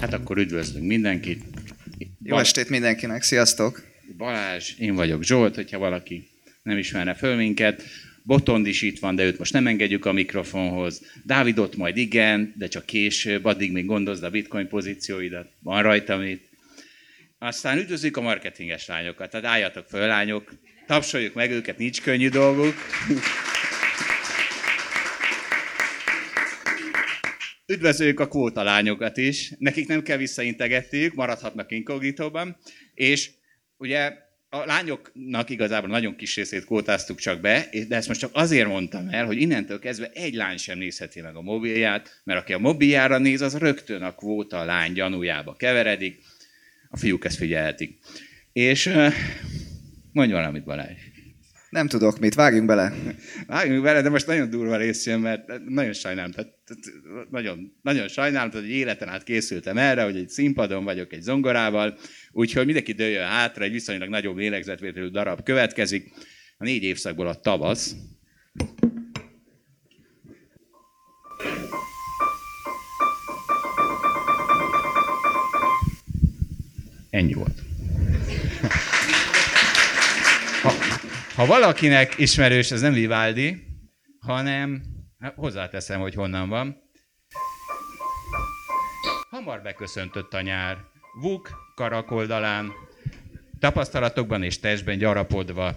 Hát akkor üdvözlünk mindenkit. Jó estét mindenkinek, sziasztok! Balázs, én vagyok Zsolt, hogyha valaki nem ismerne föl minket. Botond is itt van, de őt most nem engedjük a mikrofonhoz. Dávidot majd igen, de csak később, addig még gondozd a bitcoin pozícióidat. Van rajta mit. Aztán üdvözlük a marketinges lányokat, tehát álljatok föl, lányok, tapsoljuk meg őket, nincs könnyű dolguk. Üdvözöljük a kvóta lányokat is, nekik nem kell visszaintegetniük, maradhatnak inkognitóban, és ugye a lányoknak igazából nagyon kis részét kvótáztuk csak be, de ezt most csak azért mondtam el, hogy innentől kezdve egy lány sem nézheti meg a mobilját, mert aki a mobiljára néz, az rögtön a kvóta lány gyanújába keveredik, a fiúk ezt figyelhetik. És mondj valamit, Balázs. Nem tudok mit, vágjunk bele. Vágjunk bele, de most nagyon durva rész jön, mert nagyon sajnálom, tehát, nagyon, nagyon sajnálom, hogy egy életen át készültem erre, hogy egy színpadon vagyok egy zongorával, úgyhogy mindenki dőljön hátra, egy viszonylag nagyobb lélegzetvételű darab következik. A négy évszakból a tavasz. Ennyi volt. Ha valakinek ismerős, ez nem Vivaldi, hanem hát hozzáteszem, hogy honnan van. Hamar beköszöntött a nyár. Vuk karakoldalán, tapasztalatokban és testben gyarapodva,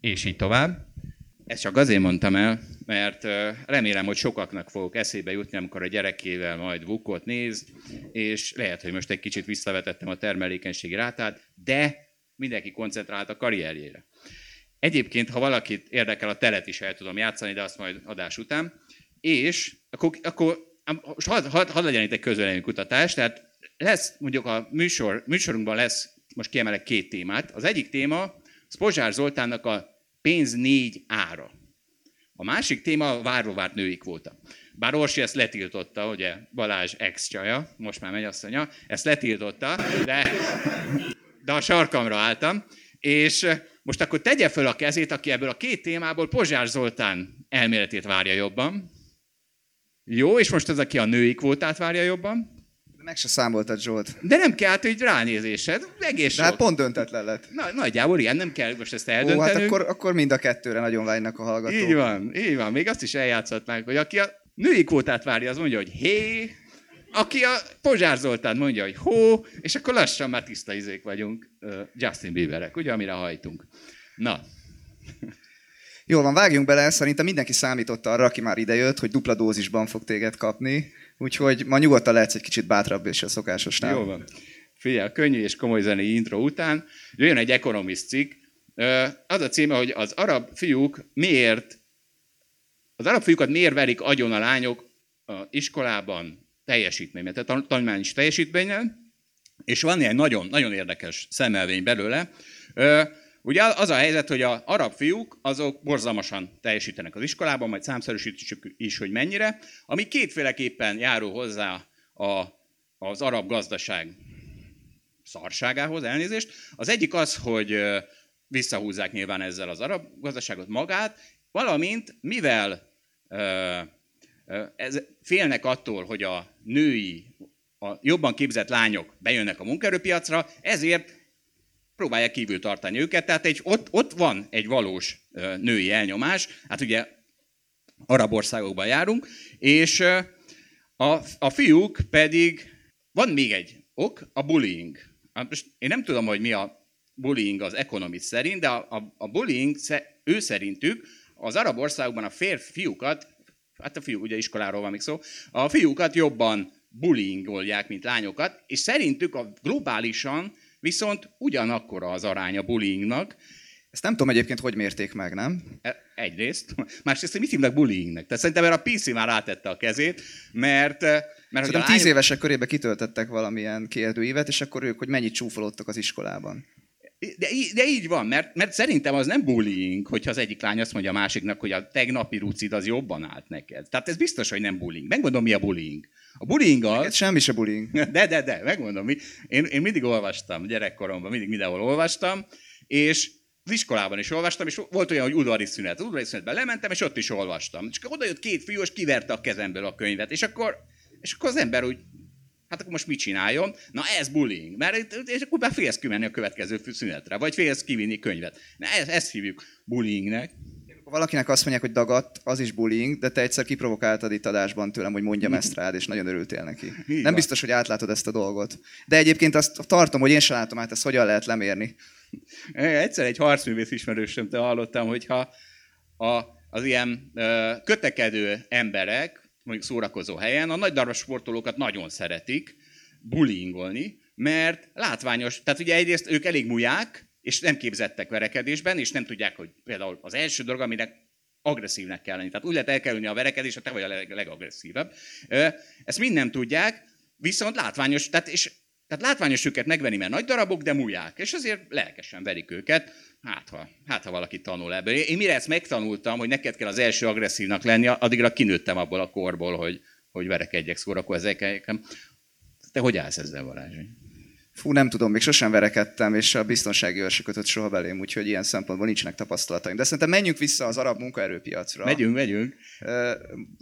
és így tovább. Ezt csak azért mondtam el, mert remélem, hogy sokaknak fogok eszébe jutni, amikor a gyerekével majd Vukot néz, és lehet, hogy most egy kicsit visszavetettem a termelékenységi rátát, de mindenki koncentrált a karrierjére. Egyébként, ha valakit érdekel, a telet is el tudom játszani, de azt majd adás után. És akkor, akkor most hadd had, had legyen itt egy közvélemény kutatás, tehát lesz, mondjuk a műsor, műsorunkban lesz, most kiemelek két témát. Az egyik téma, Spozsár Zoltánnak a pénz négy ára. A másik téma a várva várt női kvóta. Bár Orsi ezt letiltotta, ugye Balázs ex-csaja, most már asszonya, ezt letiltotta, de, de a sarkamra álltam. És most akkor tegye föl a kezét, aki ebből a két témából Pozsár Zoltán elméletét várja jobban. Jó, és most az, aki a női kvótát várja jobban. Meg se számoltad, Zsolt. De nem kell, hát, hogy ránézésed. Egész De hát pont döntetlen lett. Na, nagyjából ilyen, nem kell most ezt eldöntenünk. Ó, hát akkor, akkor mind a kettőre nagyon vágynak a hallgatók. Így van, így van. Még azt is eljátszhatnánk, hogy aki a női kvótát várja, az mondja, hogy hé, aki a Pozsár Zoltán mondja, hogy hó, és akkor lassan már tiszta izék vagyunk, Justin Bieberek, ugye, amire hajtunk. Na. Jól van, vágjunk bele, szerintem mindenki számított arra, aki már idejött, hogy dupla dózisban fog téged kapni, úgyhogy ma nyugodtan lehetsz egy kicsit bátrabb és a szokásosnál. Jó van. Figyelj, könnyű és komoly zenei intro után jöjjön egy Economist cikk. Az a címe, hogy az arab fiúk miért, az arab fiúkat miért verik agyon a lányok a iskolában, teljesítményben, tehát tanulmányos teljesítményen, és van egy nagyon, nagyon érdekes szemelvény belőle. Ugye az a helyzet, hogy az arab fiúk azok borzalmasan teljesítenek az iskolában, majd számszerűsítjük is, hogy mennyire, ami kétféleképpen járul hozzá a, az arab gazdaság szarságához, elnézést. Az egyik az, hogy visszahúzzák nyilván ezzel az arab gazdaságot magát, valamint mivel ez, félnek attól, hogy a női, a jobban képzett lányok bejönnek a munkaerőpiacra, ezért próbálják kívül tartani őket. Tehát egy, ott, ott van egy valós női elnyomás, hát ugye arab országokban járunk, és a, a fiúk pedig, van még egy ok, a bullying. Hát most én nem tudom, hogy mi a bullying az ekonomist szerint, de a, a, a bullying ő szerintük az arab országokban a férfiúkat hát a fiúk, ugye iskoláról van még szó, a fiúkat jobban bullyingolják, mint lányokat, és szerintük a globálisan viszont ugyanakkora az aránya bullyingnak. Ezt nem tudom egyébként, hogy mérték meg, nem? E, egyrészt. Másrészt, hogy mit hívnak bullyingnek? Tehát szerintem erre a PC már rátette a kezét, mert... mert Szerintem tíz lányok... évesek körébe kitöltöttek valamilyen kérdőívet, és akkor ők, hogy mennyit csúfolódtak az iskolában. De, de így van, mert, mert szerintem az nem bullying, hogyha az egyik lány azt mondja a másiknak, hogy a tegnapi rucid az jobban állt neked. Tehát ez biztos, hogy nem bullying. Megmondom, mi a bullying. A bullying az... Neked semmi se bullying. De, de, de, megmondom. Mi. Én, én mindig olvastam, gyerekkoromban mindig mindenhol olvastam, és az iskolában is olvastam, és volt olyan, hogy udvari szünet. Az udvari szünetben lementem, és ott is olvastam. És oda jött két fiú, és kiverte a kezemből a könyvet. És akkor, és akkor az ember úgy Hát akkor most mit csináljon? Na ez bullying, mert és akkor már félsz kimenni a következő szünetre, vagy félsz kivinni könyvet. Na ezt, ezt hívjuk bullyingnek. Ha valakinek azt mondják, hogy dagadt, az is bullying, de te egyszer kiprovokáltad itt adásban tőlem, hogy mondjam ezt rád, és nagyon örültél neki. Igen. Nem biztos, hogy átlátod ezt a dolgot. De egyébként azt tartom, hogy én sem látom át, ezt hogyan lehet lemérni. Egyszer egy harcművész ismerősömtől hallottam, hogyha a, az ilyen ö, kötekedő emberek mondjuk szórakozó helyen, a nagy darab sportolókat nagyon szeretik bullyingolni, mert látványos, tehát ugye egyrészt ők elég múják, és nem képzettek verekedésben, és nem tudják, hogy például az első dolog, aminek agresszívnek kell lenni. Tehát úgy lehet elkerülni a verekedést, hogy te vagy a leg, legagresszívebb. Ezt mind nem tudják, viszont látványos, tehát, és, tehát látványos őket megvenni, mert nagy darabok, de múják, és azért lelkesen verik őket. Hát ha, hát, ha valaki tanul ebből. Én mire ezt megtanultam, hogy neked kell az első agresszívnak lenni, addigra kinőttem abból a korból, hogy, hogy verekedjek szórakozzékem. Te hogy állsz ezzel, Balázs? Fú, nem tudom, még sosem verekedtem, és a biztonsági őr kötött soha belém, úgyhogy ilyen szempontból nincsenek tapasztalataim. De szerintem menjünk vissza az arab munkaerőpiacra. Megyünk, megyünk.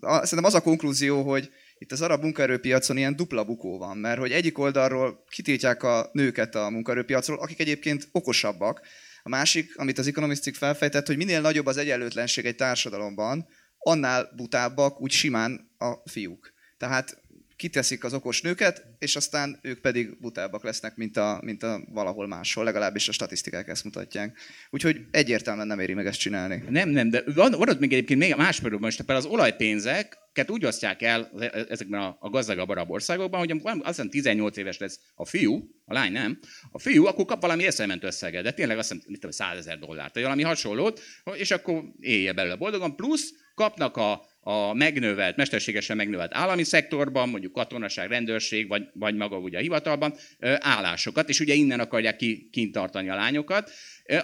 Szerintem az a konklúzió, hogy itt az arab munkaerőpiacon ilyen dupla bukó van, mert hogy egyik oldalról kitiltják a nőket a munkaerőpiacról, akik egyébként okosabbak, a másik, amit az ekonomisztik felfejtett, hogy minél nagyobb az egyenlőtlenség egy társadalomban, annál butábbak úgy simán a fiúk. Tehát kiteszik az okos nőket, és aztán ők pedig butábbak lesznek, mint a, mint a valahol máshol, legalábbis a statisztikák ezt mutatják. Úgyhogy egyértelműen nem éri meg ezt csinálni. Nem, nem, de van, van ott még egyébként még más például most például az olajpénzeket úgy osztják el ezekben a, a gazdagabb arab országokban, hogy azt hiszem 18 éves lesz a fiú, a lány nem, a fiú akkor kap valami eszement összeget, de tényleg azt hiszem, mit tudom, 100 ezer dollárt, vagy valami hasonlót, és akkor élje belőle boldogan, plusz kapnak a, a megnövelt, mesterségesen megnövelt állami szektorban, mondjuk katonaság, rendőrség, vagy, vagy maga ugye a hivatalban állásokat, és ugye innen akarják ki, kint tartani a lányokat,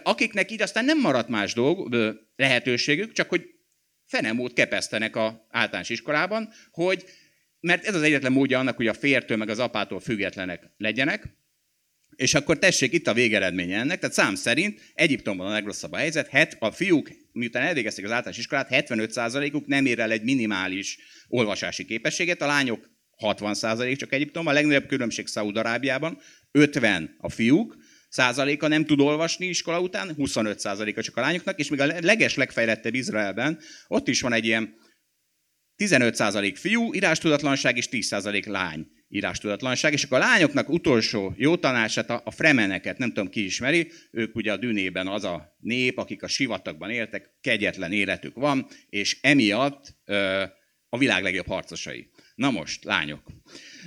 akiknek így aztán nem maradt más dolg, lehetőségük, csak hogy fenemót kepesztenek a általános iskolában, hogy mert ez az egyetlen módja annak, hogy a fértől meg az apától függetlenek legyenek, és akkor tessék, itt a végeredménye ennek, tehát szám szerint Egyiptomban a legrosszabb a helyzet, het, a fiúk, miután elvégezték az általános iskolát, 75%-uk nem ér el egy minimális olvasási képességet, a lányok 60% csak Egyiptomban, a legnagyobb különbség Szaúd-Arábiában, 50 a fiúk, százaléka nem tud olvasni iskola után, 25 százaléka csak a lányoknak, és még a leges legfejlettebb Izraelben, ott is van egy ilyen 15 százalék fiú, írástudatlanság és 10 százalék lány írástudatlanság, és akkor a lányoknak utolsó jó tanácsát a, fremeneket, nem tudom ki ismeri, ők ugye a dünében az a nép, akik a sivatagban éltek, kegyetlen életük van, és emiatt ö, a világ legjobb harcosai. Na most, lányok.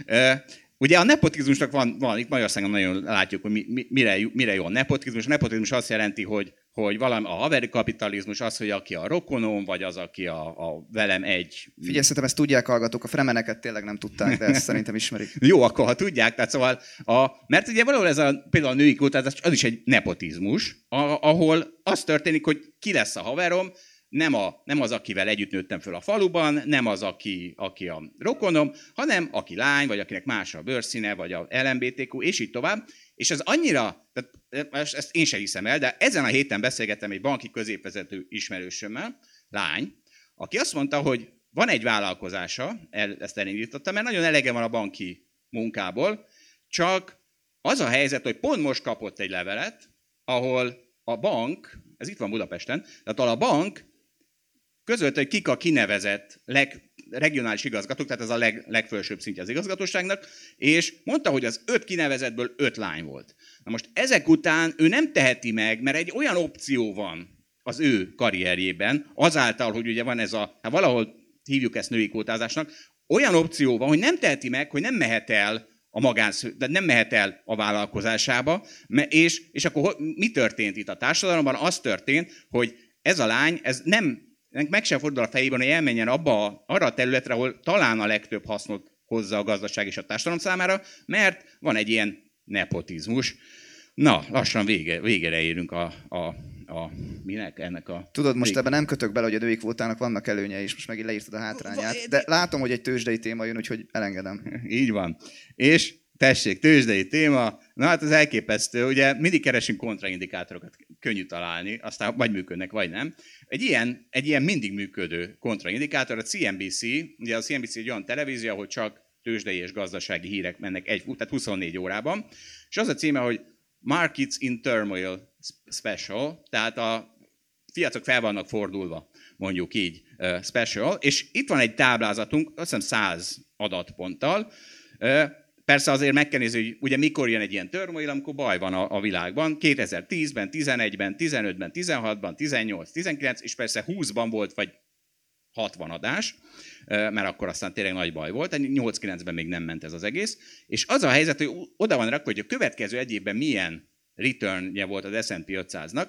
Ö, Ugye a nepotizmusnak van, van itt Magyarországon nagyon látjuk, hogy mi, mire, mire jó a nepotizmus. A nepotizmus azt jelenti, hogy hogy valami a haveri kapitalizmus az, hogy aki a rokonom, vagy az, aki a, a velem egy... Figyelj, szerintem ezt tudják hallgatók, a fremeneket tényleg nem tudták, de ezt szerintem ismerik. Jó, akkor ha tudják, tehát szóval, a, mert ugye valahol ez a, például a női kultúrázás, az is egy nepotizmus, a, ahol az történik, hogy ki lesz a haverom, nem, a, nem az, akivel együtt nőttem föl a faluban, nem az, aki, aki a rokonom, hanem aki lány, vagy akinek más a bőrszíne, vagy a LMBTQ, és így tovább. És ez annyira, tehát ezt én sem hiszem el, de ezen a héten beszélgettem egy banki középvezető ismerősömmel, lány, aki azt mondta, hogy van egy vállalkozása, ezt elindította, mert nagyon elege van a banki munkából, csak az a helyzet, hogy pont most kapott egy levelet, ahol a bank, ez itt van Budapesten, tehát a bank közölte, hogy kik a kinevezett leg, regionális igazgatók, tehát ez a leg, legfelsőbb szintje az igazgatóságnak, és mondta, hogy az öt kinevezetből öt lány volt. Na most ezek után ő nem teheti meg, mert egy olyan opció van az ő karrierjében, azáltal, hogy ugye van ez a, hát valahol hívjuk ezt női kótázásnak, olyan opció van, hogy nem teheti meg, hogy nem mehet el a magánsz, de nem mehet el a vállalkozásába, és, és akkor mi történt itt a társadalomban? Az történt, hogy ez a lány, ez nem, meg sem fordul a fejében, hogy elmenjen abba, arra a területre, ahol talán a legtöbb hasznot hozza a gazdaság és a társadalom számára, mert van egy ilyen nepotizmus. Na, lassan vége, végére érünk a, a a, minek ennek a... Tudod, most ebben nem kötök bele, hogy a női kvótának vannak előnyei, és most megint leírtad a hátrányát, de látom, hogy egy tőzsdei téma jön, úgyhogy elengedem. Így van. És tessék, tőzsdei téma, na hát az elképesztő, ugye mindig keresünk kontraindikátorokat, könnyű találni, aztán vagy működnek, vagy nem. Egy ilyen, egy ilyen mindig működő kontraindikátor, a CNBC, ugye a CNBC egy olyan televízió, ahol csak tőzsdei és gazdasági hírek mennek egy, tehát 24 órában, és az a címe, hogy Markets in Turmoil Special, tehát a piacok fel vannak fordulva, mondjuk így special, és itt van egy táblázatunk, azt hiszem 100 adatponttal. Persze azért meg kell nézni, hogy ugye mikor jön egy ilyen turmoil, amikor baj van a, a világban. 2010-ben, 11-ben, 15-ben, 16-ban, 18, 19, és persze 20-ban volt, vagy 60 adás, mert akkor aztán tényleg nagy baj volt, 8-9-ben még nem ment ez az egész, és az a helyzet, hogy oda van rakva, hogy a következő egy évben milyen returnje volt az S&P 500-nak,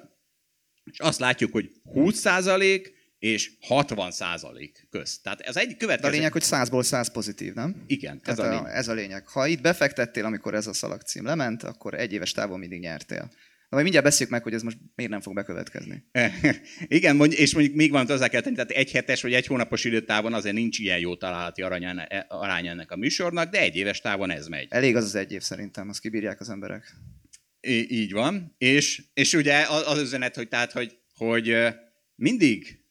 és azt látjuk, hogy 20% és 60% közt. Tehát ez egy következő... De a lényeg, hogy 100-ból 100 pozitív, nem? Igen, ez a, lényeg. ez a lényeg. Ha itt befektettél, amikor ez a szalagcím lement, akkor egy éves távon mindig nyertél. Na, majd mindjárt beszéljük meg, hogy ez most miért nem fog bekövetkezni. Igen, és mondjuk még van hozzá kell tenni, tehát egy hetes vagy egy hónapos időtávon azért nincs ilyen jó találati arány ennek a műsornak, de egy éves távon ez megy. Elég az az egy év szerintem, azt kibírják az emberek. I- így van. És, és ugye az üzenet, hogy tehát, hogy, hogy mindig,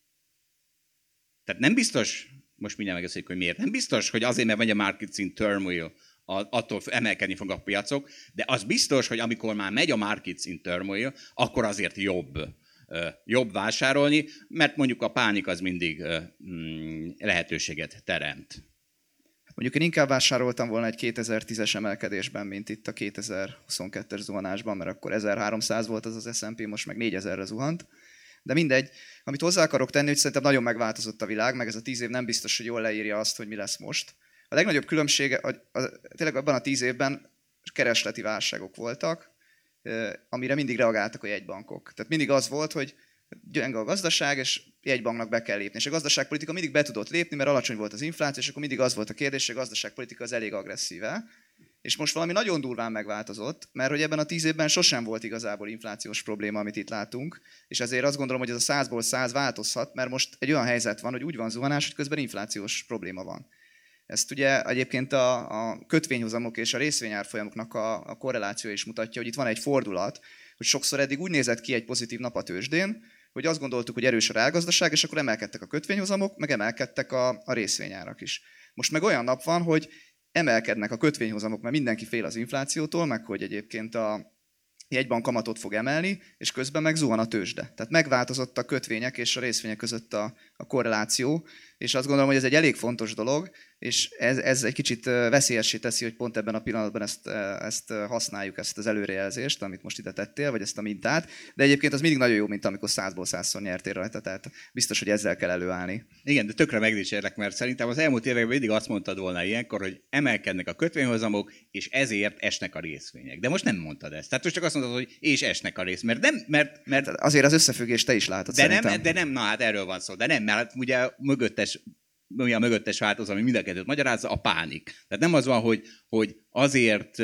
tehát nem biztos, most mindjárt megbeszéljük, hogy miért, nem biztos, hogy azért, mert megy a market in turmoil, attól emelkedni fog a piacok, de az biztos, hogy amikor már megy a market in turmoil, akkor azért jobb jobb vásárolni, mert mondjuk a pánik az mindig mm, lehetőséget teremt. Mondjuk én inkább vásároltam volna egy 2010-es emelkedésben, mint itt a 2022-es zuhanásban, mert akkor 1300 volt az az S&P, most meg 4000-re zuhant. De mindegy, amit hozzá akarok tenni, hogy szerintem nagyon megváltozott a világ, meg ez a tíz év nem biztos, hogy jól leírja azt, hogy mi lesz most. A legnagyobb különbség, a, a, tényleg abban a tíz évben keresleti válságok voltak, amire mindig reagáltak a jegybankok. Tehát mindig az volt, hogy gyenge a gazdaság, és egy banknak be kell lépni. És a gazdaságpolitika mindig be tudott lépni, mert alacsony volt az infláció, és akkor mindig az volt a kérdés, hogy a gazdaságpolitika az elég agresszíve. És most valami nagyon durván megváltozott, mert hogy ebben a tíz évben sosem volt igazából inflációs probléma, amit itt látunk, és ezért azt gondolom, hogy ez a százból száz változhat, mert most egy olyan helyzet van, hogy úgy van zuhanás, hogy közben inflációs probléma van. Ezt ugye egyébként a, a kötvényhozamok és a részvényárfolyamoknak a, a korreláció is mutatja, hogy itt van egy fordulat, hogy sokszor eddig úgy nézett ki egy pozitív nap a tőzsdén, hogy azt gondoltuk, hogy erős a reálgazdaság, és akkor emelkedtek a kötvényhozamok, meg emelkedtek a, a részvényárak is. Most meg olyan nap van, hogy emelkednek a kötvényhozamok, mert mindenki fél az inflációtól, meg hogy egyébként a jegybank kamatot fog emelni, és közben meg zuhan a tőzsde. Tehát megváltozott a kötvények és a részvények között a, a korreláció, és azt gondolom, hogy ez egy elég fontos dolog, és ez, ez egy kicsit veszélyessé teszi, hogy pont ebben a pillanatban ezt, ezt használjuk, ezt az előrejelzést, amit most ide tettél, vagy ezt a mintát. De egyébként az mindig nagyon jó, mint amikor százból százszor nyertél rajta, tehát biztos, hogy ezzel kell előállni. Igen, de tökre megdicsérlek, mert szerintem az elmúlt években mindig azt mondtad volna ilyenkor, hogy emelkednek a kötvényhozamok, és ezért esnek a részvények. De most nem mondtad ezt. Tehát most csak azt mondtad, hogy és esnek a rész. Mert nem, mert, mert... Tehát azért az összefüggést te is látod de szerintem. nem, de nem, na hát erről van szó. De nem, mert ugye mögöttes mi a mögöttes változó, ami mind a kettőt magyarázza, a pánik. Tehát nem az van, hogy, hogy azért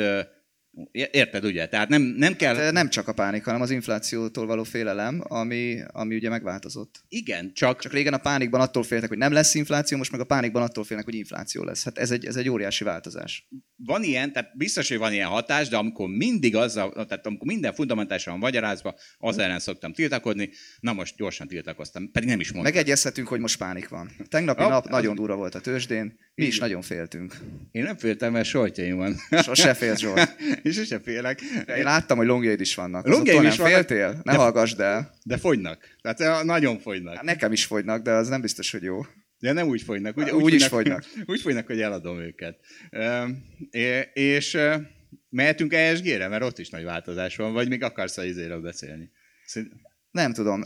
Érted, ugye? Tehát nem, nem kell... Hát, nem csak a pánik, hanem az inflációtól való félelem, ami, ami ugye megváltozott. Igen, csak... Csak régen a pánikban attól féltek, hogy nem lesz infláció, most meg a pánikban attól félnek, hogy infláció lesz. Hát ez egy, ez egy óriási változás. Van ilyen, tehát biztos, hogy van ilyen hatás, de amikor mindig azzal, tehát amikor minden fundamentálisan van magyarázva, az ellen szoktam tiltakodni, na most gyorsan tiltakoztam, pedig nem is mondtam. Megegyezhetünk, hogy most pánik van. Tegnapi oh, nap az... nagyon durva volt a tőzsdén, mi is nagyon féltünk. Én nem féltem, mert soltjaim van. Sose fél Zsolt. Én sose félek. Én láttam, hogy longjaid is vannak. Longjaid is vannak. Féltél? Ne de, hallgassd el. De fogynak. Tehát eh, nagyon fogynak. Hát nekem is fogynak, de az nem biztos, hogy jó. De nem úgy fogynak. Úgy, úgy, úgy is fogynak. Úgy fogynak, hogy eladom őket. És mehetünk ESG-re, mert ott is nagy változás van, vagy még akarsz a izéről beszélni? Nem tudom.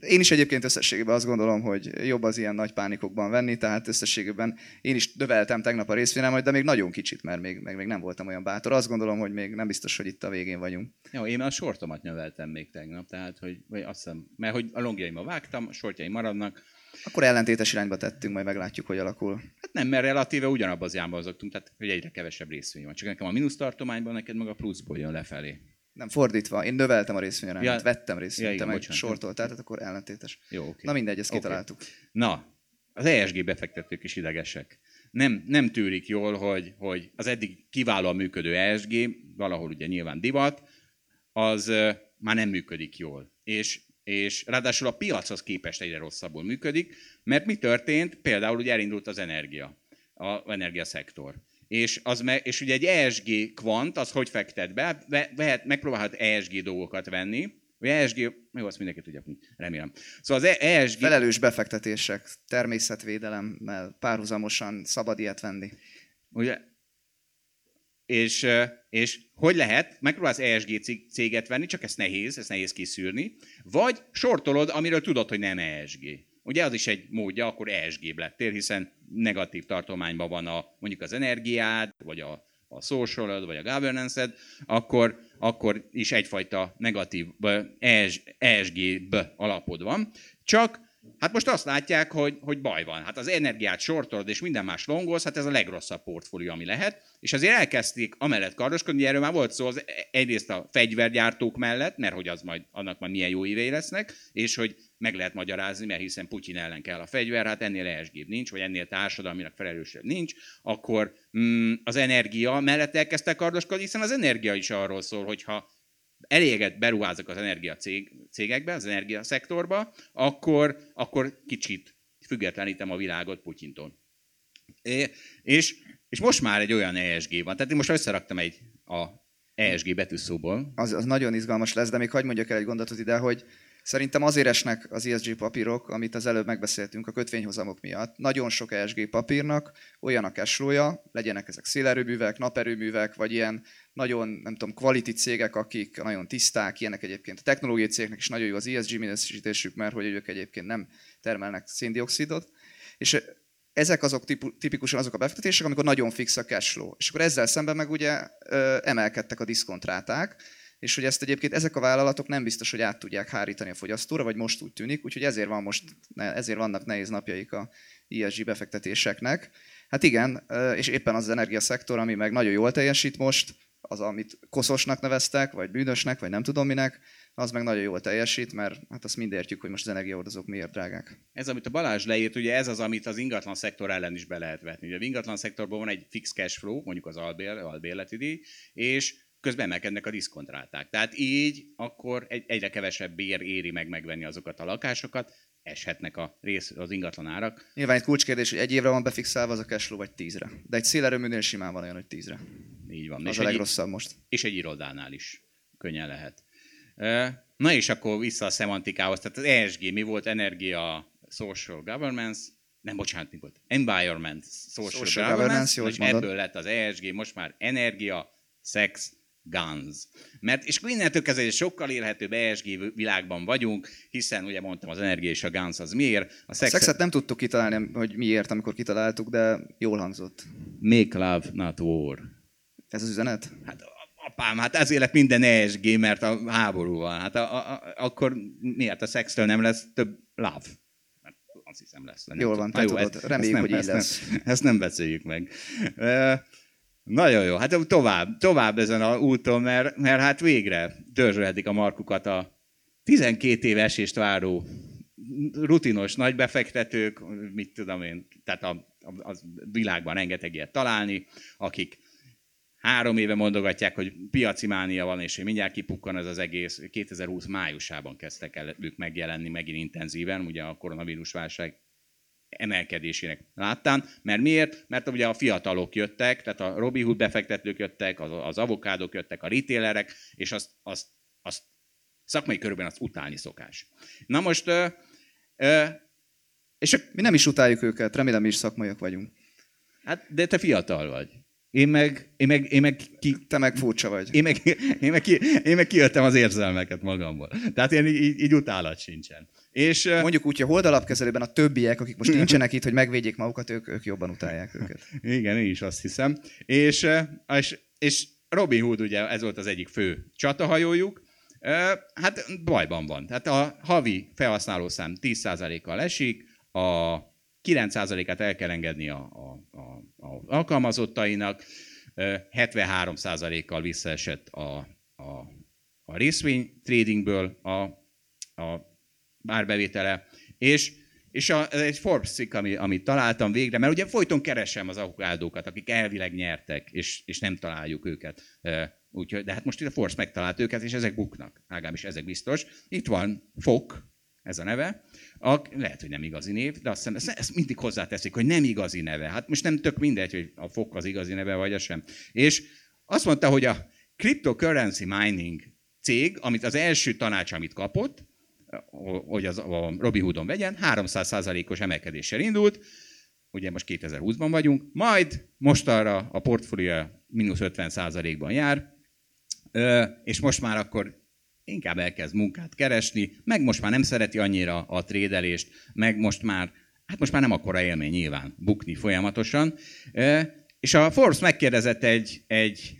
Én is egyébként összességében azt gondolom, hogy jobb az ilyen nagy pánikokban venni, tehát összességében én is növeltem tegnap a részvényemet, de még nagyon kicsit, mert még, meg még nem voltam olyan bátor. Azt gondolom, hogy még nem biztos, hogy itt a végén vagyunk. Jó, én a sortomat növeltem még tegnap, tehát hogy vagy azt hiszem, mert hogy a longjaimmal vágtam, a sortjaim maradnak. Akkor ellentétes irányba tettünk, majd meglátjuk, hogy alakul. Hát nem, mert relatíve ugyanabban az irányba azoktunk, tehát hogy egyre kevesebb részvény van. Csak nekem a mínusz tartományban, neked meg a pluszból jön lefelé. Nem, fordítva. Én növeltem a részvényarányt, ja. vettem részvényt, Ja, meg sortoltál, tehát akkor ellentétes. Jó, oké. Na mindegy, ezt kitaláltuk. Na, az ESG befektetők is idegesek. Nem, nem tűrik jól, hogy, hogy az eddig kiválóan működő ESG, valahol ugye nyilván divat, az már nem működik jól. És, és ráadásul a piachoz képest egyre rosszabbul működik, mert mi történt? Például ugye elindult az energia, az energiaszektor. És, az me, és ugye egy ESG kvant, az hogy fektet be? be vehet, megpróbálhat ESG dolgokat venni, vagy ESG, jó, azt mindenki tudja, remélem. Szóval az ESG... Felelős befektetések, természetvédelemmel párhuzamosan szabad ilyet venni. Ugye? És, és hogy lehet? Megpróbálsz ESG cég- céget venni, csak ez nehéz, ez nehéz kiszűrni. Vagy sortolod, amiről tudod, hogy nem ESG. Ugye az is egy módja, akkor ESG lettél, hiszen negatív tartományban van a, mondjuk az energiád, vagy a, a social vagy a governance akkor, akkor is egyfajta negatív ESG-b alapod van. Csak Hát most azt látják, hogy, hogy baj van. Hát az energiát sortolod és minden más longolsz, hát ez a legrosszabb portfólió, ami lehet. És azért elkezdték amellett kardoskodni, erről már volt szó az egyrészt a fegyvergyártók mellett, mert hogy az majd, annak majd milyen jó évei lesznek, és hogy meg lehet magyarázni, mert hiszen Putyin ellen kell a fegyver, hát ennél esg nincs, vagy ennél társadalminak felelősebb nincs, akkor mm, az energia mellett elkezdtek kardoskodni, hiszen az energia is arról szól, hogyha eléget beruházok az energia cég, cégekbe, az energia szektorba, akkor, akkor kicsit függetlenítem a világot Putyintól. É, és, és most már egy olyan ESG van. Tehát én most összeraktam egy a ESG betűszóból. Az, az nagyon izgalmas lesz, de még hagyd mondjak el egy gondolatot ide, hogy szerintem azért esnek az ESG papírok, amit az előbb megbeszéltünk a kötvényhozamok miatt. Nagyon sok ESG papírnak olyan a cashflow-ja, legyenek ezek szélerőművek, naperőművek, vagy ilyen nagyon, nem tudom, quality cégek, akik nagyon tiszták, ilyenek egyébként a technológiai cégeknek is nagyon jó az ESG minősítésük, mert hogy ők egyébként nem termelnek széndiokszidot. És ezek azok tipikusan azok a befektetések, amikor nagyon fix a cash flow. És akkor ezzel szemben meg ugye emelkedtek a diszkontráták, és hogy ezt egyébként ezek a vállalatok nem biztos, hogy át tudják hárítani a fogyasztóra, vagy most úgy tűnik, úgyhogy ezért, van most, ezért vannak nehéz napjaik a ESG befektetéseknek. Hát igen, és éppen az, az energiaszektor, ami meg nagyon jól teljesít most, az, amit koszosnak neveztek, vagy bűnösnek, vagy nem tudom minek, az meg nagyon jól teljesít, mert hát azt mind értjük, hogy most az energiahordozók miért drágák. Ez, amit a Balázs leírt, ugye ez az, amit az ingatlan szektor ellen is be lehet vetni. Ugye az ingatlan szektorban van egy fix cash flow, mondjuk az albér, albérleti díj, és közben emelkednek a diszkontráták. Tehát így akkor egy, egyre kevesebb bér éri meg megvenni azokat a lakásokat, eshetnek a rész, az ingatlan árak. Nyilván egy kulcskérdés, hogy egy évre van befixálva az a cashflow, vagy tízre. De egy szélerőműnél simán van olyan, hogy tízre. Így van. Az és a egy, legrosszabb most. és egy irodánál is könnyen lehet. Na és akkor vissza a szemantikához. Tehát az ESG mi volt? Energia, social governance, nem, bocsánat, mi volt? Environment, social, Social governance, governance, és ebből lett az ESG, most már energia, szex, guns. Mert, és innentől kezdve egy sokkal élhetőbb ESG világban vagyunk, hiszen ugye mondtam, az energia és a guns az miért? A, A szex, szexet nem tudtuk kitalálni, hogy miért, amikor kitaláltuk, de jól hangzott. make love, not war. Ez az üzenet? Hát apám, hát ezért lett minden ESG, mert a háború van. Hát a, a, a, akkor miért a szextől nem lesz több love? Mert azt hiszem lesz. nem Jól van, te Na tudod. ezt- Reméljük, ezt hogy így ezt lesz. Nem, ezt nem beszéljük meg. Nagyon jó. Hát tovább, tovább ezen a úton, mert, mert hát végre dörzsölhetik a markukat a 12 év esést váró rutinos nagybefektetők, mit tudom én, tehát a, a, a világban rengeteg ilyet találni, akik három éve mondogatják, hogy piaci mánia van, és hogy mindjárt kipukkan ez az egész. 2020 májusában kezdtek el ők megjelenni megint intenzíven, ugye a koronavírus válság emelkedésének láttán. Mert miért? Mert ugye a fiatalok jöttek, tehát a Robinhood befektetők jöttek, az, az avokádok jöttek, a retailerek, és azt, azt, azt szakmai körben azt utálni szokás. Na most, ö, ö, és a, Mi nem is utáljuk őket, remélem mi is szakmaiak vagyunk. hát, de te fiatal vagy. Én meg, én meg, én meg ki, Te meg furcsa vagy. én meg, én meg, ki, én meg kiöltem az érzelmeket magamból. Tehát én így, így utálat sincsen. És Mondjuk úgy, hogy a holdalapkezelőben a többiek, akik most nincsenek itt, hogy megvédjék magukat, ők, ők jobban utálják őket. Igen, én is azt hiszem. És, és, és Robin Hood ugye ez volt az egyik fő csatahajójuk, hát bajban van. Tehát a havi felhasználószám 10%-kal esik, a 9%-át el kell engedni a, a, a, a alkalmazottainak, ö, 73%-kal visszaesett a, a, a részvény tradingből a, a bárbevétele, és, és a, ez egy Forbes cikk, ami, amit találtam végre, mert ugye folyton keresem az avokádókat, akik elvileg nyertek, és, és nem találjuk őket. Úgyhogy, de hát most itt a Force megtalált őket, és ezek buknak. Legalábbis ezek biztos. Itt van Fok, ez a neve. A, lehet, hogy nem igazi név, de azt hiszem, ezt mindig hozzáteszik, hogy nem igazi neve. Hát most nem tök mindegy, hogy a Fok az igazi neve, vagy az sem. És azt mondta, hogy a cryptocurrency mining cég, amit az első tanács, amit kapott, hogy az a Robin Hoodon vegyen, 300%-os emelkedéssel indult, ugye most 2020-ban vagyunk, majd most arra a portfólió mínusz 50%-ban jár, és most már akkor inkább elkezd munkát keresni, meg most már nem szereti annyira a trédelést, meg most már, hát most már nem akkora élmény nyilván bukni folyamatosan. És a Forbes megkérdezett egy, egy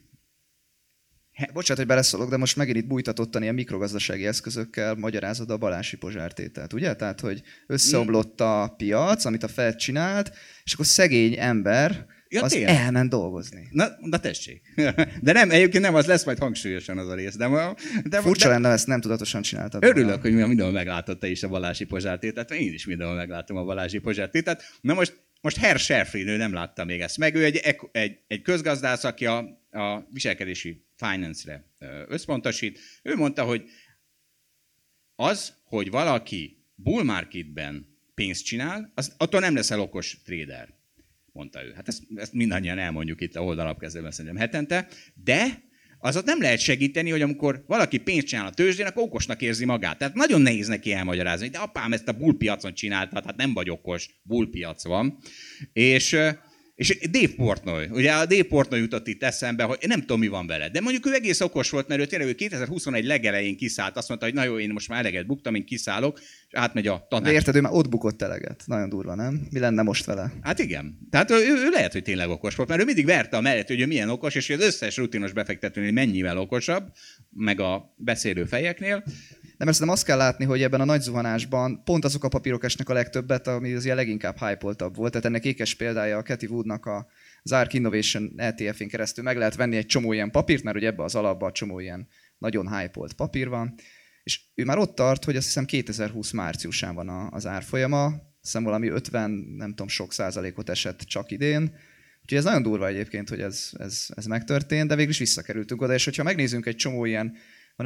Bocsánat, hogy beleszólok, de most megint itt bújtatottani a mikrogazdasági eszközökkel magyarázod a balási pozsártételt, ugye? Tehát, hogy összeomlott a piac, amit a Fed csinált, és akkor szegény ember Ja, az tényleg? elment dolgozni. Na, na tessék. De nem, egyébként nem, az lesz majd hangsúlyosan az a rész. De, ma- de, Furcsa de lenne, ezt nem tudatosan csináltad. örülök, volna. hogy mindenhol meglátott te is a Balási pozsártétet, mert én is mindenhol meglátom a Balási pozsártétet. Na most, most Herr Scherfrin, ő nem látta még ezt meg. Ő egy, egy, egy közgazdász, aki a, a viselkedési finance-re összpontosít. Ő mondta, hogy az, hogy valaki bull marketben pénzt csinál, az, attól nem leszel okos trader, mondta ő. Hát ezt, ezt mindannyian elmondjuk itt a oldalapkezelőben szerintem hetente, de az ott nem lehet segíteni, hogy amikor valaki pénzt csinál a tőzsdén, akkor okosnak érzi magát. Tehát nagyon nehéz neki elmagyarázni, de apám ezt a bullpiacon csinálta, hát nem vagy okos, bullpiac van. És, és Dave Portnoy, ugye a Dave Portnoy jutott itt eszembe, hogy nem tudom, mi van vele. De mondjuk ő egész okos volt, mert ő tényleg ő 2021 legelején kiszállt, azt mondta, hogy na jó, én most már eleget buktam, én kiszállok, és átmegy a De tanács. érted, ő már ott bukott eleget. Nagyon durva, nem? Mi lenne most vele? Hát igen. Tehát ő, ő, lehet, hogy tényleg okos volt, mert ő mindig verte a mellett, hogy ő milyen okos, és hogy az összes rutinos befektetőnél mennyivel okosabb, meg a beszélő fejeknél. De mert szerintem azt kell látni, hogy ebben a nagy zuhanásban pont azok a papírok esnek a legtöbbet, ami az ilyen leginkább hype volt. Tehát ennek ékes példája a Cathy Woodnak a az Innovation ETF-én keresztül meg lehet venni egy csomó ilyen papírt, mert ugye ebbe az alapban csomó ilyen nagyon hype papír van. És ő már ott tart, hogy azt hiszem 2020 márciusán van az árfolyama, azt hiszem valami 50, nem tudom, sok százalékot esett csak idén. Úgyhogy ez nagyon durva egyébként, hogy ez, ez, ez megtörtént, de végül is visszakerültünk oda, és hogyha megnézzünk egy csomó ilyen,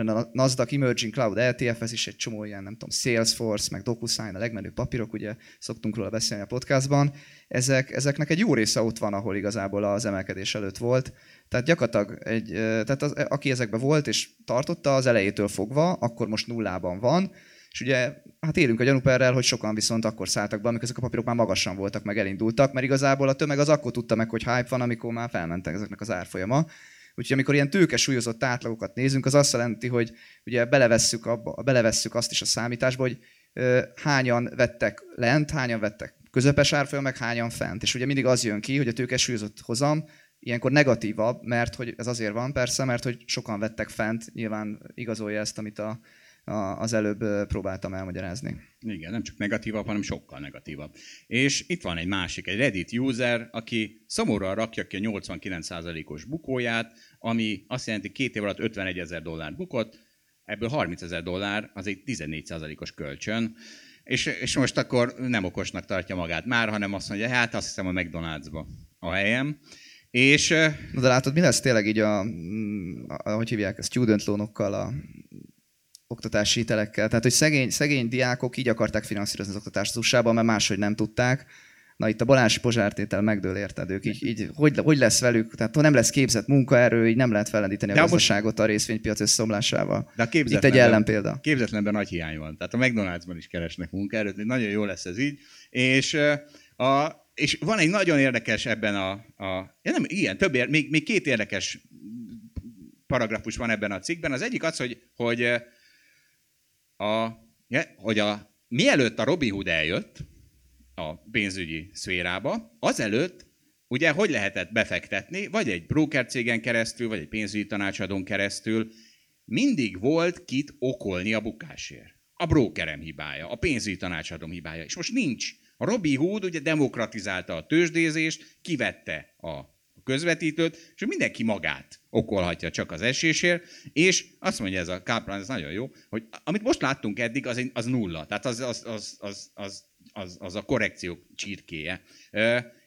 van a Nasdaq Emerging Cloud ETF, ez is egy csomó ilyen, nem tudom, Salesforce, meg DocuSign, a legmenőbb papírok, ugye szoktunk róla beszélni a podcastban, ezek, ezeknek egy jó része ott van, ahol igazából az emelkedés előtt volt. Tehát gyakorlatilag, egy, tehát az, aki ezekben volt és tartotta az elejétől fogva, akkor most nullában van, és ugye hát élünk a gyanúperrel, hogy sokan viszont akkor szálltak be, amikor ezek a papírok már magasan voltak, meg elindultak, mert igazából a tömeg az akkor tudta meg, hogy hype van, amikor már felmentek ezeknek az árfolyama. Úgyhogy amikor ilyen tőke súlyozott átlagokat nézünk, az azt jelenti, hogy ugye belevesszük, abba, belevesszük azt is a számításba, hogy hányan vettek lent, hányan vettek közepes árfolyam, meg hányan fent. És ugye mindig az jön ki, hogy a tőke súlyozott hozam ilyenkor negatívabb, mert hogy ez azért van persze, mert hogy sokan vettek fent, nyilván igazolja ezt, amit a, az előbb próbáltam elmagyarázni. Igen, nem csak negatívabb, hanem sokkal negatívabb. És itt van egy másik, egy Reddit user, aki szomorúan rakja ki a 89%-os bukóját, ami azt jelenti, két év alatt 51 ezer dollár bukott, ebből 30 ezer dollár az egy 14%-os kölcsön, és, és most akkor nem okosnak tartja magát már, hanem azt mondja, hát azt hiszem a McDonald'sba a helyem. És Na de látod, mi lesz tényleg így a, mm, a hogy hívják, a student loanokkal, a oktatási hitelekkel. Tehát, hogy szegény, szegény diákok így akarták finanszírozni az oktatást az usa mert máshogy nem tudták. Na itt a Balási pozsártétel megdől érted ők. Így, így hogy, hogy, lesz velük? Tehát nem lesz képzett munkaerő, így nem lehet fellendíteni a De most- gazdaságot a részvénypiac összeomlásával. De a Itt egy ellenpélda. Képzetlenben nagy hiány van. Tehát a McDonald'sban is keresnek munkaerőt, nagyon jó lesz ez így. És a, és van egy nagyon érdekes ebben a... a ja nem, ilyen, több, még, még két érdekes paragrafus van ebben a cikkben. Az egyik az, hogy, hogy, a, hogy a, mielőtt a Robin Hood eljött a pénzügyi szférába, azelőtt ugye hogy lehetett befektetni, vagy egy broker cégen keresztül, vagy egy pénzügyi tanácsadón keresztül, mindig volt kit okolni a bukásért. A brokerem hibája, a pénzügyi tanácsadóm hibája. És most nincs. A Robin Hood ugye demokratizálta a tőzsdézést, kivette a közvetítőt, és mindenki magát okolhatja csak az esésért, és azt mondja ez a Kaplan, ez nagyon jó, hogy amit most láttunk eddig, az, az nulla, tehát az, az, az, az, az, az, az a korrekció csirkéje.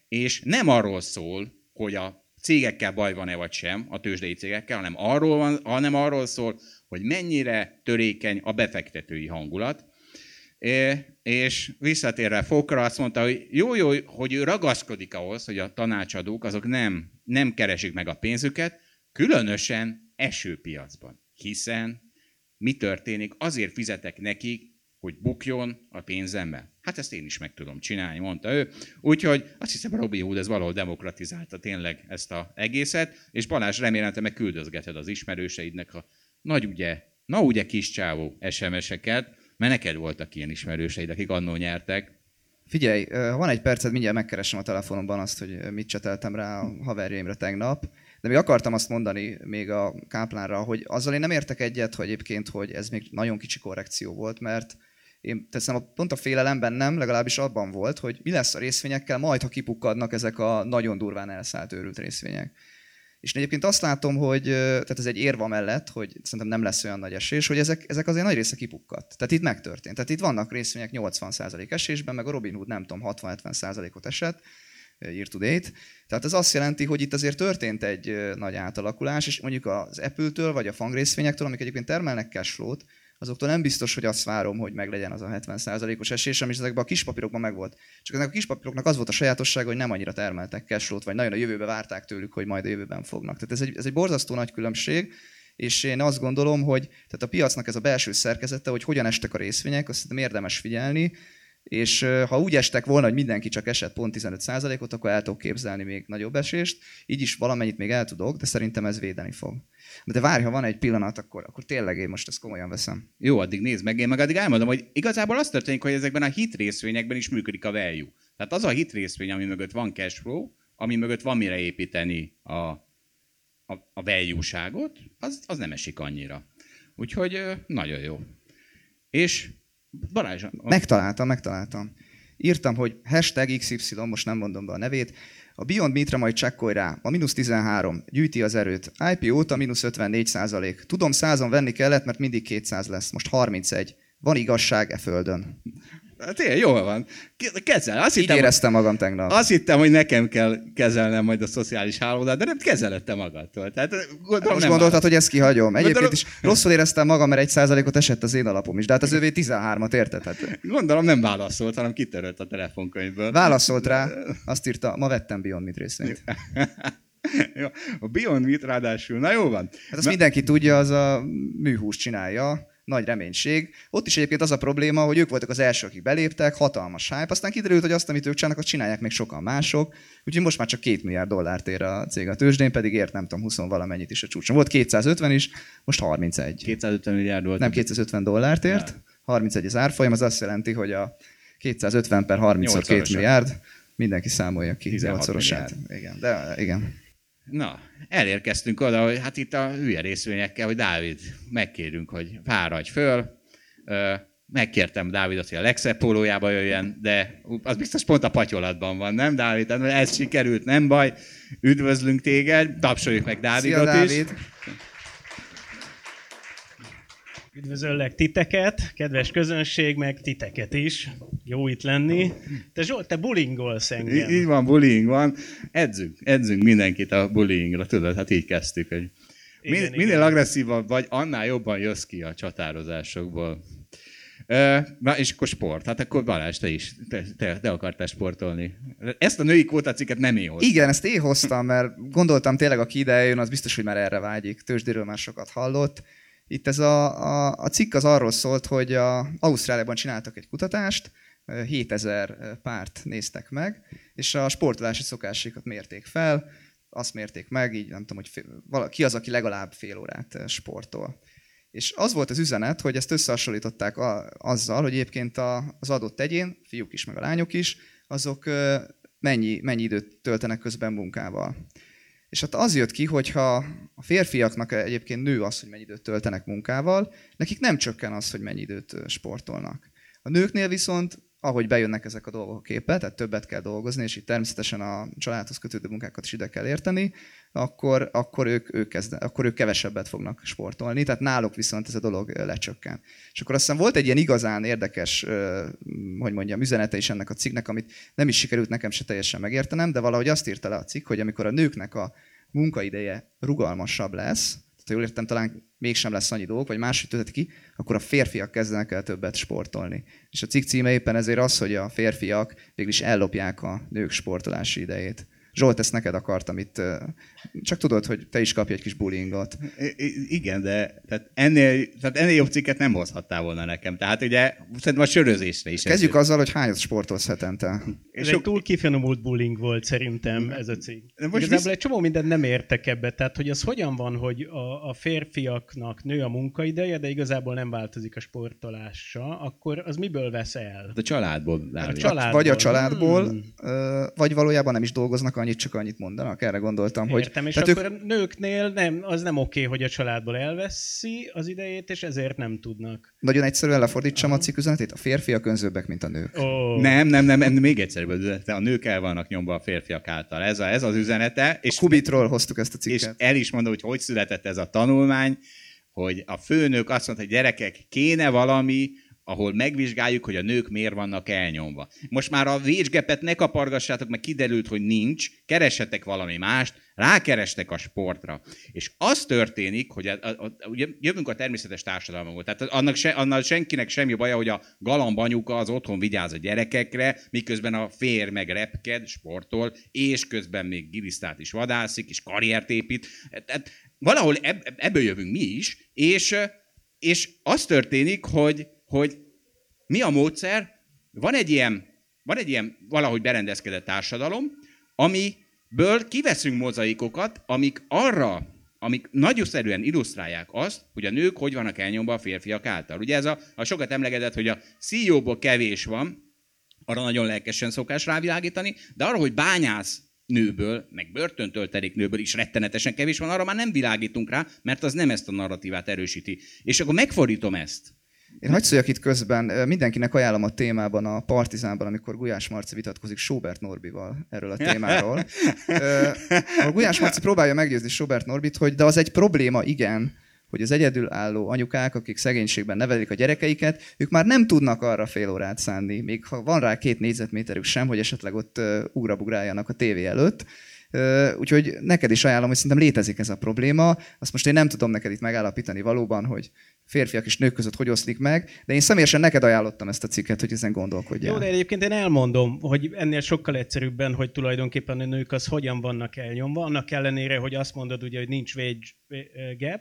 És nem arról szól, hogy a cégekkel baj van-e vagy sem, a tőzsdei cégekkel, hanem arról, van, hanem arról szól, hogy mennyire törékeny a befektetői hangulat. És visszatérve Fokra azt mondta, hogy jó, jó, hogy ő ragaszkodik ahhoz, hogy a tanácsadók azok nem, nem keresik meg a pénzüket, különösen esőpiacban. Hiszen mi történik? Azért fizetek nekik, hogy bukjon a pénzemmel. Hát ezt én is meg tudom csinálni, mondta ő. Úgyhogy azt hiszem, Robi Hood ez valahol demokratizálta tényleg ezt a egészet, és Balázs remélem, te meg küldözgeted az ismerőseidnek a nagy ugye, na ugye kis csávó SMS-eket, mert neked voltak ilyen ismerőseid, akik annó nyertek. Figyelj, van egy percet, mindjárt megkeresem a telefonomban azt, hogy mit cseteltem rá a haverjaimra tegnap. De még akartam azt mondani még a Káplánra, hogy azzal én nem értek egyet, hogy egyébként, hogy ez még nagyon kicsi korrekció volt, mert én teszem, pont a félelemben nem, legalábbis abban volt, hogy mi lesz a részvényekkel, majd ha kipukkadnak ezek a nagyon durván elszállt őrült részvények. És egyébként azt látom, hogy tehát ez egy érva mellett, hogy szerintem nem lesz olyan nagy esés, hogy ezek, ezek azért nagy része kipukkadt. Tehát itt megtörtént. Tehát itt vannak részvények 80% esésben, meg a Robin Hood nem tudom, 60-70%-ot esett, year to date. Tehát ez azt jelenti, hogy itt azért történt egy nagy átalakulás, és mondjuk az Apple-től vagy a fang részvényektől, amik egyébként termelnek cashflow-t, azoktól nem biztos, hogy azt várom, hogy meglegyen az a 70%-os esés, ami ezekben a kis papírokban megvolt. Csak ezek a kis papíroknak az volt a sajátossága, hogy nem annyira termeltek cashflow vagy nagyon a jövőbe várták tőlük, hogy majd a jövőben fognak. Tehát ez egy, ez egy borzasztó nagy különbség, és én azt gondolom, hogy tehát a piacnak ez a belső szerkezete, hogy hogyan estek a részvények, azt érdemes figyelni, és ha úgy estek volna, hogy mindenki csak esett pont 15%-ot, akkor el tudok képzelni még nagyobb esést. Így is valamennyit még el tudok, de szerintem ez védeni fog. De várj, ha van egy pillanat, akkor, akkor tényleg én most ezt komolyan veszem. Jó, addig nézd meg, én meg addig elmondom, hogy igazából az történik, hogy ezekben a hit részvényekben is működik a value. Tehát az a hit részvény, ami mögött van cash flow, ami mögött van mire építeni a, a, a value-ságot, az, az nem esik annyira. Úgyhogy nagyon jó. És Balázs. Megtaláltam, megtaláltam. Írtam, hogy hashtag XY, most nem mondom be a nevét, a Beyond Meat-re majd csekkolj rá. A mínusz 13. Gyűjti az erőt. IP óta mínusz 54 százalék. Tudom, százon venni kellett, mert mindig 200 lesz. Most 31. Van igazság e földön. Tényleg, jól van. Kezel. Azt Így hittem, éreztem magam tegnap. Azt hittem, hogy nekem kell kezelnem majd a szociális hálózat, de nem kezelette magadtól. Tehát, gondolom, Most nem gondoltad, áll. hogy ezt kihagyom. Egyébként gondolom... is rosszul éreztem magam, mert egy százalékot esett az én alapom is, de hát az övé 13-at érted? Hát... Gondolom nem válaszolt, hanem kitörött a telefonkönyvből. Válaszolt rá, azt írta, ma vettem Beyond Meat részvényt. a Beyond Meat ráadásul, na jó van. Hát azt Na... mindenki tudja, az a műhús csinálja, nagy reménység. Ott is egyébként az a probléma, hogy ők voltak az elsők, akik beléptek, hatalmas hype, aztán kiderült, hogy azt, amit ők csinálnak, azt csinálják még sokan mások, úgyhogy most már csak két milliárd dollárt ér a cég a tőzsdén, pedig ért nem tudom, 20 valamennyit is a csúcson. Volt 250 is, most 31. 250 milliárd volt. Nem 250 dollárt ért, ja. 31 az árfolyam, az azt jelenti, hogy a 250 per 30 2 milliárd, mindenki számolja ki 8-szorosát. Igen, de igen. Na, elérkeztünk oda, hogy hát itt a hülye részvényekkel, hogy Dávid, megkérünk, hogy fáradj föl. Megkértem Dávidot, hogy a legszebb pólójába jöjjen, de az biztos pont a patyolatban van, nem Dávid? Ez sikerült, nem baj. Üdvözlünk téged, tapsoljuk meg Dávidot Szia, Dávid. is. Üdvözöllek titeket, kedves közönség, meg titeket is. Jó itt lenni. Te Zsolt, te bullyingolsz engem. Így van, bullying van. Edzünk, edzünk mindenkit a bullyingra, tudod, hát így kezdtük. Hogy igen, min, minél igen. agresszívabb vagy, annál jobban jössz ki a csatározásokból. Na, és akkor sport. Hát akkor Balázs, te is, te, te, te akartál sportolni. Ezt a női kvótacikket nem én hoztam. Igen, ezt én hoztam, mert gondoltam tényleg, aki ide jön, az biztos, hogy már erre vágyik. Tőzsdéről már sokat hallott. Itt ez a, a, a cikk az arról szólt, hogy a Ausztráliában csináltak egy kutatást, 7000 párt néztek meg, és a sportolási szokásékat mérték fel, azt mérték meg, így nem tudom, hogy fél, ki az, aki legalább fél órát sportol. És az volt az üzenet, hogy ezt összehasonlították a, azzal, hogy egyébként a, az adott egyén, fiúk is, meg a lányok is, azok mennyi, mennyi időt töltenek közben munkával. És hát az jött ki, hogy ha a férfiaknak egyébként nő az, hogy mennyi időt töltenek munkával, nekik nem csökken az, hogy mennyi időt sportolnak. A nőknél viszont ahogy bejönnek ezek a dolgok a képbe, tehát többet kell dolgozni, és itt természetesen a családhoz kötődő munkákat is ide kell érteni, akkor, akkor, ők, ők kezd, akkor ők kevesebbet fognak sportolni, tehát náluk viszont ez a dolog lecsökken. És akkor aztán volt egy ilyen igazán érdekes, hogy mondjam, üzenete is ennek a cikknek, amit nem is sikerült nekem se teljesen megértenem, de valahogy azt írta le a cikk, hogy amikor a nőknek a munkaideje rugalmasabb lesz, ha jól értem, talán mégsem lesz annyi dolgok, vagy máshogy tölteti ki, akkor a férfiak kezdenek el többet sportolni. És a cikk címe éppen ezért az, hogy a férfiak végül is ellopják a nők sportolási idejét. Zsolt, ezt neked akartam itt. Csak tudod, hogy te is kapj egy kis bullyingot. I- igen, de tehát ennél, tehát ennél jobb cikket nem hozhattál volna nekem. Tehát ugye szerintem a sörözésre is. Kezdjük ez. azzal, hogy hányat sportolsz hetente. Ez sok... egy túl kifinomult bullying volt szerintem ez a cikk. Most Igazából visz... egy csomó mindent nem értek ebbe. Tehát, hogy az hogyan van, hogy a, a férfiaknak nő a munkaideje, de igazából nem változik a sportolása, akkor az miből vesz el? A családból. A családból. Vagy a családból, hmm. vagy valójában nem is dolgoznak annyit, csak annyit mondanak. Erre gondoltam, hogy... Értem, és akkor ők... a nőknél nem, az nem oké, hogy a családból elveszi az idejét, és ezért nem tudnak. Nagyon egyszerűen lefordítsam uh-huh. a cikk üzenetét. A férfiak önzőbbek, mint a nők. Oh. Nem, nem, nem, nem, még egyszerűbb az üzenete. A nők el vannak nyomva a férfiak által. Ez, a, ez az üzenete. És a Kubitról hoztuk ezt a cikket. És el is mondom, hogy hogy született ez a tanulmány, hogy a főnök azt mondta, hogy gyerekek, kéne valami, ahol megvizsgáljuk, hogy a nők miért vannak elnyomva. Most már a vécsgepet ne kapargassátok, mert kiderült, hogy nincs, keresetek valami mást, rákerestek a sportra. És az történik, hogy a, a, a, ugye jövünk a természetes társadalomból, tehát annak, se, annak senkinek semmi baja, hogy a galambanyuka az otthon vigyáz a gyerekekre, miközben a fér meg repked, sportol, és közben még gilisztát is vadászik, és karriert épít. Tehát valahol ebb, ebből jövünk mi is, és, és az történik, hogy hogy mi a módszer? Van egy ilyen, van egy ilyen valahogy berendezkedett társadalom, amiből kiveszünk mozaikokat, amik arra, amik nagyoszerűen illusztrálják azt, hogy a nők hogy vannak elnyomva a férfiak által. Ugye ez a, a sokat emlegetett, hogy a CEO-ból kevés van, arra nagyon lelkesen szokás rávilágítani, de arra, hogy bányász nőből, meg börtöntöltelék nőből is rettenetesen kevés van, arra már nem világítunk rá, mert az nem ezt a narratívát erősíti. És akkor megfordítom ezt. Én hagyd szóljak itt közben, mindenkinek ajánlom a témában, a Partizánban, amikor Gulyás Marci vitatkozik Sobert Norbival erről a témáról. a Gulyás Marci próbálja meggyőzni Sobert Norbit, hogy de az egy probléma, igen, hogy az egyedülálló anyukák, akik szegénységben nevelik a gyerekeiket, ők már nem tudnak arra fél órát szánni, még ha van rá két négyzetméterük sem, hogy esetleg ott ugrabugráljanak a tévé előtt. Úgyhogy neked is ajánlom, hogy szerintem létezik ez a probléma. Azt most én nem tudom neked itt megállapítani valóban, hogy férfiak és nők között hogy oszlik meg, de én személyesen neked ajánlottam ezt a cikket, hogy ezen gondolkodjál. Jó, de egyébként én elmondom, hogy ennél sokkal egyszerűbben, hogy tulajdonképpen a nők az hogyan vannak elnyomva, annak ellenére, hogy azt mondod ugye, hogy nincs wage gap,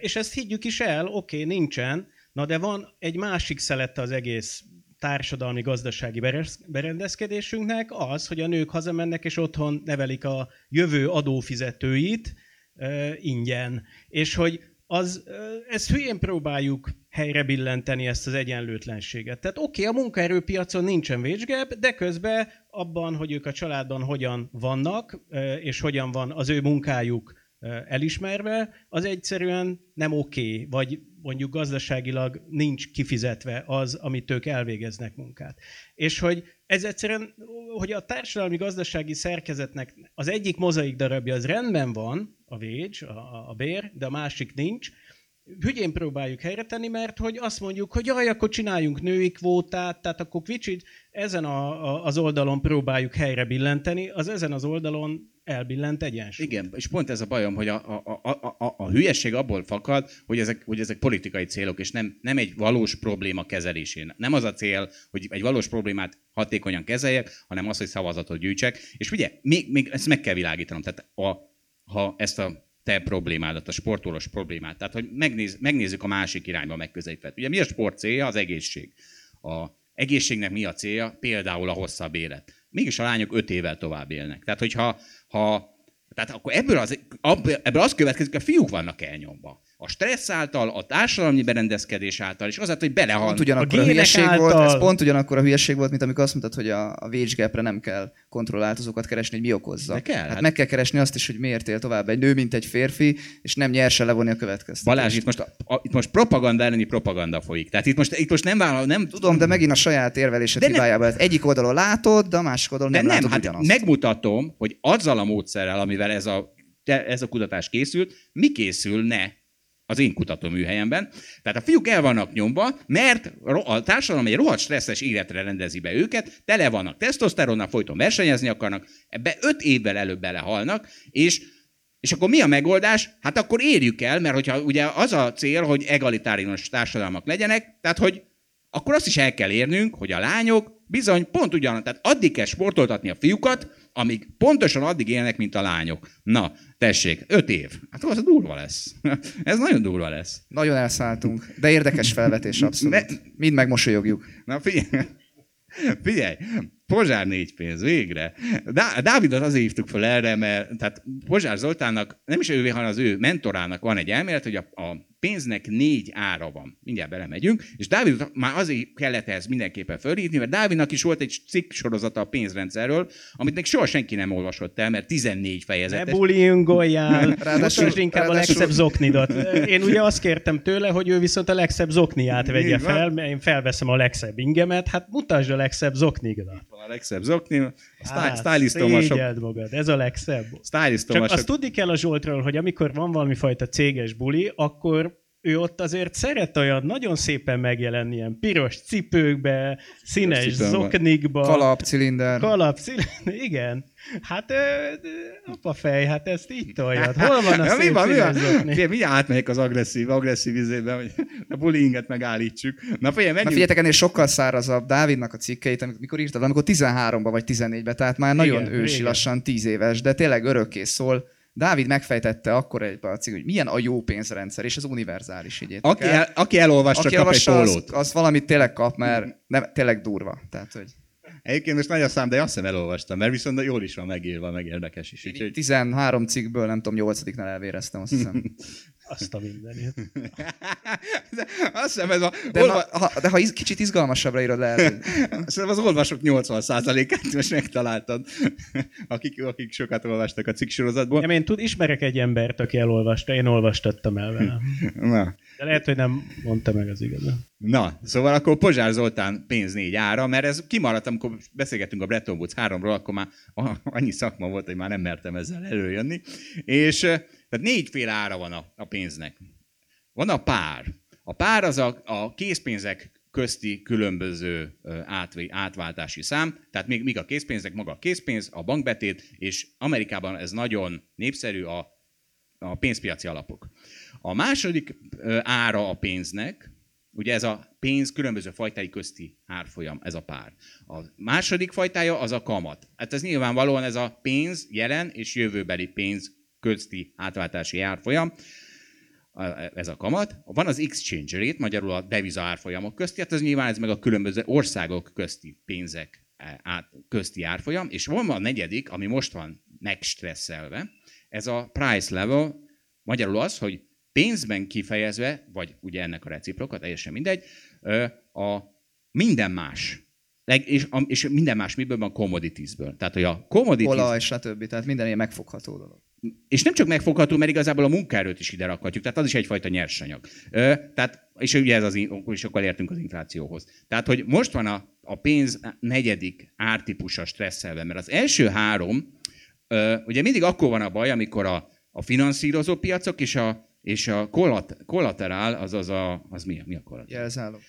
és ezt higgyük is el, oké, okay, nincsen, na de van egy másik szelette az egész társadalmi, gazdasági berendezkedésünknek az, hogy a nők hazamennek és otthon nevelik a jövő adófizetőit ingyen. És hogy az, ezt hülyén próbáljuk helyre billenteni ezt az egyenlőtlenséget. Tehát oké, okay, a munkaerőpiacon nincsen wage de közben abban, hogy ők a családban hogyan vannak, és hogyan van az ő munkájuk elismerve, az egyszerűen nem oké, okay, vagy mondjuk gazdaságilag nincs kifizetve az, amit ők elvégeznek munkát. És hogy ez egyszerűen, hogy a társadalmi gazdasági szerkezetnek az egyik mozaik darabja az rendben van, a wage, a, a bér, de a másik nincs, hügyén próbáljuk helyre mert hogy azt mondjuk, hogy jaj, akkor csináljunk női kvótát, tehát akkor kicsit ezen a, a, az oldalon próbáljuk helyre billenteni, az ezen az oldalon elbillent egyensúly. Igen, és pont ez a bajom, hogy a, a, a, a, a hülyesség abból fakad, hogy ezek, hogy ezek politikai célok, és nem, nem egy valós probléma kezelésén. Nem az a cél, hogy egy valós problémát hatékonyan kezeljek, hanem az, hogy szavazatot gyűjtsek. És ugye, még, még ezt meg kell világítanom. Tehát a, ha ezt a te problémádat, a sportolós problémát. Tehát, hogy megnéz, megnézzük a másik irányba megközelítve. Ugye mi a sport célja? Az egészség. A egészségnek mi a célja? Például a hosszabb élet. Mégis a lányok öt évvel tovább élnek. Tehát, hogyha ha, tehát akkor ebből az, ebből az következik, hogy a fiúk vannak elnyomva a stressz által, a társadalmi berendezkedés által, és azáltal, hogy belehalnak. Pont ugyanakkor a, a hülyeség által... volt, ez pont ugyanakkor a hülyeség volt, mint amikor azt mondtad, hogy a, a wage gap nem kell kontrolláltozókat keresni, hogy mi okozza. De kell. Hát, hát, meg kell keresni azt is, hogy miért él tovább egy nő, mint egy férfi, és nem nyerse levonni a következtetést. Balázs, itt most, a, itt most propaganda elleni propaganda folyik. Tehát itt most, itt most nem vállal, nem... Tudom, de megint a saját érvelésed hibájába. Nem... Egyik oldalon látod, de a másik oldalon nem, nem látod hát ugyanazt. megmutatom, hogy azzal a módszerrel, amivel ez a, ez a kutatás készült, mi készülne az én kutatóműhelyemben. Tehát a fiúk el vannak nyomva, mert a társadalom egy rohadt stresszes életre rendezi be őket, tele vannak tesztoszteronnal, folyton versenyezni akarnak, ebbe öt évvel előbb belehalnak, és és akkor mi a megoldás? Hát akkor érjük el, mert hogyha ugye az a cél, hogy egalitárius társadalmak legyenek, tehát hogy akkor azt is el kell érnünk, hogy a lányok bizony pont ugyan, tehát addig kell sportoltatni a fiúkat, amíg pontosan addig élnek, mint a lányok. Na, tessék, öt év. Hát az durva lesz. Ez nagyon durva lesz. Nagyon elszálltunk, de érdekes felvetés abszolút. Ne... Mind megmosolyogjuk. Na figyelj, figyelj, Pozsár négy pénz, végre. Dá- Dávidot azért hívtuk fel erre, mert tehát Pozsár Zoltánnak, nem is ővé, hanem az ő mentorának van egy elmélet, hogy a, a pénznek négy ára van. Mindjárt belemegyünk, és Dávid már azért kellett ehhez mindenképpen fölhívni, mert Dávidnak is volt egy cikk sorozata a pénzrendszerről, amit még soha senki nem olvasott el, mert 14 fejezetes. Ne bullyingoljál, ráadásul inkább ráadásul... a legszebb zoknidat. Én ugye azt kértem tőle, hogy ő viszont a legszebb zokniát vegye fel, mert én felveszem a legszebb ingemet, hát mutasd a legszebb zoknidat. A legszebb zokni, a hát, stylistom sok... magad, ez a legszebb. Stylistom Csak azt tudni kell a Zsoltról, hogy amikor van valami fajta céges buli, akkor ő ott azért szeret olyan nagyon szépen megjelenni ilyen piros cipőkbe, színes zoknikba. Kalapcilinder. Kalapcilinder, igen. Hát, apa fej, hát ezt így toljad. Hol van a ja, szép mi van, mi van? Figyelj, mi átmegyek az agresszív, agresszív izébe, hogy a bullyinget megállítsuk. Na figyelj, menjünk. Na figyeljetek, ennél sokkal szárazabb Dávidnak a cikkeit, amikor írtad, amikor 13-ba vagy 14-be, tehát már nagyon igen, ősi, igen. lassan 10 éves, de tényleg örökké szól Dávid megfejtette akkor egy cég, hogy milyen a jó pénzrendszer, és az univerzális, így aki, el, aki elolvasta, aki kap egy pólót. Az, az, valamit tényleg kap, mert nem, tényleg durva. Tehát, hogy... Egyébként most nagy a szám, de azt sem elolvastam, mert viszont jól is van megírva, meg érdekes is. Úgy, 13 cikkből, nem tudom, 8-nál elvéreztem, azt hiszem. Azt a mindenit. de azt hiszem ez a... De, olva... ha, de ha iz, kicsit izgalmasabbra írod lehet. Szerintem az olvasók 80%-át most megtaláltad, akik, akik sokat olvastak a cikksorozatból. Ja, én tud, ismerek egy embert, aki elolvasta, én olvastattam el vele. Na. De lehet, hogy nem mondta meg az igazat. Na, szóval akkor Pozsár Zoltán pénz négy ára, mert ez kimaradt, amikor beszélgettünk a Bretton Woods 3-ról, akkor már annyi szakma volt, hogy már nem mertem ezzel előjönni. És tehát négyféle ára van a, a pénznek. Van a pár. A pár az a, a készpénzek közti különböző átv, átváltási szám, tehát még, még a készpénzek, maga a készpénz, a bankbetét, és Amerikában ez nagyon népszerű a, a pénzpiaci alapok. A második ára a pénznek, ugye ez a pénz különböző fajtái közti árfolyam, ez a pár. A második fajtája az a kamat. Hát ez nyilvánvalóan ez a pénz jelen és jövőbeli pénz közti átváltási árfolyam, ez a kamat. Van az exchange rate, magyarul a deviza árfolyamok közti, hát ez nyilván ez meg a különböző országok közti pénzek e, át, közti árfolyam, és van a negyedik, ami most van megstresszelve, ez a price level, magyarul az, hogy pénzben kifejezve, vagy ugye ennek a reciproka, teljesen mindegy, a minden más és, és minden más miből van commoditiesből. Tehát, hogy a commodities... Olaj, stb. Tehát minden ilyen megfogható dolog. És nem csak megfogható, mert igazából a munkaerőt is ide rakhatjuk, tehát az is egyfajta nyersanyag. Ö, tehát, és ugye ez az, és akkor értünk az inflációhoz. Tehát, hogy most van a, a pénz negyedik ártípusa stresszelve, mert az első három, ö, ugye mindig akkor van a baj, amikor a, a finanszírozó piacok és a, és a kollaterál, azaz a, az mi, mi a kollaterál? Jelzálog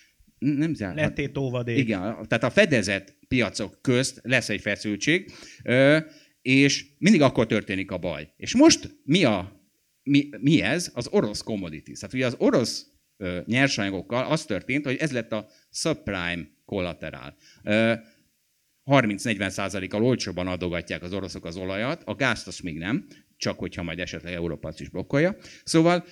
nem zár, Letét óvadék. Igen, tehát a fedezett piacok közt lesz egy feszültség, és mindig akkor történik a baj. És most mi, a, mi, mi ez? Az orosz commodities. Tehát ugye az orosz nyersanyagokkal az történt, hogy ez lett a subprime collateral. 30-40 százalékkal olcsóban adogatják az oroszok az olajat, a gázt azt még nem, csak hogyha majd esetleg Európa is blokkolja. Szóval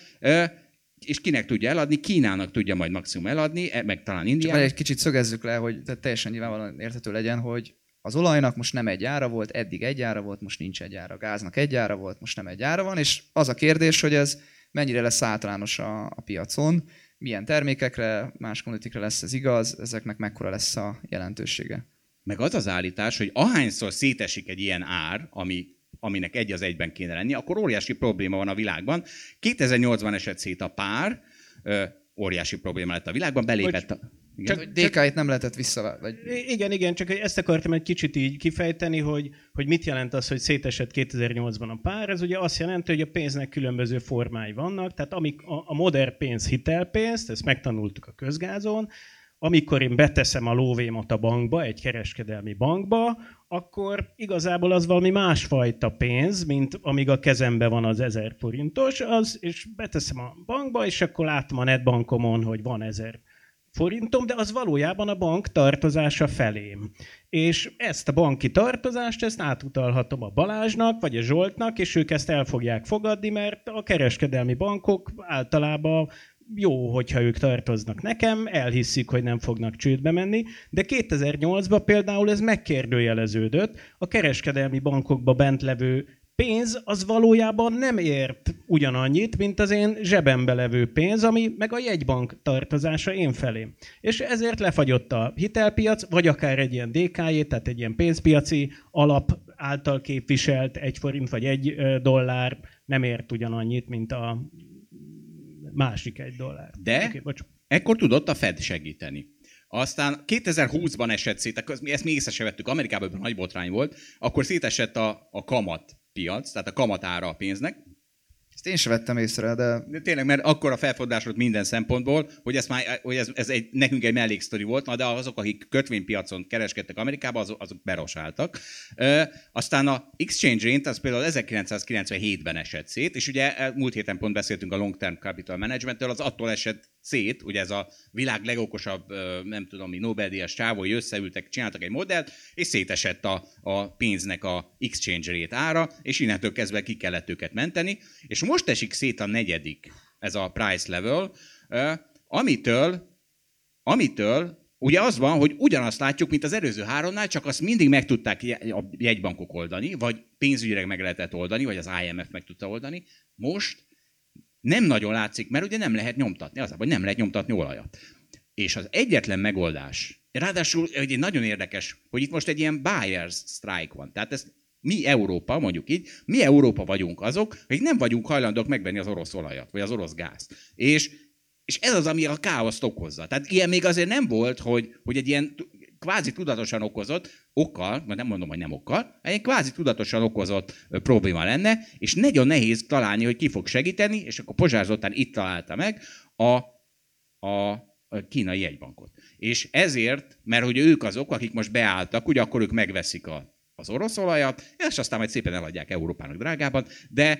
és kinek tudja eladni? Kínának tudja majd maximum eladni, e- meg talán Csak Indiának. egy kicsit szögezzük le, hogy teljesen nyilvánvalóan érthető legyen, hogy az olajnak most nem egy ára volt, eddig egy ára volt, most nincs egy ára. A gáznak egy ára volt, most nem egy ára van, és az a kérdés, hogy ez mennyire lesz általános a, a piacon, milyen termékekre, más kommoditikre lesz ez igaz, ezeknek mekkora lesz a jelentősége. Meg az az állítás, hogy ahányszor szétesik egy ilyen ár, ami, aminek egy az egyben kéne lenni, akkor óriási probléma van a világban. 2008-ban esett szét a pár, ö, óriási probléma lett a világban, belépett a... Igen? Csak, DK-it nem lehetett vissza, vagy Igen, igen, csak ezt akartam egy kicsit így kifejteni, hogy, hogy mit jelent az, hogy szétesett 2008-ban a pár. Ez ugye azt jelenti, hogy a pénznek különböző formái vannak, tehát amik a, a modern pénz hitelpénzt, ezt megtanultuk a közgázon, amikor én beteszem a lóvémat a bankba, egy kereskedelmi bankba, akkor igazából az valami másfajta pénz, mint amíg a kezembe van az 1000 forintos, az, és beteszem a bankba, és akkor látom a netbankomon, hogy van 1000 forintom, de az valójában a bank tartozása felém. És ezt a banki tartozást, ezt átutalhatom a Balázsnak, vagy a Zsoltnak, és ők ezt el fogják fogadni, mert a kereskedelmi bankok általában jó, hogyha ők tartoznak nekem, elhiszik, hogy nem fognak csődbe menni, de 2008-ban például ez megkérdőjeleződött, a kereskedelmi bankokba bent levő pénz az valójában nem ért ugyanannyit, mint az én zsebembe levő pénz, ami meg a jegybank tartozása én felém. És ezért lefagyott a hitelpiac, vagy akár egy ilyen DKJ, tehát egy ilyen pénzpiaci alap által képviselt egy forint vagy egy dollár nem ért ugyanannyit, mint a másik egy dollár. De bocs. ekkor tudott a Fed segíteni. Aztán 2020-ban esett szét, ezt mi- észre se vettük, Amerikában nagy botrány volt, akkor szétesett a, a kamat piac, tehát a kamatára a pénznek, ezt én sem vettem észre, de De tényleg, mert akkor a felfordulás volt minden szempontból, hogy, ez, már, hogy ez, ez egy, nekünk egy melléksztori volt, na de azok, akik kötvénypiacon kereskedtek Amerikában, azok, azok berosáltak. Ö, aztán a exchange rate az például 1997-ben esett szét, és ugye e, múlt héten pont beszéltünk a long term capital managementtől, az attól esett szét, ugye ez a világ legokosabb, nem tudom mi, Nobel-díjas csávói összeültek, csináltak egy modellt, és szétesett a, a pénznek a exchange rate ára, és innentől kezdve ki kellett őket menteni, és most esik szét a negyedik, ez a price level, amitől, amitől ugye az van, hogy ugyanazt látjuk, mint az előző háromnál, csak azt mindig meg tudták a jegybankok oldani, vagy pénzügyileg meg lehetett oldani, vagy az IMF meg tudta oldani. Most nem nagyon látszik, mert ugye nem lehet nyomtatni, az, hogy nem lehet nyomtatni olajat. És az egyetlen megoldás, ráadásul egy nagyon érdekes, hogy itt most egy ilyen buyers strike van. Tehát ez mi Európa, mondjuk így, mi Európa vagyunk azok, akik nem vagyunk hajlandók megvenni az orosz olajat, vagy az orosz gázt. És, és ez az, ami a káoszt okozza. Tehát ilyen még azért nem volt, hogy, hogy egy ilyen kvázi tudatosan okozott, okkal, mert nem mondom, hogy nem okkal, egy kvázi tudatosan okozott probléma lenne, és nagyon nehéz találni, hogy ki fog segíteni, és akkor Pozsár Zoltán itt találta meg a, a kínai jegybankot. És ezért, mert hogy ők azok, akik most beálltak, ugye akkor ők megveszik a, az orosz olajat, és aztán majd szépen eladják Európának drágában, de,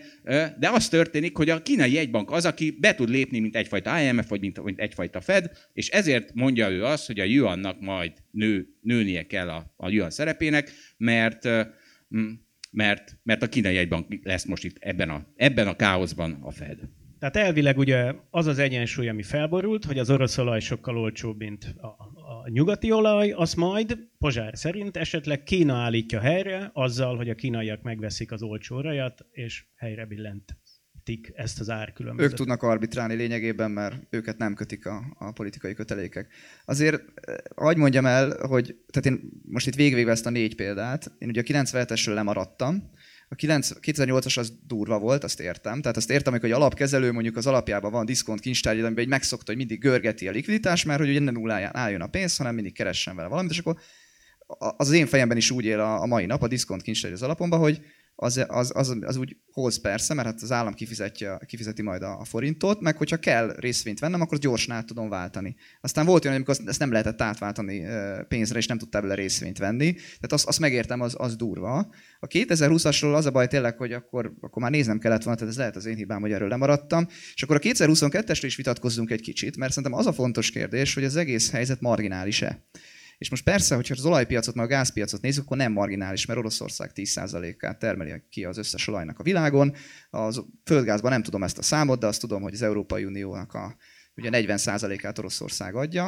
de az történik, hogy a kínai jegybank az, aki be tud lépni, mint egyfajta IMF, vagy mint, mint egyfajta Fed, és ezért mondja ő azt, hogy a yuannak majd nő, nőnie kell a, a yuan szerepének, mert, mert, mert a kínai jegybank lesz most itt ebben a, ebben a káoszban a Fed. Tehát elvileg ugye az az egyensúly, ami felborult, hogy az orosz olaj sokkal olcsóbb, mint a, a nyugati olaj, az majd Pozsár szerint esetleg Kína állítja helyre azzal, hogy a kínaiak megveszik az olcsó olajat, és helyre billentik ezt az ők árkülönbözetet. tudnak arbitrálni lényegében, mert őket nem kötik a, a politikai kötelékek. Azért, eh, hagyd mondjam el, hogy tehát én most itt végigvéve ezt a négy példát, én ugye a 97-esről lemaradtam, a 9 2008-as az durva volt, azt értem. Tehát azt értem, hogy alapkezelő mondjuk az alapjában van diszkont kincstárgy, amiben egy megszokta, hogy mindig görgeti a likviditás, mert hogy ugye nem nulláján álljon a pénz, hanem mindig keressen vele valamit, és akkor az én fejemben is úgy él a, mai nap, a diszkont kincstárgy az alapomba, hogy az, az, az, az, úgy hoz persze, mert hát az állam kifizetje, kifizeti majd a, forintot, meg hogyha kell részvényt vennem, akkor gyorsan át tudom váltani. Aztán volt olyan, amikor ezt nem lehetett átváltani pénzre, és nem tudtál bele részvényt venni. Tehát azt, azt megértem, az, az durva. A 2020-asról az a baj tényleg, hogy akkor, akkor már néznem kellett volna, tehát ez lehet az én hibám, hogy erről lemaradtam. És akkor a 2022-esről is vitatkozzunk egy kicsit, mert szerintem az a fontos kérdés, hogy az egész helyzet marginális-e. És most persze, hogyha az olajpiacot, meg a gázpiacot nézzük, akkor nem marginális, mert Oroszország 10%-át termeli ki az összes olajnak a világon. A földgázban nem tudom ezt a számot, de azt tudom, hogy az Európai Uniónak a ugye 40%-át Oroszország adja.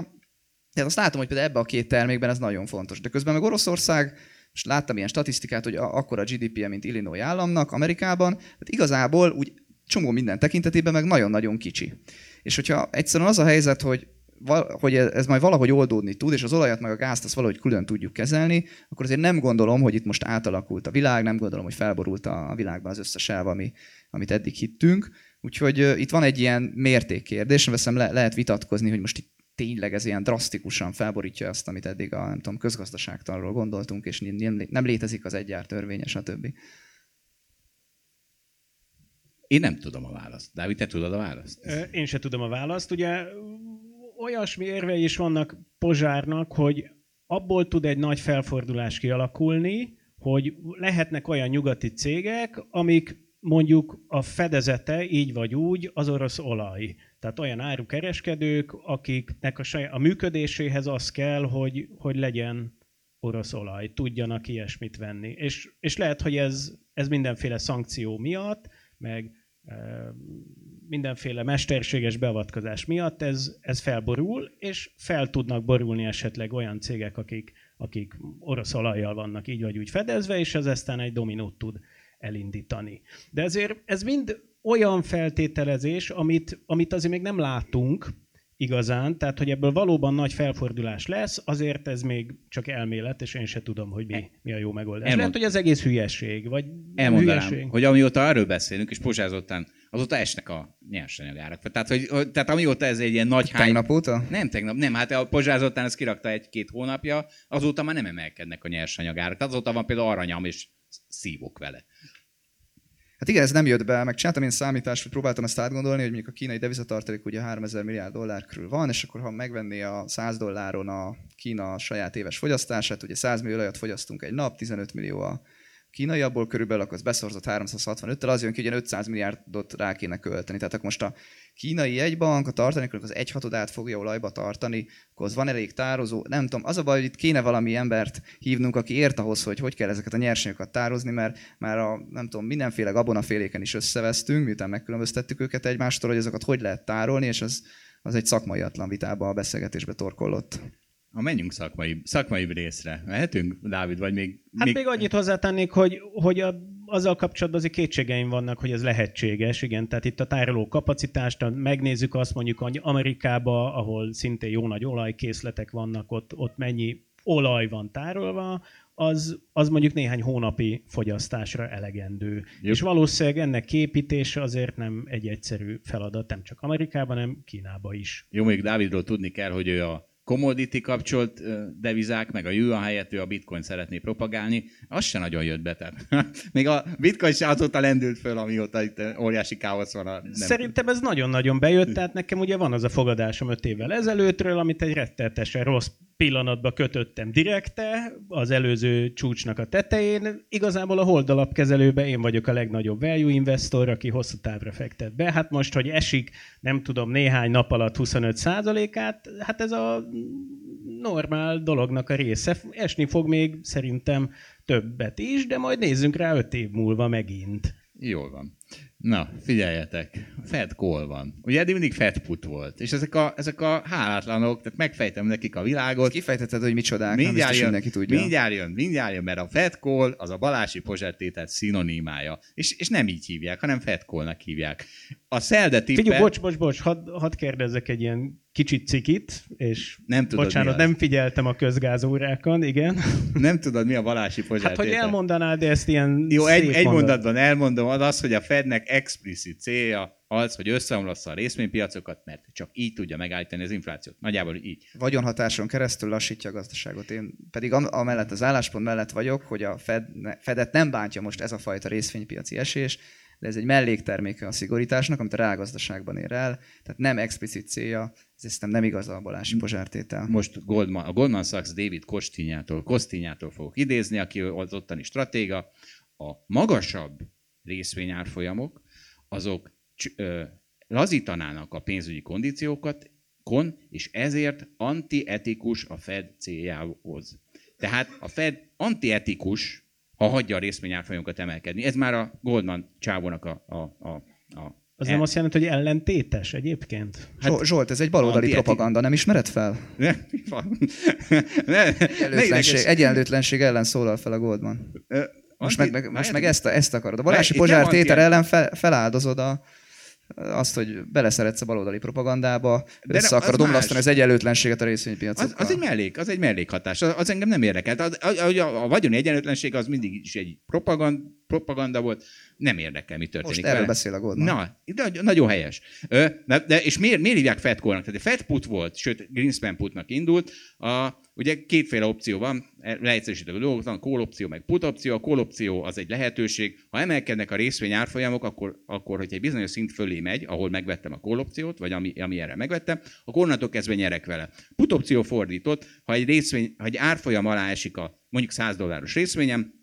Tehát azt látom, hogy például ebbe a két termékben ez nagyon fontos. De közben meg Oroszország, most láttam ilyen statisztikát, hogy akkor a GDP-je, mint Illinois államnak Amerikában, hát igazából úgy csomó minden tekintetében meg nagyon-nagyon kicsi. És hogyha egyszerűen az a helyzet, hogy hogy ez majd valahogy oldódni tud, és az olajat meg a gázt azt valahogy külön tudjuk kezelni, akkor azért nem gondolom, hogy itt most átalakult a világ, nem gondolom, hogy felborult a világban az összes elv, ami, amit eddig hittünk. Úgyhogy itt van egy ilyen mértékkérdés, veszem le, lehet vitatkozni, hogy most itt tényleg ez ilyen drasztikusan felborítja azt, amit eddig a nem tudom, közgazdaságtanról gondoltunk, és nem, nem létezik az egyárt törvénye, stb. Én nem tudom a választ. Dávid, te tudod a választ? Én se tudom a választ. Ugye olyasmi érvei is vannak Pozsárnak, hogy abból tud egy nagy felfordulás kialakulni, hogy lehetnek olyan nyugati cégek, amik mondjuk a fedezete így vagy úgy az orosz olaj. Tehát olyan árukereskedők, akiknek a, saját, a működéséhez az kell, hogy, hogy legyen orosz olaj, tudjanak ilyesmit venni. És, és lehet, hogy ez, ez mindenféle szankció miatt, meg mindenféle mesterséges beavatkozás miatt ez, ez felborul, és fel tudnak borulni esetleg olyan cégek, akik, akik orosz olajjal vannak így vagy úgy fedezve, és ez aztán egy dominót tud elindítani. De ezért ez mind olyan feltételezés, amit, amit azért még nem látunk igazán, tehát hogy ebből valóban nagy felfordulás lesz, azért ez még csak elmélet, és én se tudom, hogy mi, mi a jó megoldás. Elmond... Lehet, hogy az egész hülyeség, vagy Elmondanám, hülyeség. hogy amióta erről beszélünk, és pozsázottan, azóta esnek a nyersanyagárak. Tehát, hogy, tehát amióta ez egy ilyen nagy hány... Tegnap óta? Nem tegnap, nem, hát a pozsázottan ezt kirakta egy-két hónapja, azóta már nem emelkednek a nyersanyagárak. Tehát azóta van például aranyam, és szívok vele. Hát igen, ez nem jött be, meg csináltam én számítást, hogy próbáltam ezt átgondolni, hogy mondjuk a kínai devizatartalék ugye 3000 milliárd dollár körül van, és akkor ha megvenné a 100 dolláron a Kína saját éves fogyasztását, ugye 100 millió olajat fogyasztunk egy nap, 15 millió a kínai, abból körülbelül akkor az beszorzott 365-tel, az jön ki, hogy 500 milliárdot rá kéne költeni. Tehát akkor most a kínai egybank a tartaléknak az egy hatodát fogja olajba tartani, akkor az van elég tározó, nem tudom, az a baj, hogy itt kéne valami embert hívnunk, aki ért ahhoz, hogy hogy kell ezeket a nyersanyagokat tározni, mert már a, nem tudom, mindenféle gabonaféléken is összevesztünk, miután megkülönböztettük őket egymástól, hogy azokat hogy lehet tárolni, és az, az egy szakmaiatlan vitába a beszélgetésbe torkollott. Ha menjünk szakmai, szakmai részre. Mehetünk, Dávid, vagy még... Hát még, még annyit hozzátennék, hogy, hogy a, azzal kapcsolatban azért kétségeim vannak, hogy ez lehetséges, igen. Tehát itt a tároló kapacitást, megnézzük azt mondjuk Amerikába, ahol szintén jó nagy olajkészletek vannak, ott, ott mennyi olaj van tárolva, az, az mondjuk néhány hónapi fogyasztásra elegendő. Jó. És valószínűleg ennek képítése azért nem egy egyszerű feladat, nem csak Amerikában, hanem Kínában is. Jó, még Dávidról tudni kell, hogy ő a commodity kapcsolt devizák, meg a yuan helyett ő a bitcoin szeretné propagálni, az se nagyon jött be. Tehát. Még a bitcoin se azóta lendült föl, amióta itt óriási káosz van. A, nem. Szerintem ez nagyon-nagyon bejött, tehát nekem ugye van az a fogadásom öt évvel ezelőttről, amit egy rettetesen rossz pillanatba kötöttem direkte az előző csúcsnak a tetején. Igazából a holdalapkezelőben én vagyok a legnagyobb value investor, aki hosszú távra fektet be. Hát most, hogy esik, nem tudom, néhány nap alatt 25%-át, hát ez a normál dolognak a része. Esni fog még szerintem többet is, de majd nézzünk rá öt év múlva megint. Jól van. Na, figyeljetek, Fed call van. Ugye eddig mindig Fed put volt, és ezek a, ezek a hálátlanok, tehát megfejtem nekik a világot. Ezt kifejtetted, hogy micsodák, mindjárt jön, mindenki tudja. Mindjárt jön, mindjárt jön, mert a Fed call az a balási pozsertétet szinonimája. És, és nem így hívják, hanem Fed call-nak hívják. A szelde tippet... Figyelj, bocs, bocs, bocs, hadd had kérdezzek egy ilyen kicsit cikit, és nem tudod, bocsánat, nem figyeltem a közgázórákon, igen. Nem tudod, mi a balási pozsártétel. Hát, hogy elmondanád, de ezt ilyen Jó, egy, egy mondatban elmondom, az az, hogy a Fednek explicit célja az, hogy összeomlassza a részvénypiacokat, mert csak így tudja megállítani az inflációt. Nagyjából így. Vagyonhatáson keresztül lassítja a gazdaságot. Én pedig amellett az álláspont mellett vagyok, hogy a Fed, Fedet nem bántja most ez a fajta részvénypiaci esés, de ez egy mellékterméke a szigorításnak, amit a rágazdaságban ér el, tehát nem explicit célja, ez nem, nem igaz a balási pozsártétel. Most Goldman, a Goldman Sachs David Kostinyától, Kostinyától fogok idézni, aki az ottani stratéga. A magasabb részvényárfolyamok, azok ö, lazítanának a pénzügyi kondíciókat, kon, és ezért antietikus a Fed céljához. Tehát a Fed antietikus, ha hagyja a részvényárfolyamokat emelkedni. Ez már a Goldman csávónak a, a, a, a Az nem azt jelenti, hogy ellentétes egyébként? Hát, Zsolt, ez egy baloldali anti-eti- propaganda, nem ismered fel? Ne, ne, ne Egyenlőtlenség, ideges- egyenlőtlenség ellen szólal fel a Goldman. Most anti- meg, most meg ezt, a, ezt akarod. A Balási Pozsár tétel ellen fel, feláldozod a, azt, hogy beleszeretsz a baloldali propagandába, De össze akarod omlasztani az egyenlőtlenséget a részvénypiacokkal. Az, az egy mellék, az egy mellékhatás. Az, az engem nem érdekelt. Az, a, a, a vagyoni egyenlőtlenség az mindig is egy propagand, propaganda volt. Nem érdekel, mi történik Most erről vele. beszél a Goldman. Na, de, nagyon helyes. De, de, és miért, miért hívják Fed call-nak? Tehát Fed put volt, sőt Greenspan putnak indult. A, ugye kétféle opció van, leegyszerűsítve a dolgok, van call opció, meg put opció. A call opció az egy lehetőség. Ha emelkednek a részvény árfolyamok, akkor, akkor hogyha egy bizonyos szint fölé megy, ahol megvettem a call opciót, vagy ami, ami erre megvettem, akkor onnantól kezdve nyerek vele. Put opció fordított, ha egy részvény, ha egy árfolyam alá esik a mondjuk 100 dolláros részvényem,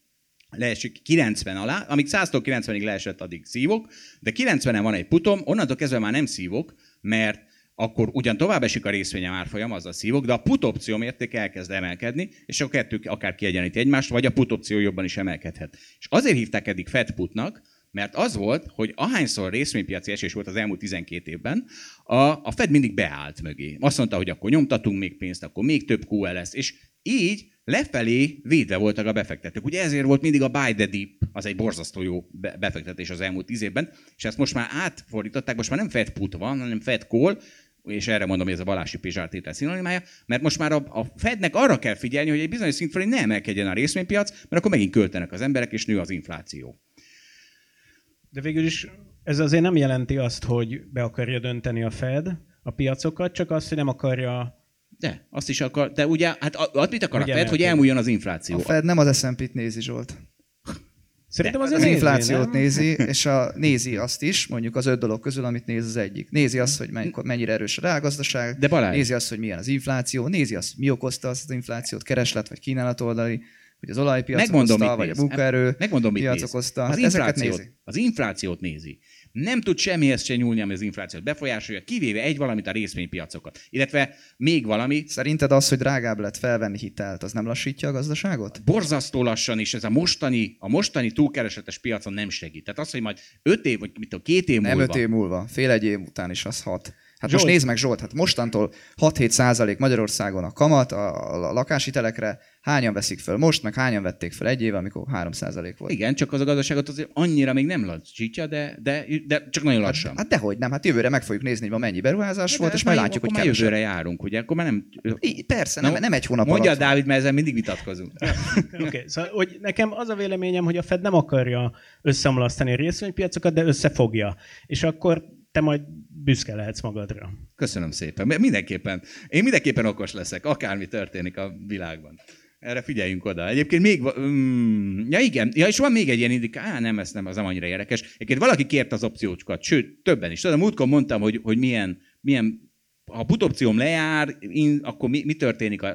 leesik 90 alá, amíg 100-tól 90-ig leesett, addig szívok, de 90-en van egy putom, onnantól kezdve már nem szívok, mert akkor ugyan tovább esik a részvényem árfolyam, azzal szívok, de a put opció mérték elkezd emelkedni, és a kettő akár kiegyeníti egymást, vagy a put opció jobban is emelkedhet. És azért hívták eddig Fed putnak, mert az volt, hogy ahányszor részvénypiaci esés volt az elmúlt 12 évben, a, a Fed mindig beállt mögé. Azt mondta, hogy akkor nyomtatunk még pénzt, akkor még több QE lesz, és így lefelé védve voltak a befektetők. Ugye ezért volt mindig a buy the dip, az egy borzasztó jó be- befektetés az elmúlt tíz évben, és ezt most már átfordították, most már nem Fed put van, hanem Fed call, és erre mondom, hogy ez a Balási Pizsár tétel szinonimája, mert most már a, a Fednek arra kell figyelni, hogy egy bizonyos szint felé ne emelkedjen a részvénypiac, mert akkor megint költenek az emberek, és nő az infláció. De végül is ez azért nem jelenti azt, hogy be akarja dönteni a Fed a piacokat, csak azt, hogy nem akarja... De, azt is akar, de ugye, hát az mit akar a Hogy Fed, hogy elmúljon az infláció. A Fed nem az S&P-t nézi, Zsolt. Szerintem azért Az nézni, inflációt nem? nézi, és a, nézi azt is, mondjuk az öt dolog közül, amit néz az egyik. Nézi azt, hogy menny- mennyire erős a reálgazdaság, De Balázs- nézi azt, hogy milyen az infláció, nézi azt, mi okozta azt az inflációt, kereslet vagy kínálat oldali, hogy az olajpiac Megmondom, okozta, vagy a néz. munkaerő Megmondom, mit piac néz. okozta. Az, Hát ezeket inflációt, nézi. az inflációt nézi. Nem tud semmihez se nyúlni, ami az inflációt befolyásolja, kivéve egy valamit a részvénypiacokat. Illetve még valami, Szerinted az, hogy drágább lett felvenni hitelt, az nem lassítja a gazdaságot? borzasztó lassan is ez a mostani, a mostani túlkeresetes piacon nem segít. Tehát az, hogy majd öt év, vagy mit tudom, két év Nem múlva. öt év múlva, fél egy év után is az hat. Hát Zsolt. most nézd meg Zsolt, hát mostantól 6-7 százalék Magyarországon a kamat a, a lakáshitelekre, hányan veszik föl most, meg hányan vették föl egy éve, amikor 3 százalék volt. Igen, csak az a gazdaságot azért annyira még nem lassítja, de, de, de csak nagyon lassan. Hát dehogy nem, hát jövőre meg fogjuk nézni, hogy ma mennyi beruházás De volt, és ez majd látjuk, hogy kevesebb. jövőre járunk, ugye? Akkor már nem... Í- Persze, Na, nem, nem egy hónap Mondja alatt. Dávid, mert ezzel mindig vitatkozunk. Oké, okay, szóval hogy nekem az a véleményem, hogy a Fed nem akarja összeomlasztani a részvénypiacokat, de összefogja. És akkor te majd büszke lehetsz magadra. Köszönöm szépen. Mindenképpen, én mindenképpen okos leszek, akármi történik a világban. Erre figyeljünk oda. Egyébként még, mm, ja igen, ja, és van még egy ilyen indika, á, nem, ez nem, az nem annyira érdekes. Egyébként valaki kért az opciókat, sőt, többen is. Tudom, múltkor mondtam, hogy, hogy milyen, milyen ha a put opcióm lejár, én, akkor mi, mi történik? A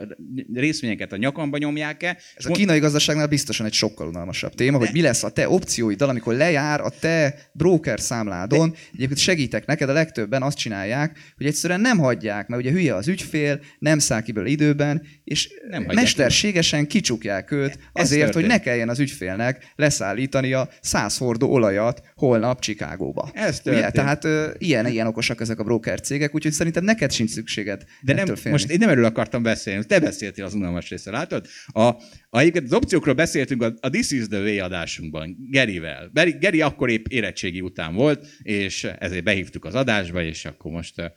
részvényeket a nyakamba nyomják-e? Ez a kínai gazdaságnál biztosan egy sokkal unalmasabb téma, hogy mi lesz a te opcióiddal, amikor lejár a te broker számládon. Egyébként segítek neked, a legtöbben azt csinálják, hogy egyszerűen nem hagyják, mert ugye hülye az ügyfél, nem száll ki belőle időben, és Nem mesterségesen kicsukják őt azért, hogy ne kelljen az ügyfélnek leszállítania 100 hordó olajat holnap Csikágóba. Ez Ugye? történt. Tehát ö, ilyen, ilyen okosak ezek a broker cégek, úgyhogy szerintem neked sincs szükséged De nem, félni. most én nem erről akartam beszélni, te beszéltél az unalmas részre, látod? A, a, az opciókról beszéltünk a, a This is the Way adásunkban, Gerivel. Geri, Geri akkor épp érettségi után volt, és ezért behívtuk az adásba, és akkor most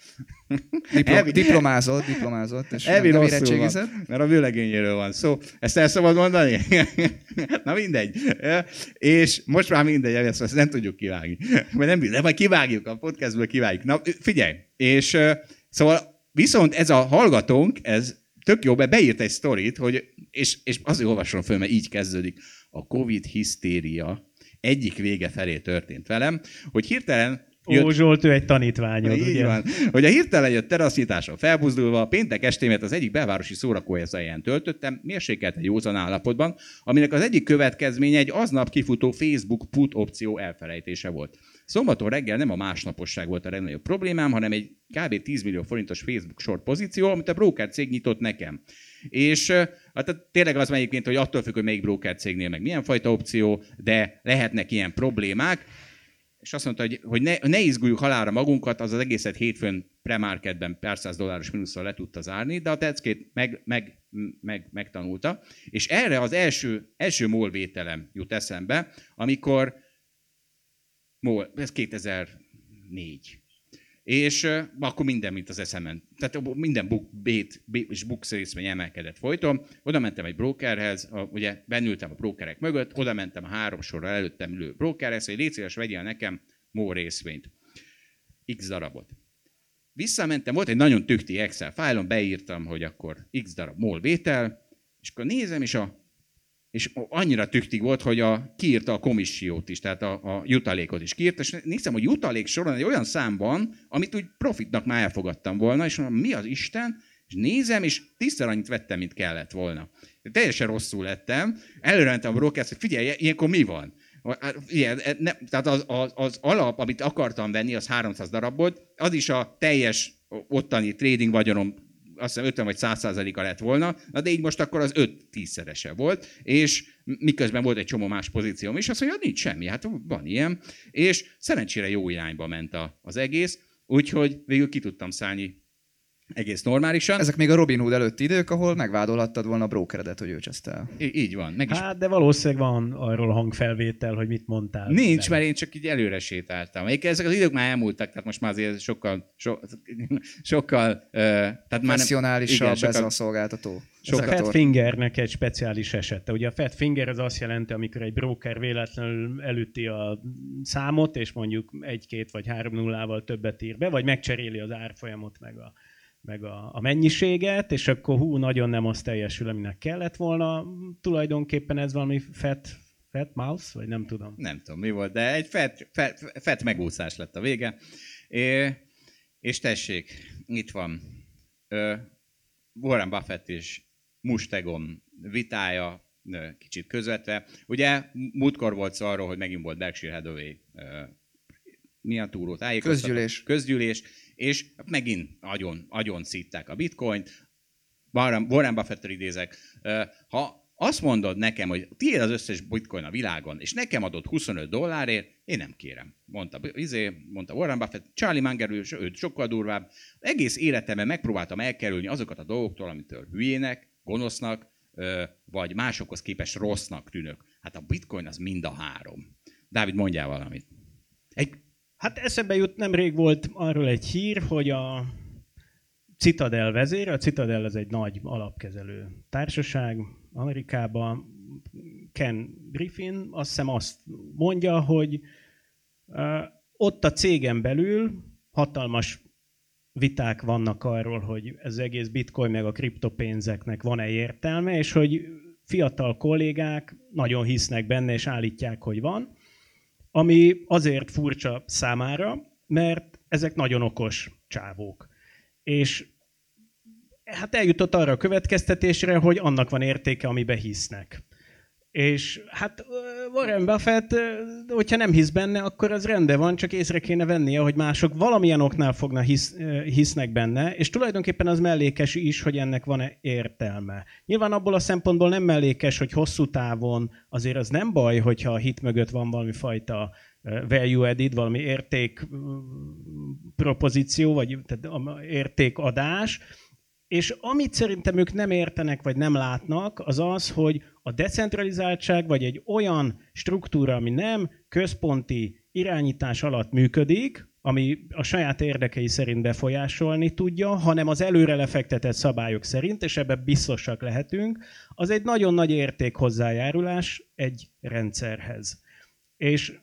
Diplo- Elvi- diplomázott, diplomázott, és Elvi nem érettségizett. van, mert a vőlegényéről van szó. Ezt el szabad mondani? Na mindegy. És most már mindegy, ezt, nem tudjuk kivágni. Mert nem, de majd kivágjuk, a podcastből kivágjuk. Na figyelj, és szóval viszont ez a hallgatónk, ez tök jó, mert beírt egy sztorit, hogy, és, és azért olvasom föl, mert így kezdődik. A Covid hisztéria egyik vége felé történt velem, hogy hirtelen Ó, Zsolt, ő egy tanítványod, így ugye? van. Hogy a hirtelen jött terasznyításon felbuzdulva, péntek estémet az egyik belvárosi szórakozóhelyen töltöttem, mérsékelte józan állapotban, aminek az egyik következménye egy aznap kifutó Facebook put opció elfelejtése volt. Szombaton reggel nem a másnaposság volt a legnagyobb problémám, hanem egy kb. 10 millió forintos Facebook short pozíció, amit a broker cég nyitott nekem. És hát tényleg az egyébként, hogy attól függ, hogy melyik broker cégnél meg milyen fajta opció, de lehetnek ilyen problémák. És azt mondta, hogy, hogy ne, ne izguljuk halára magunkat, az az egészet hétfőn premarketben pár száz dolláros mínuszal le tudta zárni, de a teckét meg, meg, meg, megtanulta. És erre az első, első molvételem jut eszembe, amikor mol, ez 2004 és uh, akkor minden, mint az eszemen. Tehát minden book, bét, bét és book részvény emelkedett folyton. Oda mentem egy brokerhez, a, ugye bennültem a brokerek mögött, oda mentem a három sorra előttem ülő brokerhez, hogy légy vegyél nekem MOL részvényt. X darabot. Visszamentem, volt egy nagyon tükti Excel fájlon, beírtam, hogy akkor X darab MOL vétel, és akkor nézem, és a és annyira tüktig volt, hogy a, kiírta a komissiót is, tehát a, a jutalékot is kiírta, és nézem, hogy jutalék soron egy olyan számban, amit úgy profitnak már elfogadtam volna, és mondom, mi az Isten, és nézem, és tízszer annyit vettem, mint kellett volna. Teljesen rosszul lettem, előre mentem a brokerhez, hogy figyelj, ilyenkor mi van? Igen, e, ne, tehát az, az, az alap, amit akartam venni, az 300 darab volt, az is a teljes ottani trading vagyonom azt hiszem 50 vagy 100 százaléka lett volna, na de így most akkor az 5-10 szerese volt, és miközben volt egy csomó más pozícióm is, azt mondja, nincs semmi, hát van ilyen, és szerencsére jó irányba ment a, az egész, úgyhogy végül ki tudtam szállni egész normálisan. Ezek még a Robin Hood előtti idők, ahol megvádolhattad volna a brokeredet, hogy ő el. I- így van. Meg is... Hát, de valószínűleg van arról hangfelvétel, hogy mit mondtál. Nincs, mert én csak így előre sétáltam. Egyébként ezek az idők már elmúltak, tehát most már azért sokkal, so, sokkal, uh, tehát már nem, igen, sokkal, ez a szolgáltató. Sok a Fat Fingernek egy speciális esete. Ugye a Fat Finger az azt jelenti, amikor egy broker véletlenül elütti a számot, és mondjuk egy-két vagy három nullával többet ír be, vagy megcseréli az árfolyamot meg a meg a, a mennyiséget, és akkor hú, nagyon nem az teljesül, aminek kellett volna. Tulajdonképpen ez valami fat, fat mouse, vagy nem tudom. Nem tudom, mi volt, de egy fat, fat, fat megúszás lett a vége. É, és tessék, itt van ö, Warren Buffett és Mustegon vitája, kicsit közvetve. Ugye múltkor volt szó arról, hogy megint volt Berkshire Hathaway mi a túró Közgyűlés. Közgyűlés, és megint agyon, agyon szítták a bitcoint. Warren, buffett idézek. Ha azt mondod nekem, hogy tiéd az összes bitcoin a világon, és nekem adod 25 dollárért, én nem kérem. Mondta, izé, mondta Warren Buffett, Charlie Munger, őt sokkal durvább. Egész életemben megpróbáltam elkerülni azokat a dolgoktól, amitől hülyének, gonosznak, vagy másokhoz képest rossznak tűnök. Hát a bitcoin az mind a három. Dávid, mondjál valamit. Egy Hát eszembe jut, nemrég volt arról egy hír, hogy a Citadel vezér, a Citadel ez egy nagy alapkezelő társaság Amerikában, Ken Griffin azt hiszem azt mondja, hogy ott a cégen belül hatalmas viták vannak arról, hogy ez egész bitcoin meg a kriptopénzeknek van-e értelme, és hogy fiatal kollégák nagyon hisznek benne, és állítják, hogy van ami azért furcsa számára, mert ezek nagyon okos csávók. És hát eljutott arra a következtetésre, hogy annak van értéke, amiben hisznek. És hát Warren Buffett, hogyha nem hisz benne, akkor az rendben van, csak észre kéne vennie, hogy mások valamilyen oknál fognak hisz, hisznek benne, és tulajdonképpen az mellékes is, hogy ennek van-e értelme. Nyilván abból a szempontból nem mellékes, hogy hosszú távon azért az nem baj, hogyha a hit mögött van valami fajta value added, valami érték propozíció, vagy tehát értékadás, és amit szerintem ők nem értenek, vagy nem látnak, az az, hogy a decentralizáltság, vagy egy olyan struktúra, ami nem központi irányítás alatt működik, ami a saját érdekei szerint befolyásolni tudja, hanem az előre lefektetett szabályok szerint, és ebben biztosak lehetünk, az egy nagyon nagy érték hozzájárulás egy rendszerhez. És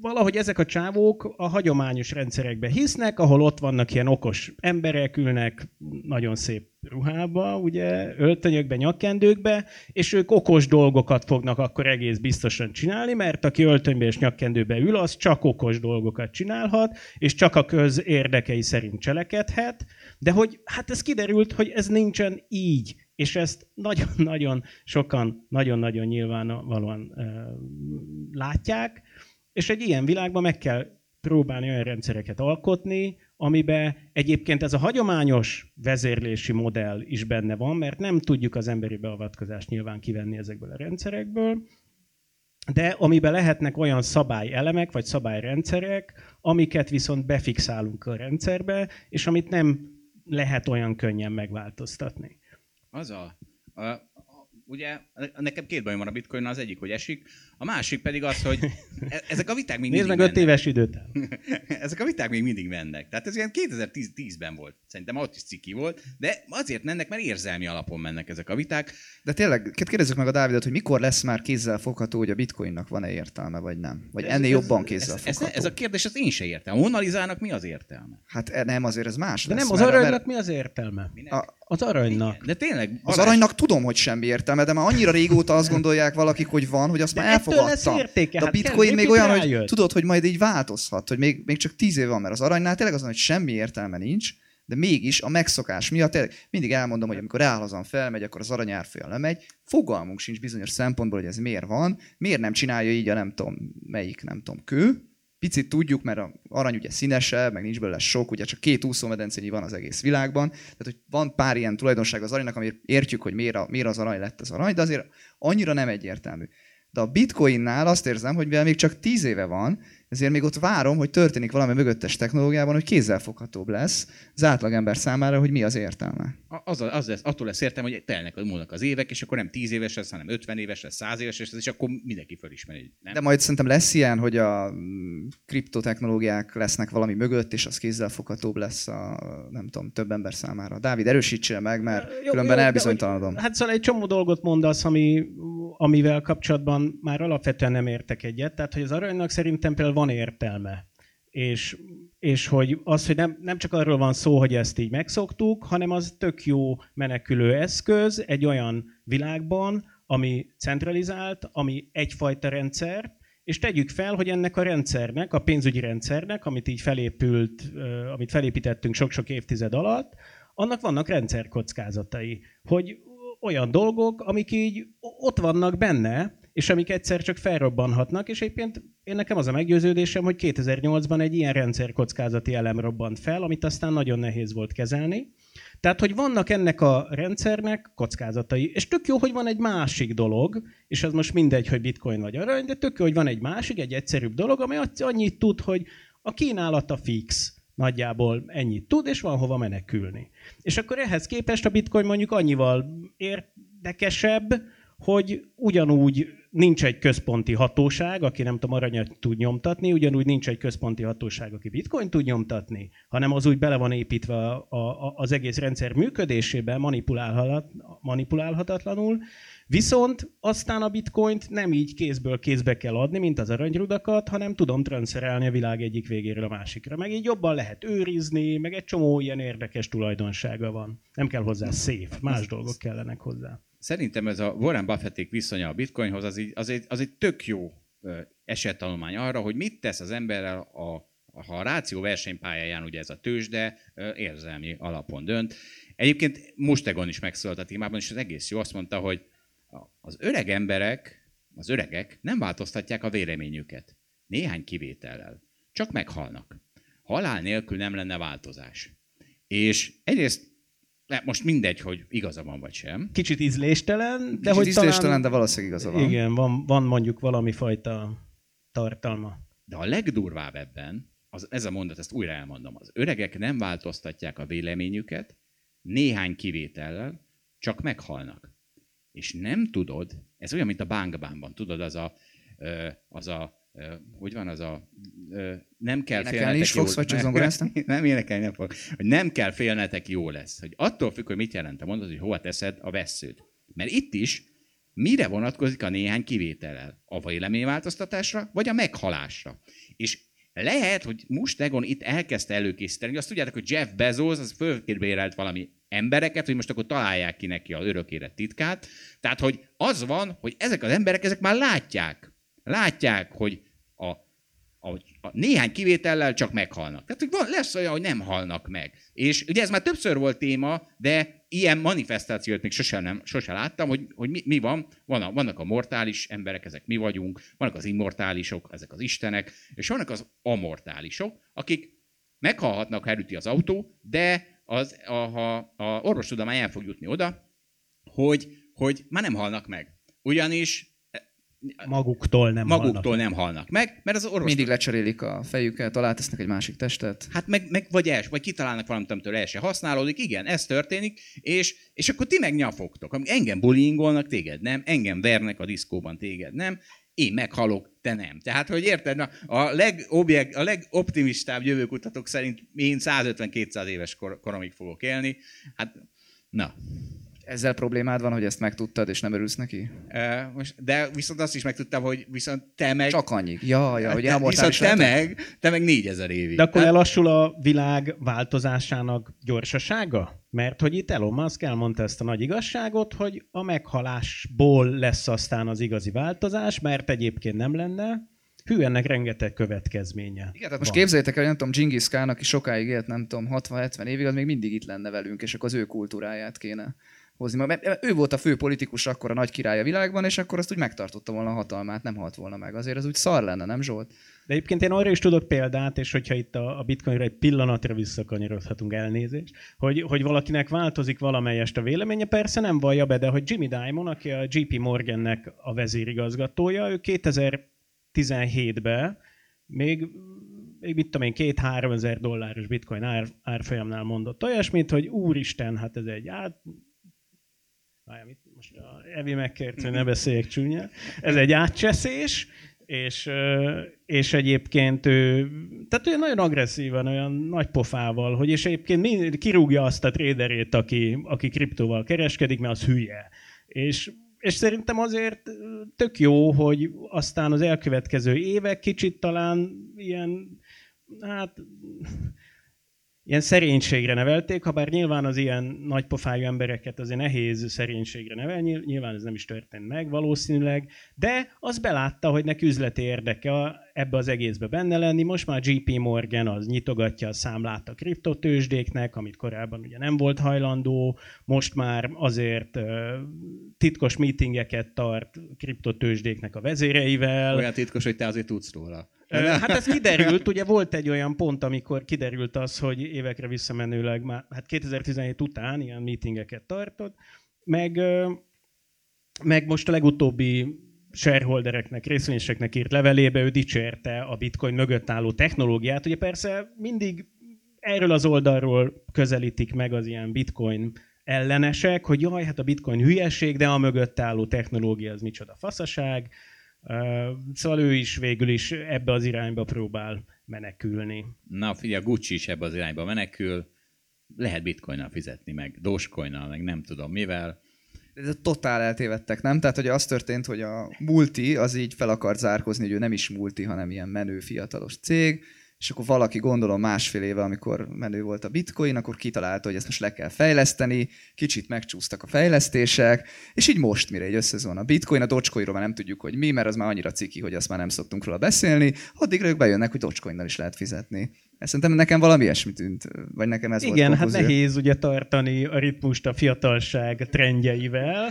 valahogy ezek a csávók a hagyományos rendszerekbe hisznek, ahol ott vannak ilyen okos emberek, ülnek nagyon szép ruhába, ugye, öltönyökbe, nyakkendőkbe, és ők okos dolgokat fognak akkor egész biztosan csinálni, mert aki öltönybe és nyakkendőbe ül, az csak okos dolgokat csinálhat, és csak a köz érdekei szerint cselekedhet, de hogy hát ez kiderült, hogy ez nincsen így, és ezt nagyon-nagyon sokan nagyon-nagyon nyilvánvalóan uh, látják, és egy ilyen világban meg kell próbálni olyan rendszereket alkotni, amiben egyébként ez a hagyományos vezérlési modell is benne van, mert nem tudjuk az emberi beavatkozást nyilván kivenni ezekből a rendszerekből, de amiben lehetnek olyan szabályelemek vagy szabályrendszerek, amiket viszont befixálunk a rendszerbe, és amit nem lehet olyan könnyen megváltoztatni. Az a, a ugye nekem két bajom van a bitcoin, az egyik, hogy esik, a másik pedig az, hogy e- ezek a viták még Nézd mindig meg öt éves időt. ezek a viták még mindig mennek. Tehát ez ilyen 2010-ben volt. Szerintem ott is ciki volt, de azért mennek, mert érzelmi alapon mennek ezek a viták. De tényleg, kérdezzük meg a Dávidot, hogy mikor lesz már kézzel fogható, hogy a bitcoinnak van-e értelme, vagy nem? Vagy ez, ennél ez, jobban kézzel ez, fogható? Ez, ez, a kérdés, az én se értem. A Mona Lisának mi az értelme? Hát e- nem, azért ez más De lesz. nem, az mert- aranynak mert mi az értelme? Minek? A- Az aranynak. De tényleg, Az aranynak tudom, hogy semmi értelme, de már annyira régóta azt gondolják valakik, hogy van, hogy azt De már ettől lesz elfogadta. értéke, De a hát bitcoin kell, még olyan, hogy rájött. tudod, hogy majd így változhat, hogy még, még csak tíz év van, mert az aranynál tényleg azon, hogy semmi értelme nincs, de mégis a megszokás miatt tényleg mindig elmondom, hogy amikor reálhazan felmegy, akkor az arany árfolyam lemegy. Fogalmunk sincs bizonyos szempontból, hogy ez miért van, miért nem csinálja így a nem tudom melyik, nem tudom, kő. Picit tudjuk, mert a arany ugye színesebb, meg nincs belőle sok, ugye csak két úszómedencényi van az egész világban. Tehát, hogy van pár ilyen tulajdonság az aranynak, amiért értjük, hogy miért, a, miért az arany lett az arany, de azért annyira nem egyértelmű. De a bitcoinnál azt érzem, hogy mivel még csak 10 éve van, ezért még ott várom, hogy történik valami mögöttes technológiában, hogy kézzelfoghatóbb lesz az átlagember számára, hogy mi az értelme. A- az, az lesz, attól lesz értem, hogy telnek hogy múlnak az évek, és akkor nem 10 éves lesz, hanem 50 éves lesz, 100 éves lesz, és akkor mindenki fölismeri. Nem? De majd szerintem lesz ilyen, hogy a mm, kriptotechnológiák lesznek valami mögött, és az kézzelfoghatóbb lesz a, nem tudom, több ember számára. Dávid, erősítsél meg, mert Jó, különben jó, elbizonytalanodom. hogy- Hát szóval egy csomó dolgot mondasz, ami, amivel kapcsolatban már alapvetően nem értek egyet. Tehát, hogy az aranynak szerintem például van értelme. És, és hogy az, hogy nem, nem csak arról van szó, hogy ezt így megszoktuk, hanem az tök jó menekülő eszköz egy olyan világban, ami centralizált, ami egyfajta rendszer, és tegyük fel, hogy ennek a rendszernek, a pénzügyi rendszernek, amit így felépült, amit felépítettünk sok-sok évtized alatt, annak vannak rendszerkockázatai, hogy olyan dolgok, amik így ott vannak benne, és amik egyszer csak felrobbanhatnak, és egyébként én nekem az a meggyőződésem, hogy 2008-ban egy ilyen rendszerkockázati elem robbant fel, amit aztán nagyon nehéz volt kezelni. Tehát, hogy vannak ennek a rendszernek kockázatai, és tök jó, hogy van egy másik dolog, és az most mindegy, hogy bitcoin vagy arany, de tök jó, hogy van egy másik, egy egyszerűbb dolog, ami annyit tud, hogy a kínálata fix, nagyjából ennyit tud, és van hova menekülni. És akkor ehhez képest a bitcoin mondjuk annyival érdekesebb, hogy ugyanúgy nincs egy központi hatóság, aki nem tudom, aranyat tud nyomtatni, ugyanúgy nincs egy központi hatóság, aki bitcoin tud nyomtatni, hanem az úgy bele van építve a, a, az egész rendszer működésébe manipulálhat, manipulálhatatlanul, viszont aztán a bitcoint nem így kézből kézbe kell adni, mint az aranyrudakat, hanem tudom transferálni a világ egyik végéről a másikra. Meg így jobban lehet őrizni, meg egy csomó ilyen érdekes tulajdonsága van. Nem kell hozzá szép, más dolgok kellenek hozzá. Szerintem ez a Warren Buffették viszonya a bitcoinhoz, az, egy, az, egy, az egy tök jó esettanulmány arra, hogy mit tesz az emberrel, a, ha a ráció versenypályáján ugye ez a tőzsde érzelmi alapon dönt. Egyébként Mustegon is megszólalt a témában, és az egész jó, azt mondta, hogy az öreg emberek, az öregek nem változtatják a véleményüket. Néhány kivétellel. Csak meghalnak. Halál nélkül nem lenne változás. És egyrészt ne, most mindegy, hogy igaza van vagy sem. Kicsit ízléstelen, de De hogy hogy talán... de valószínűleg igaza van. Igen, van, van mondjuk valami fajta tartalma. De a legdurvább ebben, az, ez a mondat, ezt újra elmondom, az öregek nem változtatják a véleményüket, néhány kivétellel, csak meghalnak. És nem tudod, ez olyan, mint a bánkbánban, tudod, az a, az a hogy van az a, nem kell Énekelni félnetek is fogsz, vagy csak zongorázni? Nem énekelni nem fog. Hogy nem kell félnetek, jó lesz. Hogy attól függ, hogy mit jelent a mondat, hogy hova teszed a vesszőt. Mert itt is mire vonatkozik a néhány kivétellel? A véleményváltoztatásra, vagy a meghalásra? És lehet, hogy Mustegon itt elkezdte előkészíteni, azt tudjátok, hogy Jeff Bezos az fölkérbérelt valami embereket, hogy most akkor találják ki neki a örökére titkát. Tehát, hogy az van, hogy ezek az emberek, ezek már látják. Látják, hogy a, a, a néhány kivétellel csak meghalnak. Tehát, hogy van, lesz olyan, hogy nem halnak meg. És ugye ez már többször volt téma, de ilyen manifestációt még sosem, nem, sosem láttam, hogy, hogy mi, mi van. van a, vannak a mortális emberek, ezek mi vagyunk, vannak az immortálisok, ezek az istenek, és vannak az amortálisok, akik meghalhatnak, ha elüti az autó, de az, a, ha a orvostudomány el fog jutni oda, hogy, hogy már nem halnak meg. Ugyanis Maguktól nem maguktól halnak. nem halnak meg, mert az orvos... Mindig lecserélik a fejüket, alátesznek egy másik testet. Hát meg, meg vagy, els, vagy kitalálnak valamit, amitől el se használódik. Igen, ez történik, és, és akkor ti meg nyafogtok. Engem bullyingolnak, téged nem, engem vernek a diszkóban, téged nem, én meghalok, te nem. Tehát, hogy érted, na, a, legobjekt, a legoptimistább jövőkutatók szerint én 150-200 éves kor, koromig fogok élni. Hát, na, Ezzel problémád van, hogy ezt megtudtad, és nem örülsz neki? E, most, de viszont azt is megtudtam, hogy viszont te meg... Csak annyi. Ja, ja, hogy te, viszont is te meg, te meg 4000 évig. De akkor Tehát- lelassul a világ változásának gyorsasága? Mert hogy itt Elon Musk elmondta ezt a nagy igazságot, hogy a meghalásból lesz aztán az igazi változás, mert egyébként nem lenne. Hű, ennek rengeteg következménye. Igen, tehát most van. képzeljétek el, hogy nem tudom, Genghis Khan, aki sokáig élt, nem tudom, 60-70 évig, az még mindig itt lenne velünk, és akkor az ő kultúráját kéne hozni. Mert ő volt a fő politikus akkor a nagy király a világban, és akkor azt úgy megtartotta volna a hatalmát, nem halt volna meg. Azért az úgy szar lenne, nem Zsolt? De egyébként én arra is tudok példát, és hogyha itt a, a bitcoinra egy pillanatra visszakanyarodhatunk elnézést, hogy, hogy valakinek változik valamelyest a véleménye, persze nem vallja be, de hogy Jimmy Dimon, aki a JP Morgannek a vezérigazgatója, ő 2017-ben még, még mit tudom én, két-három ezer dolláros bitcoin ár, árfolyamnál mondott olyasmit, hogy úristen, hát ez egy át, Várjál, mit most a Evi megkért, hogy ne beszéljek csúnya. Ez egy átcseszés, és, ö, és egyébként ő, tehát ő nagyon agresszívan, olyan nagy pofával, hogy és egyébként mind, kirúgja azt a traderét, aki, aki kriptóval kereskedik, mert az hülye. És, és szerintem azért tök jó, hogy aztán az elkövetkező évek kicsit talán ilyen, hát ilyen szerénységre nevelték, ha bár nyilván az ilyen nagypofájú embereket azért nehéz szerénységre nevelni, nyilván ez nem is történt meg valószínűleg, de az belátta, hogy neki üzleti érdeke ebbe az egészbe benne lenni. Most már JP Morgan az nyitogatja a számlát a kriptotősdéknek, amit korábban ugye nem volt hajlandó, most már azért titkos meetingeket tart kriptotősdéknek a vezéreivel. Olyan titkos, hogy te azért tudsz róla. Hát ez kiderült, ugye volt egy olyan pont, amikor kiderült az, hogy évekre visszamenőleg már, hát 2017 után ilyen meetingeket tartott, meg, meg most a legutóbbi shareholdereknek, részvényeseknek írt levelébe ő dicsérte a bitcoin mögött álló technológiát. Ugye persze mindig erről az oldalról közelítik meg az ilyen bitcoin ellenesek, hogy jaj, hát a bitcoin hülyeség, de a mögött álló technológia az micsoda faszaság. Szóval ő is végül is ebbe az irányba próbál menekülni. Na figyelj, a Gucci is ebbe az irányba menekül. Lehet bitcoinnal fizetni, meg dogecoinnal, meg nem tudom mivel. De totál eltévedtek, nem? Tehát, hogy az történt, hogy a multi az így fel akart zárkozni, hogy ő nem is multi, hanem ilyen menő fiatalos cég, és akkor valaki gondolom másfél éve, amikor menő volt a bitcoin, akkor kitalálta, hogy ezt most le kell fejleszteni, kicsit megcsúsztak a fejlesztések, és így most, mire egy összezon a bitcoin, a dogecoinról már nem tudjuk, hogy mi, mert az már annyira ciki, hogy azt már nem szoktunk róla beszélni, addigra ők bejönnek, hogy dogecoinnal is lehet fizetni. Ez szerintem nekem valami ilyesmi tűnt, vagy nekem ez Igen, volt hát konklúzió. nehéz ugye tartani a ritmust a fiatalság trendjeivel.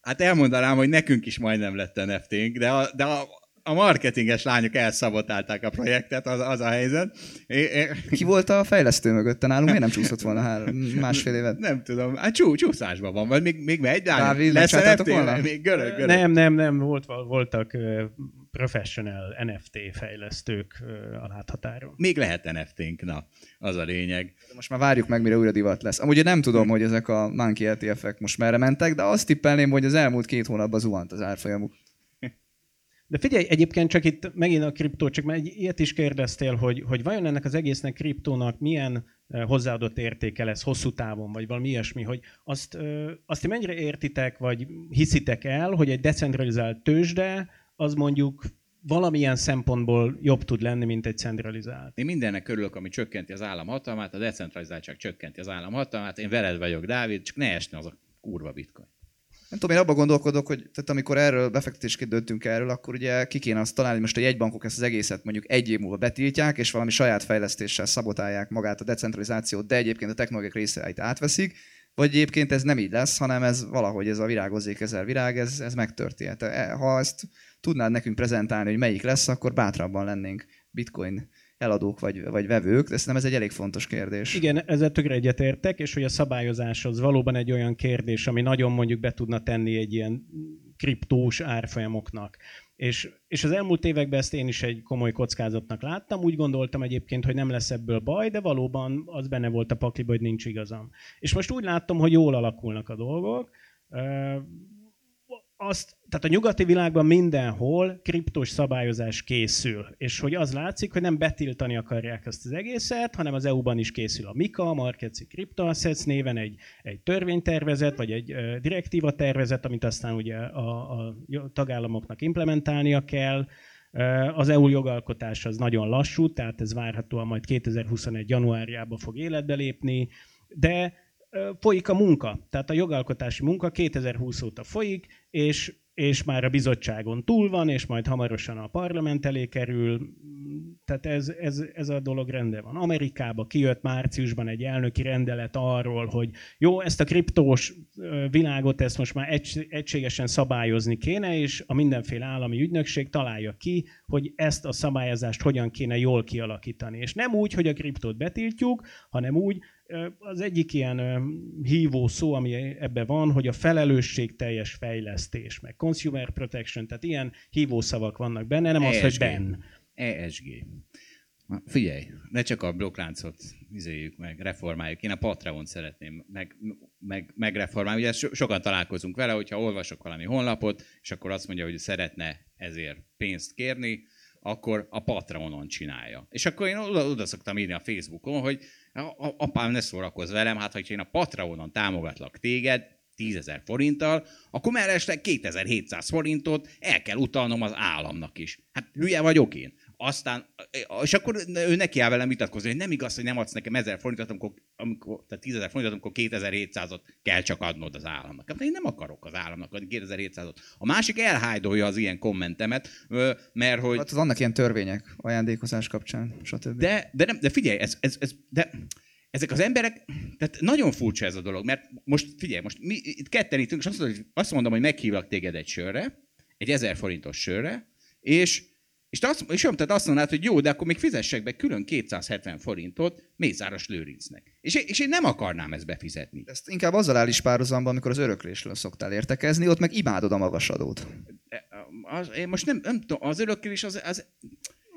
Hát elmondanám, hogy nekünk is majdnem lett NFT-nk, de a, de a, a marketinges lányok elszabotálták a projektet, az, az a helyzet. É, é, Ki volt a fejlesztő mögötte nálunk? Miért nem csúszott volna három, másfél évet? nem tudom, hát csú, csúszásban van, vagy még, még megy, Dávid? Dávid, Lesz megcsináltátok NFT? volna? Még görög, görög. Nem, nem, nem, volt, voltak professional NFT fejlesztők a láthatáron. Még lehet NFT-nk, na, az a lényeg. Most már várjuk meg, mire újra divat lesz. Amúgy én nem tudom, hogy ezek a Monkey ETF-ek most merre mentek, de azt tippelném, hogy az elmúlt két hónapban zuhant az árfolyamuk. De figyelj, egyébként csak itt megint a kriptó, csak már egy ilyet is kérdeztél, hogy, hogy vajon ennek az egésznek kriptónak milyen eh, hozzáadott értéke lesz hosszú távon, vagy valami ilyesmi, hogy azt, azt ti mennyire értitek, vagy hiszitek el, hogy egy decentralizált tőzsde, az mondjuk valamilyen szempontból jobb tud lenni, mint egy centralizált. Én mindennek örülök, ami csökkenti az állam hatalmát, a decentralizáltság csökkenti az állam hatalmát. Én veled vagyok, Dávid, csak ne esne az a kurva bitcoin. Nem tudom, én abban gondolkodok, hogy tehát amikor erről befektetésként döntünk erről, akkor ugye ki kéne azt találni, most a jegybankok ezt az egészet mondjuk egy év múlva betiltják, és valami saját fejlesztéssel szabotálják magát a decentralizációt, de egyébként a technológiák részeit átveszik, vagy egyébként ez nem így lesz, hanem ez valahogy ez a virágozzék ezer virág, ez, ez megtörtént. E, ha ezt tudnád nekünk prezentálni, hogy melyik lesz, akkor bátrabban lennénk bitcoin eladók vagy, vagy vevők, de szerintem ez egy elég fontos kérdés. Igen, ezzel tökre egyetértek, és hogy a szabályozás az valóban egy olyan kérdés, ami nagyon mondjuk be tudna tenni egy ilyen kriptós árfolyamoknak. És, és az elmúlt években ezt én is egy komoly kockázatnak láttam. Úgy gondoltam egyébként, hogy nem lesz ebből baj, de valóban az benne volt a pakliba, hogy nincs igazam. És most úgy láttam, hogy jól alakulnak a dolgok azt, tehát a nyugati világban mindenhol kriptos szabályozás készül, és hogy az látszik, hogy nem betiltani akarják ezt az egészet, hanem az EU-ban is készül a MIKA, a Marketsi Crypto Assets néven egy, egy törvénytervezet, vagy egy direktíva tervezet, amit aztán ugye a, a tagállamoknak implementálnia kell. Az EU jogalkotás az nagyon lassú, tehát ez várhatóan majd 2021. januárjában fog életbe lépni, de folyik a munka, tehát a jogalkotási munka 2020 óta folyik, és, és már a bizottságon túl van, és majd hamarosan a parlament elé kerül, tehát ez, ez, ez a dolog rendben van. Amerikába kijött márciusban egy elnöki rendelet arról, hogy jó, ezt a kriptós világot, ezt most már egy, egységesen szabályozni kéne, és a mindenféle állami ügynökség találja ki, hogy ezt a szabályozást hogyan kéne jól kialakítani. És nem úgy, hogy a kriptót betiltjuk, hanem úgy, az egyik ilyen hívó szó, ami ebbe van, hogy a felelősségteljes fejlesztés, meg consumer protection, tehát ilyen hívószavak vannak benne, nem ESG. az, hogy ben. ESG. Na, figyelj, ne csak a blokkláncot izéljük meg, reformáljuk. Én a Patreon szeretném meg, meg, megreformálni. Ugye so, sokan találkozunk vele, hogyha olvasok valami honlapot, és akkor azt mondja, hogy szeretne ezért pénzt kérni, akkor a Patreonon csinálja. És akkor én oda, oda szoktam írni a Facebookon, hogy apám ne szórakozz velem, hát ha én a Patreonon támogatlak téged, 10 ezer forinttal, akkor mellesleg 2700 forintot el kell utalnom az államnak is. Hát hülye vagyok én. Aztán, és akkor ő neki áll velem vitatkozni, hogy nem igaz, hogy nem adsz nekem 1000 forintot, amikor, amikor tehát 10 ezer forintot, amikor 2700-ot kell csak adnod az államnak. Hát én nem akarok az államnak adni 2700-ot. A másik elhájdolja az ilyen kommentemet, mert hogy... Hát vannak ilyen törvények ajándékozás kapcsán, stb. De, de, nem, de figyelj, ez, ez, ez, de ezek az emberek, tehát nagyon furcsa ez a dolog, mert most figyelj, most mi itt ketten itt, és azt mondom, hogy, azt mondom, hogy meghívlak téged egy sörre, egy 1000 forintos sörre, és és, te azt, és tehát azt mondanád, hogy jó, de akkor még fizessek be külön 270 forintot Mészáros Lőrincnek. És, és én nem akarnám ezt befizetni. Ezt inkább azzal áll is párhuzamban, amikor az öröklésről szoktál értekezni, ott meg imádod a magasadót. Az, én most nem, nem tudom, az öröklés az, az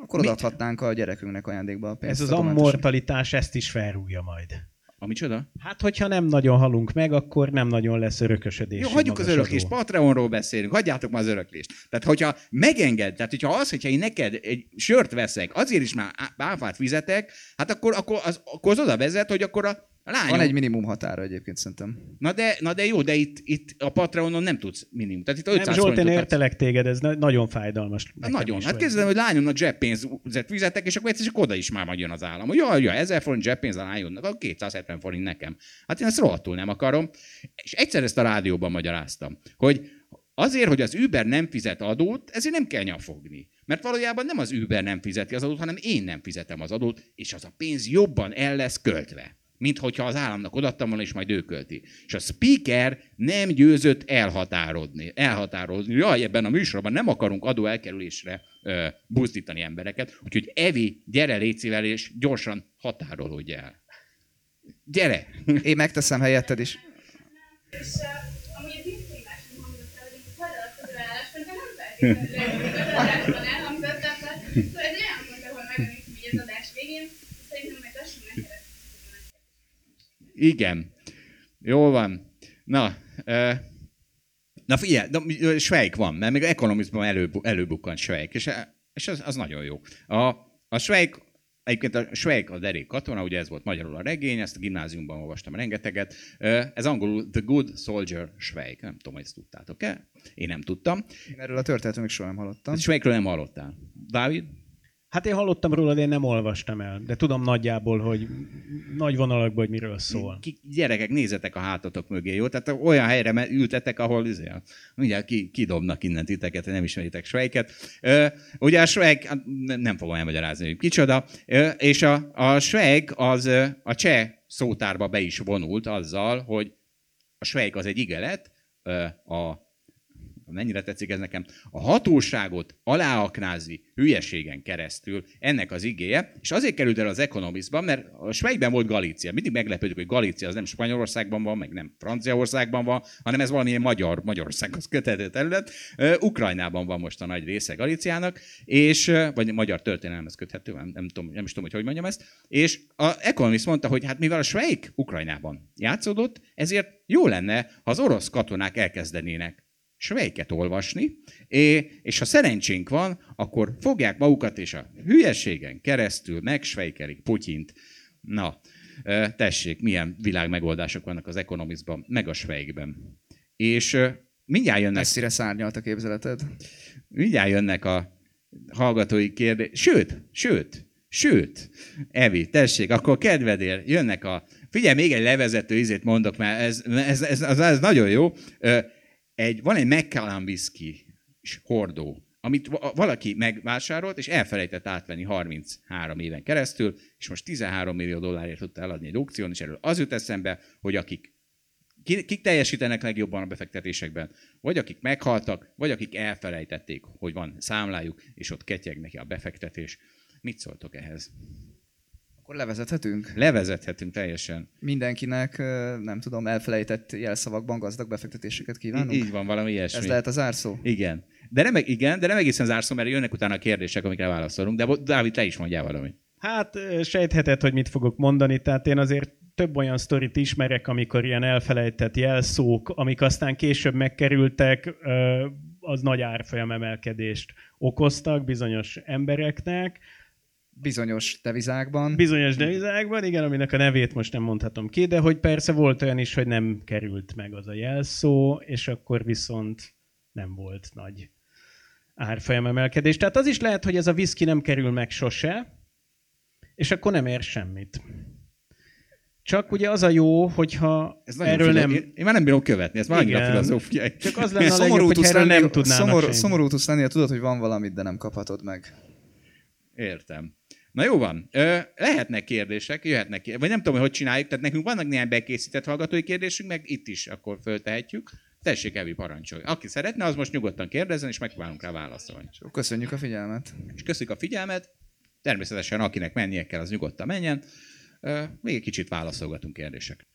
akkor odaadhatnánk a gyerekünknek ajándékba a pénzt. Ez az ammortalitás ezt is felrúgja majd. Ami csoda? Hát, hogyha nem nagyon halunk meg, akkor nem nagyon lesz örökösödés. Jó, hagyjuk az öröklést, Patreonról beszélünk, hagyjátok már az öröklést. Tehát, hogyha megenged, tehát, hogyha az, hogyha én neked egy sört veszek, azért is már áfát fizetek, hát akkor, akkor, az, akkor az oda vezet, hogy akkor a Lányom. Van egy minimum határa egyébként szerintem. Na de, na de jó, de itt, itt a Patreonon nem tudsz minimum. Tehát itt 500 nem, Zsolt, én értelek téged, ez nagyon fájdalmas. Na, nagyon. Hát kezdem, hogy lányomnak zseppénzet fizetek, és akkor egyszer csak oda is már majd jön az állam. Hogy jaj, jaj, 1000 forint zseppénz a lányomnak, akkor 270 forint nekem. Hát én ezt rohadtul nem akarom. És egyszer ezt a rádióban magyaráztam, hogy azért, hogy az Uber nem fizet adót, ezért nem kell nyafogni. Mert valójában nem az Uber nem fizeti az adót, hanem én nem fizetem az adót, és az a pénz jobban el lesz költve mint hogyha az államnak odattam volna, és majd ő költi. És a speaker nem győzött elhatárodni. Elhatározni. Jaj, ebben a műsorban nem akarunk adó elkerülésre ö, buzdítani embereket, úgyhogy Evi, gyere lécivel, és gyorsan határolódj el. Gyere! Én megteszem helyetted is. És uh, amúgy a diszkriminásról hangzott el, hogy állásban, de nem feltétlenül elhangzott, szóval ez olyan pont, ahol megemlítem így az adás végén, szerintem majd lassan meg igen. Jó van. Na, na figyelj, na, Svejk van, mert még Economistban elő, előbukkant Svejk, és, és az, az nagyon jó. A, a Svejk Egyébként a Schweik a derék katona, ugye ez volt magyarul a regény, ezt a gimnáziumban olvastam rengeteget. Ez angolul The Good Soldier Schweik. Nem tudom, hogy ezt tudtátok-e? Én nem tudtam. Én erről a történetről még soha nem hallottam. Schweikről nem hallottál. Dávid? Hát én hallottam róla, de én nem olvastam el. De tudom nagyjából, hogy nagy vonalakban, hogy miről szól. Ki, gyerekek, nézzetek a hátatok mögé, jó? Tehát olyan helyre ültetek, ahol izé, ugye ki, kidobnak innen titeket, nem ismeritek Svejket. Ugye a Svejk, hát nem, fogom elmagyarázni, hogy kicsoda, és a, a Svejk az a cseh szótárba be is vonult azzal, hogy a Svejk az egy igelet, a mennyire tetszik ez nekem, a hatóságot aláaknázni hülyeségen keresztül ennek az igéje, és azért került el az Economistban, mert a Svejben volt Galícia. Mindig meglepődünk, hogy Galícia az nem Spanyolországban van, meg nem Franciaországban van, hanem ez valamilyen magyar, Magyarországhoz köthető terület. Ukrajnában van most a nagy része Galíciának, és, vagy magyar történelmez köthető, nem, nem, tudom, nem is tudom, hogy hogy mondjam ezt. És a Economist mondta, hogy hát mivel a Svejk Ukrajnában játszódott, ezért jó lenne, ha az orosz katonák elkezdenének svejket olvasni, és ha szerencsénk van, akkor fogják magukat, és a hülyeségen keresztül megsvejkelik Putyint. Na, tessék, milyen világmegoldások vannak az Economistban, meg a Svejkben. És mindjárt jönnek... Messzire szárnyalt a képzeleted. Mindjárt jönnek a hallgatói kérdés. Sőt, sőt, sőt, Evi, tessék, akkor kedvedél, jönnek a... Figyelj, még egy levezető izét mondok, mert ez, ez, ez, ez, ez nagyon jó egy, van egy Macallan whisky hordó, amit valaki megvásárolt, és elfelejtett átvenni 33 éven keresztül, és most 13 millió dollárért tudta eladni egy aukción, és erről az jut eszembe, hogy akik kik teljesítenek legjobban a befektetésekben, vagy akik meghaltak, vagy akik elfelejtették, hogy van számlájuk, és ott ketyeg neki a befektetés. Mit szóltok ehhez? Akkor levezethetünk? Levezethetünk teljesen. Mindenkinek, nem tudom, elfelejtett jelszavakban gazdag befektetéseket kívánunk? Így van, valami ilyesmi. Ez lehet az árszó? Igen. De nem, igen, de nem egészen az árszó, mert jönnek utána a kérdések, amikre válaszolunk. De Dávid, te is mondjál valamit. Hát sejtheted, hogy mit fogok mondani, tehát én azért több olyan sztorit ismerek, amikor ilyen elfelejtett jelszók, amik aztán később megkerültek, az nagy árfolyam emelkedést okoztak bizonyos embereknek, bizonyos devizákban. Bizonyos devizákban, igen, aminek a nevét most nem mondhatom ki, de hogy persze volt olyan is, hogy nem került meg az a jelszó, és akkor viszont nem volt nagy árfolyamemelkedés. Tehát az is lehet, hogy ez a viszki nem kerül meg sose, és akkor nem ér semmit. Csak ugye az a jó, hogyha ez erről filo- nem... Én, én már nem bírom követni, ez már annyira filozófiai. Csak az lenne a legjobb, hogy erről lenni, nem tudnának szomorú, szomorú tudsz lenni, tudod, hogy van valamit, de nem kaphatod meg. Értem. Na jó van, Ö, lehetnek kérdések, jöhetnek, vagy nem tudom, hogy hogy csináljuk, tehát nekünk vannak néhány bekészített hallgatói kérdésünk, meg itt is akkor föltehetjük. Tessék, Evi, parancsolj. Aki szeretne, az most nyugodtan kérdezzen, és megpróbálunk rá válaszolni. Köszönjük a figyelmet. És köszönjük a figyelmet. Természetesen, akinek mennie kell, az nyugodtan menjen. Még egy kicsit válaszolgatunk kérdések.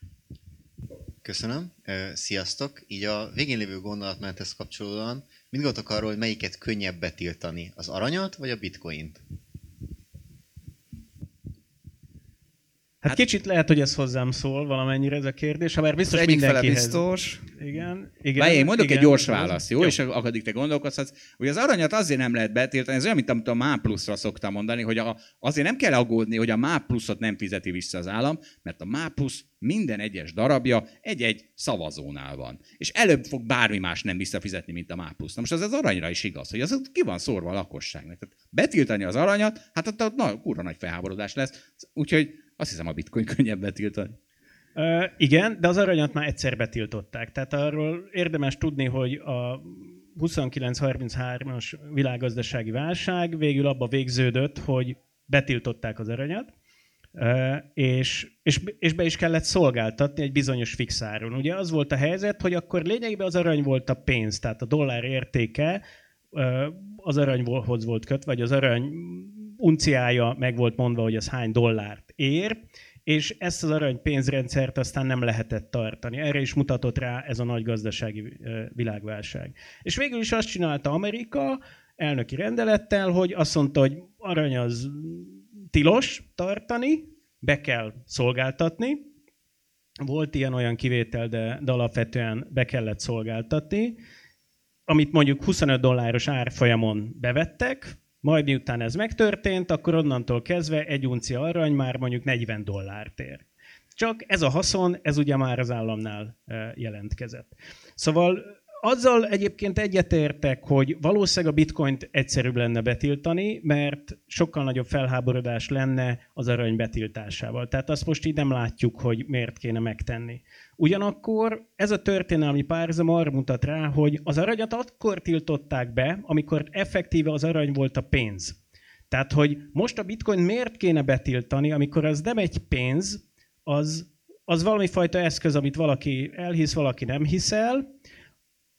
Köszönöm. Sziasztok. Így a végén lévő gondolatmenethez kapcsolódóan, mit gondoltok arról, hogy melyiket könnyebb betiltani? Az aranyat vagy a bitcoint? Hát, hát kicsit lehet, hogy ez hozzám szól valamennyire ez a kérdés, ha már biztos egyik mindenkihez. biztos. Igen. igen Várj, én mondok igen, egy gyors választ, jó? jó? És akaddig te gondolkozhatsz. Hogy az aranyat azért nem lehet betiltani, ez olyan, mint amit a MÁ pluszra szoktam mondani, hogy a, azért nem kell aggódni, hogy a MÁ pluszot nem fizeti vissza az állam, mert a MÁ plusz minden egyes darabja egy-egy szavazónál van. És előbb fog bármi más nem visszafizetni, mint a MÁ plusz. Na most az az aranyra is igaz, hogy az ki van szórva a lakosságnak. Tehát betiltani az aranyat, hát ott na, kurva nagy felháborodás lesz. Úgyhogy azt hiszem a bitcoin könnyebb betiltani. Uh, igen, de az aranyat már egyszer betiltották. Tehát arról érdemes tudni, hogy a 29-33-as világgazdasági válság végül abba végződött, hogy betiltották az aranyat, és, és, és be is kellett szolgáltatni egy bizonyos fixáron. Ugye az volt a helyzet, hogy akkor lényegében az arany volt a pénz, tehát a dollár értéke az aranyhoz volt kötve, vagy az arany unciája meg volt mondva, hogy az hány dollárt ér, és ezt az arany pénzrendszert aztán nem lehetett tartani. Erre is mutatott rá ez a nagy gazdasági világválság. És végül is azt csinálta Amerika elnöki rendelettel, hogy azt mondta, hogy arany az tilos tartani, be kell szolgáltatni. Volt ilyen-olyan kivétel, de, de alapvetően be kellett szolgáltatni. Amit mondjuk 25 dolláros árfolyamon bevettek, majd miután ez megtörtént, akkor onnantól kezdve egy uncia arany már mondjuk 40 dollárt ér. Csak ez a haszon, ez ugye már az államnál jelentkezett. Szóval Azzal egyébként egyetértek, hogy valószínűleg a bitcoint egyszerűbb lenne betiltani, mert sokkal nagyobb felháborodás lenne az arany betiltásával. Tehát azt most így nem látjuk, hogy miért kéne megtenni. Ugyanakkor ez a történelmi párzam arra mutat rá, hogy az aranyat akkor tiltották be, amikor effektíve az arany volt a pénz. Tehát, hogy most a bitcoin miért kéne betiltani, amikor az nem egy pénz, az, az valami fajta eszköz, amit valaki elhisz, valaki nem hiszel,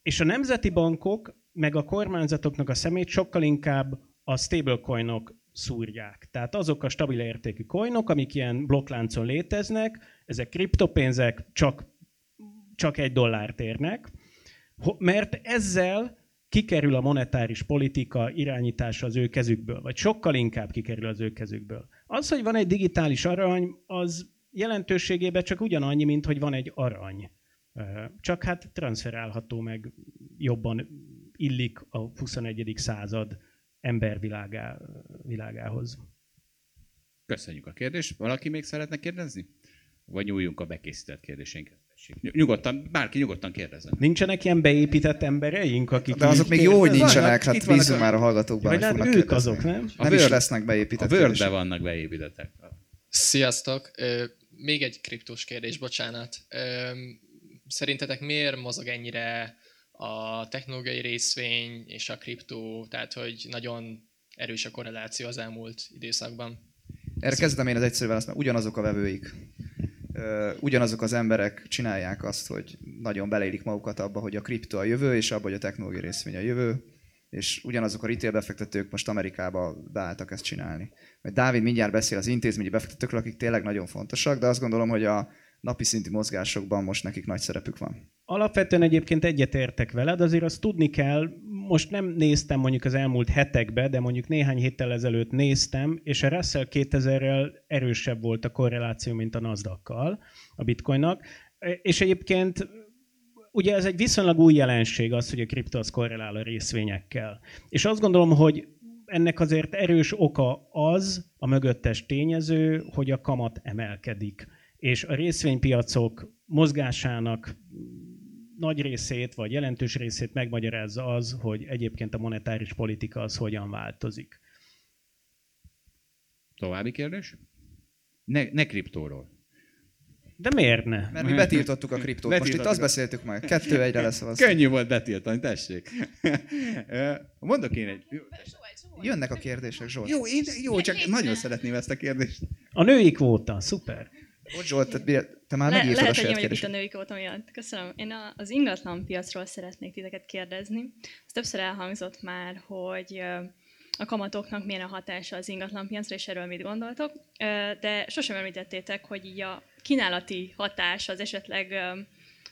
és a nemzeti bankok, meg a kormányzatoknak a szemét sokkal inkább a stablecoinok szúrják. Tehát azok a stabil értékű coinok, amik ilyen blokkláncon léteznek, ezek kriptopénzek csak, csak egy dollárt érnek, mert ezzel kikerül a monetáris politika irányítása az ő kezükből, vagy sokkal inkább kikerül az ő kezükből. Az, hogy van egy digitális arany, az jelentőségében csak ugyanannyi, mint hogy van egy arany. Csak hát transferálható meg jobban illik a 21. század embervilágá, világához. Köszönjük a kérdést. Valaki még szeretne kérdezni? Vagy nyúljunk a bekészített kérdéseinkhez? Nyugodtan, bárki nyugodtan kérdezzen. Nincsenek ilyen beépített embereink, akik... De azok még jó, hogy nincsenek, hát bízunk már a hallgatókban, hogy fognak ők kérdezni. azok, nem? Nem is lesznek beépített A word vannak beépítettek. Sziasztok! Még egy kriptós kérdés, bocsánat. Szerintetek miért mozog ennyire a technológiai részvény és a kriptó, tehát hogy nagyon erős a korreláció az elmúlt időszakban? Erre kezdem én az egyszerű választ, mert ugyanazok a vevőik. Ugyanazok az emberek csinálják azt, hogy nagyon beleélik magukat abba, hogy a kripto a jövő, és abba, hogy a technológiai részvény a jövő, és ugyanazok a retail befektetők most Amerikába beálltak ezt csinálni. Mert Dávid mindjárt beszél az intézményi befektetőkről, akik tényleg nagyon fontosak, de azt gondolom, hogy a napi szintű mozgásokban most nekik nagy szerepük van. Alapvetően egyébként egyetértek veled, azért azt tudni kell, most nem néztem mondjuk az elmúlt hetekbe, de mondjuk néhány héttel ezelőtt néztem, és a Russell 2000-rel erősebb volt a korreláció, mint a nasdaq a bitcoinnak. És egyébként ugye ez egy viszonylag új jelenség az, hogy a kripto az korrelál a részvényekkel. És azt gondolom, hogy ennek azért erős oka az, a mögöttes tényező, hogy a kamat emelkedik és a részvénypiacok mozgásának nagy részét, vagy jelentős részét megmagyarázza az, hogy egyébként a monetáris politika az hogyan változik. További kérdés? Ne, ne kriptóról. De miért ne? Mert mi betiltottuk a kriptót. Betiltottuk. Most itt azt beszéltük meg. Kettő egyre lesz az. Könnyű volt betiltani, tessék. Mondok én egy... Jönnek a kérdések, Zsolt. Jó, én, jó csak nagyon szeretném ezt a kérdést. A női kvóta, szuper. Ott Zsolt, te már Le, megírtad lehet, a saját hogy itt a női miatt. Köszönöm. Én a, az ingatlan piacról szeretnék titeket kérdezni. Ez többször elhangzott már, hogy a kamatoknak milyen a hatása az ingatlan piacra, és erről mit gondoltok. De sosem említettétek, hogy így a kínálati hatás az esetleg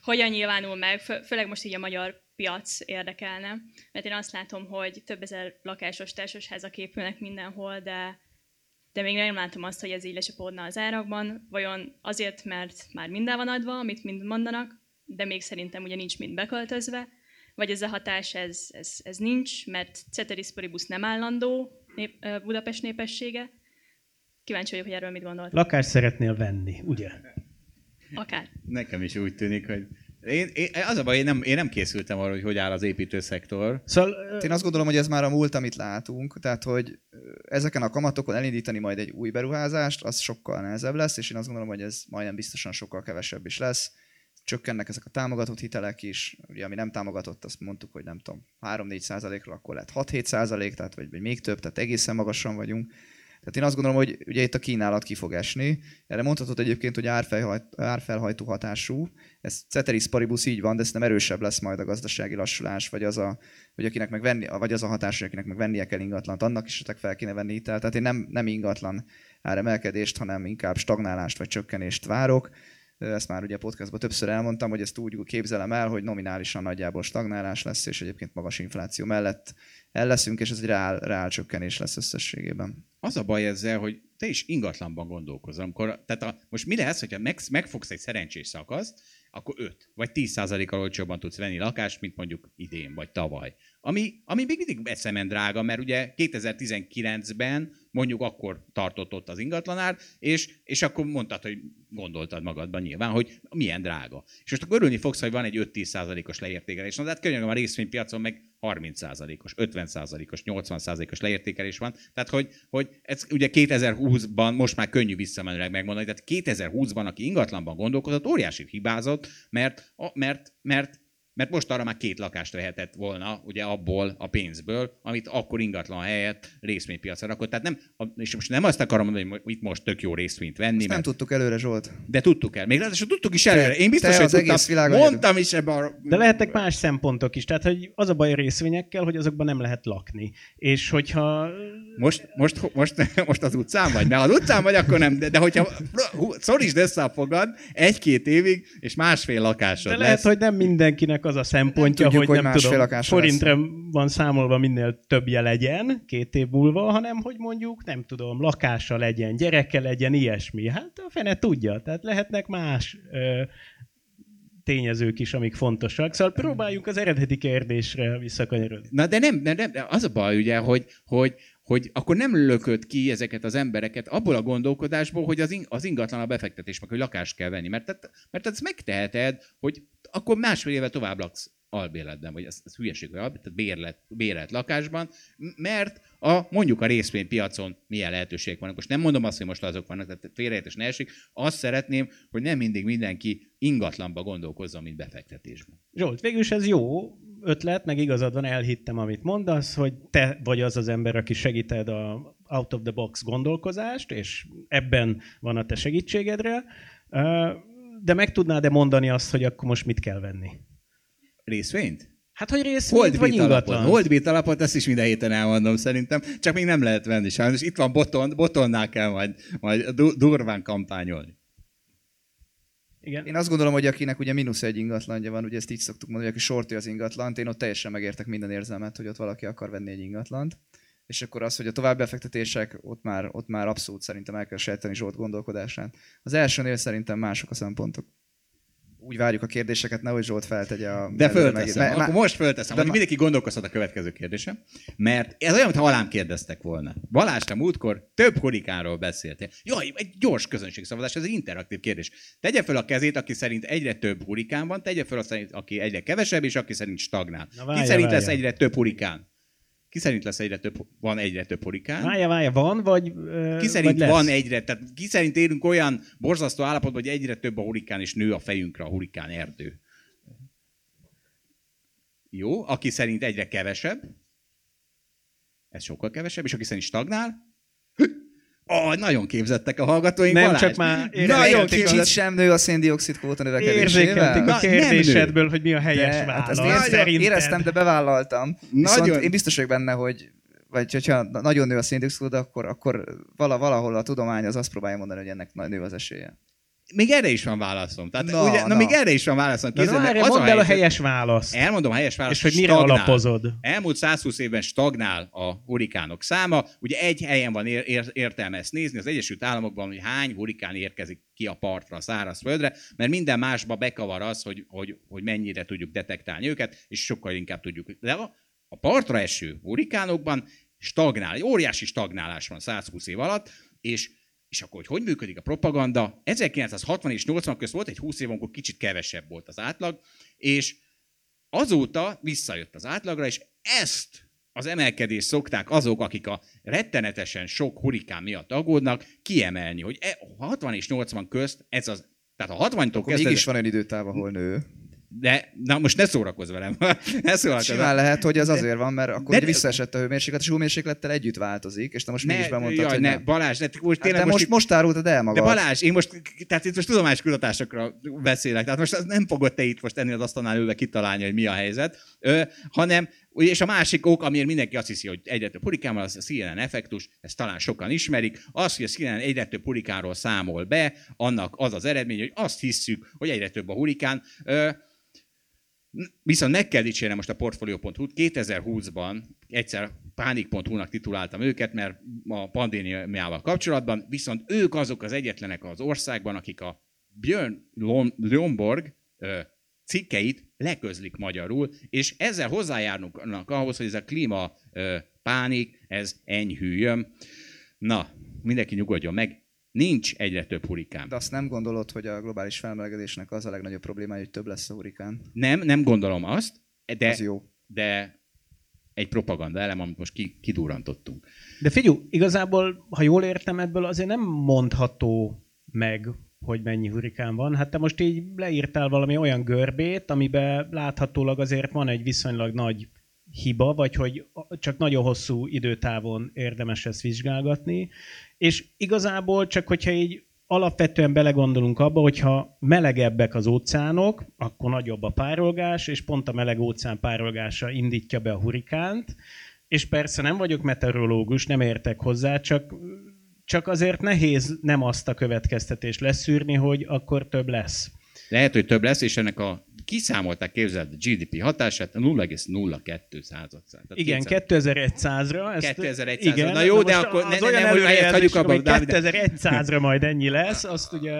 hogyan nyilvánul meg, főleg most így a magyar piac érdekelne, mert én azt látom, hogy több ezer lakásos társasházak épülnek mindenhol, de de még nem látom azt, hogy ez így lecsapódna az árakban. Vajon azért, mert már minden van adva, amit mind mondanak, de még szerintem ugye nincs mind beköltözve, vagy ez a hatás, ez, ez, ez nincs, mert Ceteris Paribus nem állandó nép, Budapest népessége. Kíváncsi vagyok, hogy erről mit gondolt. Lakást szeretnél venni, ugye? Akár. Nekem is úgy tűnik, hogy én, én, az a baj, én nem, én nem készültem arra, hogy hogy áll az építőszektor. Szóval, én azt gondolom, hogy ez már a múlt, amit látunk, tehát hogy ezeken a kamatokon elindítani majd egy új beruházást, az sokkal nehezebb lesz, és én azt gondolom, hogy ez majdnem biztosan sokkal kevesebb is lesz. Csökkennek ezek a támogatott hitelek is, ugye ami nem támogatott, azt mondtuk, hogy nem tudom, 3-4 százalékra, akkor lehet 6-7 százalék, tehát vagy, vagy még több, tehát egészen magasan vagyunk. Tehát én azt gondolom, hogy ugye itt a kínálat ki fog esni. Erre mondhatod egyébként, hogy árfelhajtó hatású. Ez ceteris paribus így van, de ez nem erősebb lesz majd a gazdasági lassulás, vagy az a, hogy akinek meg venni, vagy az a hatás, hogy akinek meg vennie kell ingatlant, annak is fel kéne venni hitel. Tehát én nem, nem ingatlan áremelkedést, hanem inkább stagnálást vagy csökkenést várok. Ezt már ugye podcastban többször elmondtam, hogy ezt úgy képzelem el, hogy nominálisan nagyjából stagnálás lesz, és egyébként magas infláció mellett el leszünk, és ez egy reál, reál csökkenés lesz összességében. Az a baj ezzel, hogy te is ingatlanban gondolkozol. Amikor, tehát a, most mi lesz, hogyha meg, megfogsz egy szerencsés szakaszt, akkor 5 vagy 10 százalékkal olcsóbban tudsz venni lakást, mint mondjuk idén vagy tavaly. Ami, ami még mindig eszemen drága, mert ugye 2019-ben mondjuk akkor tartott ott az ingatlanár, és, és akkor mondtad, hogy gondoltad magadban nyilván, hogy milyen drága. És most akkor örülni fogsz, hogy van egy 5-10 százalékos leértékelés. Na, de hát könyörgöm a részvénypiacon meg 30 százalékos, 50 százalékos, 80 százalékos leértékelés van. Tehát, hogy, hogy ez ugye 2020-ban most már könnyű visszamenőleg megmondani, tehát 2020-ban, aki ingatlanban gondolkodott, óriási hibázott, mert, mert, mert mert most arra már két lakást vehetett volna, ugye abból a pénzből, amit akkor ingatlan helyett részvénypiacra rakott. Tehát nem, és most nem azt akarom mondani, hogy itt most tök jó részvényt venni. Ezt mert... nem tudtuk előre, Zsolt. De tudtuk el. Még ráadásul tudtuk is előre. Én biztos, hogy tudtam. Egész világ mondtam is ebben a... De lehetnek más szempontok is. Tehát, hogy az a baj a részvényekkel, hogy azokban nem lehet lakni. És hogyha... Most, most, most, most az utcán vagy? Mert az utcán vagy, akkor nem. De, de hogyha szorítsd össze a fogad egy-két évig, és másfél lakásod de lehet, lesz. hogy nem mindenkinek az a szempontja, tudjuk, hogy, hogy nem tudom, forintra lesz. van számolva minél többje legyen két év múlva, hanem hogy mondjuk, nem tudom, lakása legyen, gyereke legyen, ilyesmi. Hát a fene tudja, tehát lehetnek más ö, tényezők is, amik fontosak. Szóval próbáljunk az eredeti kérdésre visszakanyarodni. Na de nem, nem, nem, az a baj ugye, hogy, hogy, hogy akkor nem lökött ki ezeket az embereket abból a gondolkodásból, hogy az, az ingatlan a befektetés, meg hogy lakást kell venni. Mert, mert ezt megteheted, hogy akkor másfél éve tovább laksz albérletben, vagy ez, ez hülyeség, vagy albérlet, tehát bérlet, bérlet lakásban, mert a, mondjuk a részvénypiacon milyen lehetőség vannak. Most nem mondom azt, hogy most azok vannak, tehát félreértés ne esik. Azt szeretném, hogy nem mindig mindenki ingatlanba gondolkozzon, mint befektetésben. Zsolt, végülis ez jó ötlet, meg igazad van, elhittem, amit mondasz, hogy te vagy az az ember, aki segíted a out of the box gondolkozást, és ebben van a te segítségedre de meg tudnád-e mondani azt, hogy akkor most mit kell venni? Részvényt? Hát, hogy részvényt Holdbit vagy ingatlan? Holdbit alapot, ezt is minden héten elmondom szerintem, csak még nem lehet venni sajnos. Itt van boton, botonnál kell majd, majd durván kampányolni. Igen. Én azt gondolom, hogy akinek ugye mínusz egy ingatlanja van, ugye ezt így szoktuk mondani, hogy aki sortja az ingatlant, én ott teljesen megértek minden érzelmet, hogy ott valaki akar venni egy ingatlant és akkor az, hogy a további befektetések, ott már, ott már abszolút szerintem el kell sejteni Zsolt gondolkodását. Az elsőnél szerintem mások a szempontok. Úgy várjuk a kérdéseket, nehogy Zsolt feltegye a... De fölteszem, meg... akkor most fölteszem, de hogy mindenki gondolkozhat a következő kérdése. Mert ez olyan, mintha alám kérdeztek volna. Balázs, te múltkor több hurikánról beszéltél. Jaj, egy gyors közönségszavazás, ez egy interaktív kérdés. Tegye fel a kezét, aki szerint egyre több hurikán van, tegye fel azt, aki egyre kevesebb, és aki szerint stagnál. Na, várja, Ki szerint várja. lesz egyre több hurikán? Ki szerint lesz egyre több, van egyre több hurikán? Várja, várja, van, vagy uh, Ki szerint vagy van egyre, tehát ki szerint élünk olyan borzasztó állapotban, hogy egyre több a hurikán, és nő a fejünkre a hurikán erdő? Jó, aki szerint egyre kevesebb, ez sokkal kevesebb, és aki szerint stagnál, Oh, nagyon képzettek a hallgatóink, Nem Balázs. csak már nagyon kicsit sem nő a széndiokszid kvóta növekedésével. a kérdésedből, hogy mi a helyes de, válasz. Hát éreztem, éreztem, de bevállaltam. Nagyon. Viszont én biztos vagyok benne, hogy vagy hogyha nagyon nő a széndiokszid, akkor, akkor valahol a tudomány az azt próbálja mondani, hogy ennek nő az esélye. Még erre is van válaszom. Tehát, na, ugye, na. na, még erre is van válaszom. Kézzel, na, az mondd el a helyes választ. Elmondom a helyes választ. És hogy mire stagnál. alapozod. Elmúlt 120 évben stagnál a hurikánok száma. Ugye egy helyen van ér- ér- értelme ezt nézni, az Egyesült Államokban, hogy hány hurikán érkezik ki a partra, a szárazföldre, mert minden másba bekavar az, hogy, hogy, hogy mennyire tudjuk detektálni őket, és sokkal inkább tudjuk. De a, a partra eső hurikánokban stagnál, egy óriási stagnálás van 120 év alatt, és és akkor, hogy hogy működik a propaganda? 1960 és 80 közt volt egy 20 év, amikor kicsit kevesebb volt az átlag, és azóta visszajött az átlagra, és ezt az emelkedést szokták azok, akik a rettenetesen sok hurikán miatt aggódnak, kiemelni, hogy 60 e, és 80 közt ez az tehát a 60-tól kezdve... Mégis van olyan időtáv, ahol nő. De, na most ne szórakozz velem. ne szórakozz Simán lehet, hogy az azért van, mert akkor de, visszaesett a hőmérséklet, és a hőmérséklettel együtt változik, és te most ne, mégis bemondtad, jaj, hogy ne, nem. Balázs, ne, most tényleg hát, most, most, most árultad el magad. De Balázs, én most, tehát itt most tudományos kutatásokra beszélek, tehát most nem fogod te itt most ennél az asztalnál ülve kitalálni, hogy mi a helyzet, ö, hanem és a másik ok, amiért mindenki azt hiszi, hogy egyre több hurikán van, az a CNN effektus, ezt talán sokan ismerik. Az, hogy a CNN egyre több hurikánról számol be, annak az az eredmény, hogy azt hisszük, hogy egyre több a hurikán. Ö, Viszont meg kell dicsérnem most a Portfolio.hu-t. 2020-ban egyszer pánik.hu-nak tituláltam őket, mert a pandémiával kapcsolatban, viszont ők azok az egyetlenek az országban, akik a Björn Lomborg cikkeit leközlik magyarul, és ezzel hozzájárnak ahhoz, hogy ez a klíma pánik, ez enyhüljön. Na, mindenki nyugodjon meg, nincs egyre több hurikán. De azt nem gondolod, hogy a globális felmelegedésnek az a legnagyobb problémája, hogy több lesz a hurikán? Nem, nem gondolom azt, de, Az jó. de egy propaganda elem, amit most ki, kidurrantottunk. De figyelj, igazából, ha jól értem ebből, azért nem mondható meg, hogy mennyi hurikán van. Hát te most így leírtál valami olyan görbét, amiben láthatólag azért van egy viszonylag nagy hiba, vagy hogy csak nagyon hosszú időtávon érdemes ezt vizsgálgatni. És igazából csak, hogyha így alapvetően belegondolunk abba, hogyha melegebbek az óceánok, akkor nagyobb a párolgás, és pont a meleg óceán párolgása indítja be a hurikánt, és persze nem vagyok meteorológus, nem értek hozzá, csak, csak azért nehéz nem azt a következtetést leszűrni, hogy akkor több lesz. Lehet, hogy több lesz, és ennek a kiszámolták, képzeld a GDP hatását 0,02 század. Igen, 2100-ra. Ezt, 2100-ra. Igen, Na jó, de most akkor ne- ne- nem, hogy helyet hagyjuk abba, hogy Dávid. 2100-ra majd ennyi lesz, azt ugye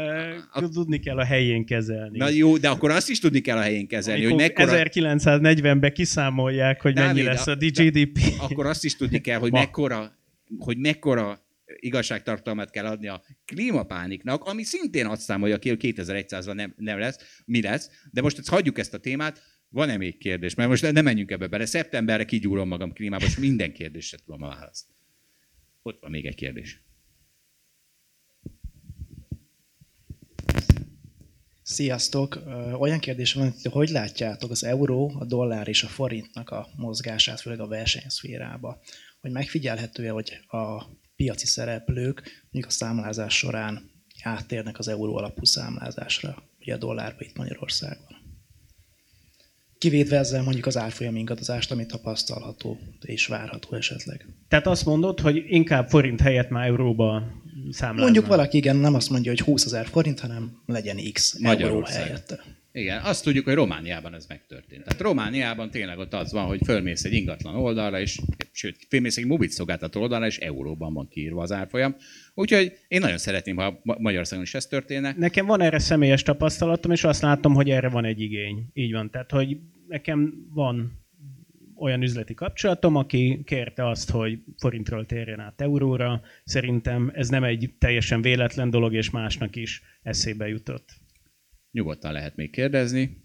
tudni kell a helyén kezelni. Na jó, de akkor azt is tudni kell a helyén kezelni, hogy Amikor mekkora... 1940-ben kiszámolják, hogy mennyi Dávid, lesz a- a GDP. Akkor azt is tudni kell, hogy mekkora, hogy mekkora igazságtartalmat kell adni a klímapániknak, ami szintén azt számolja ki, hogy 2100-ra nem, nem lesz, mi lesz. De most ezt hagyjuk ezt a témát, van-e még kérdés? Mert most nem menjünk ebbe bele. Szeptemberre kigyúrom magam klímába, és minden kérdésre tudom a választ. Ott van még egy kérdés. Sziasztok! Olyan kérdés van, hogy hogy látjátok az euró, a dollár és a forintnak a mozgását, főleg a versenyszférába? Hogy megfigyelhető-e, hogy a piaci szereplők mondjuk a számlázás során áttérnek az euró alapú számlázásra, ugye a dollárba itt Magyarországon? Kivédve ezzel mondjuk az árfolyam ingadozást, ami tapasztalható és várható esetleg. Tehát azt mondod, hogy inkább forint helyett már euróba számláznak. Mondjuk valaki igen, nem azt mondja, hogy 20 ezer forint, hanem legyen X euró helyette. Igen, azt tudjuk, hogy Romániában ez megtörtént. Tehát Romániában tényleg ott az van, hogy fölmész egy ingatlan oldalra, és sőt, fölmész egy mobil szolgáltató oldalra, és euróban van kiírva az árfolyam. Úgyhogy én nagyon szeretném, ha Ma- Magyarországon is ez történne. Nekem van erre személyes tapasztalatom, és azt látom, hogy erre van egy igény. Így van. Tehát, hogy nekem van olyan üzleti kapcsolatom, aki kérte azt, hogy forintról térjen át euróra. Szerintem ez nem egy teljesen véletlen dolog, és másnak is eszébe jutott. Nyugodtan lehet még kérdezni.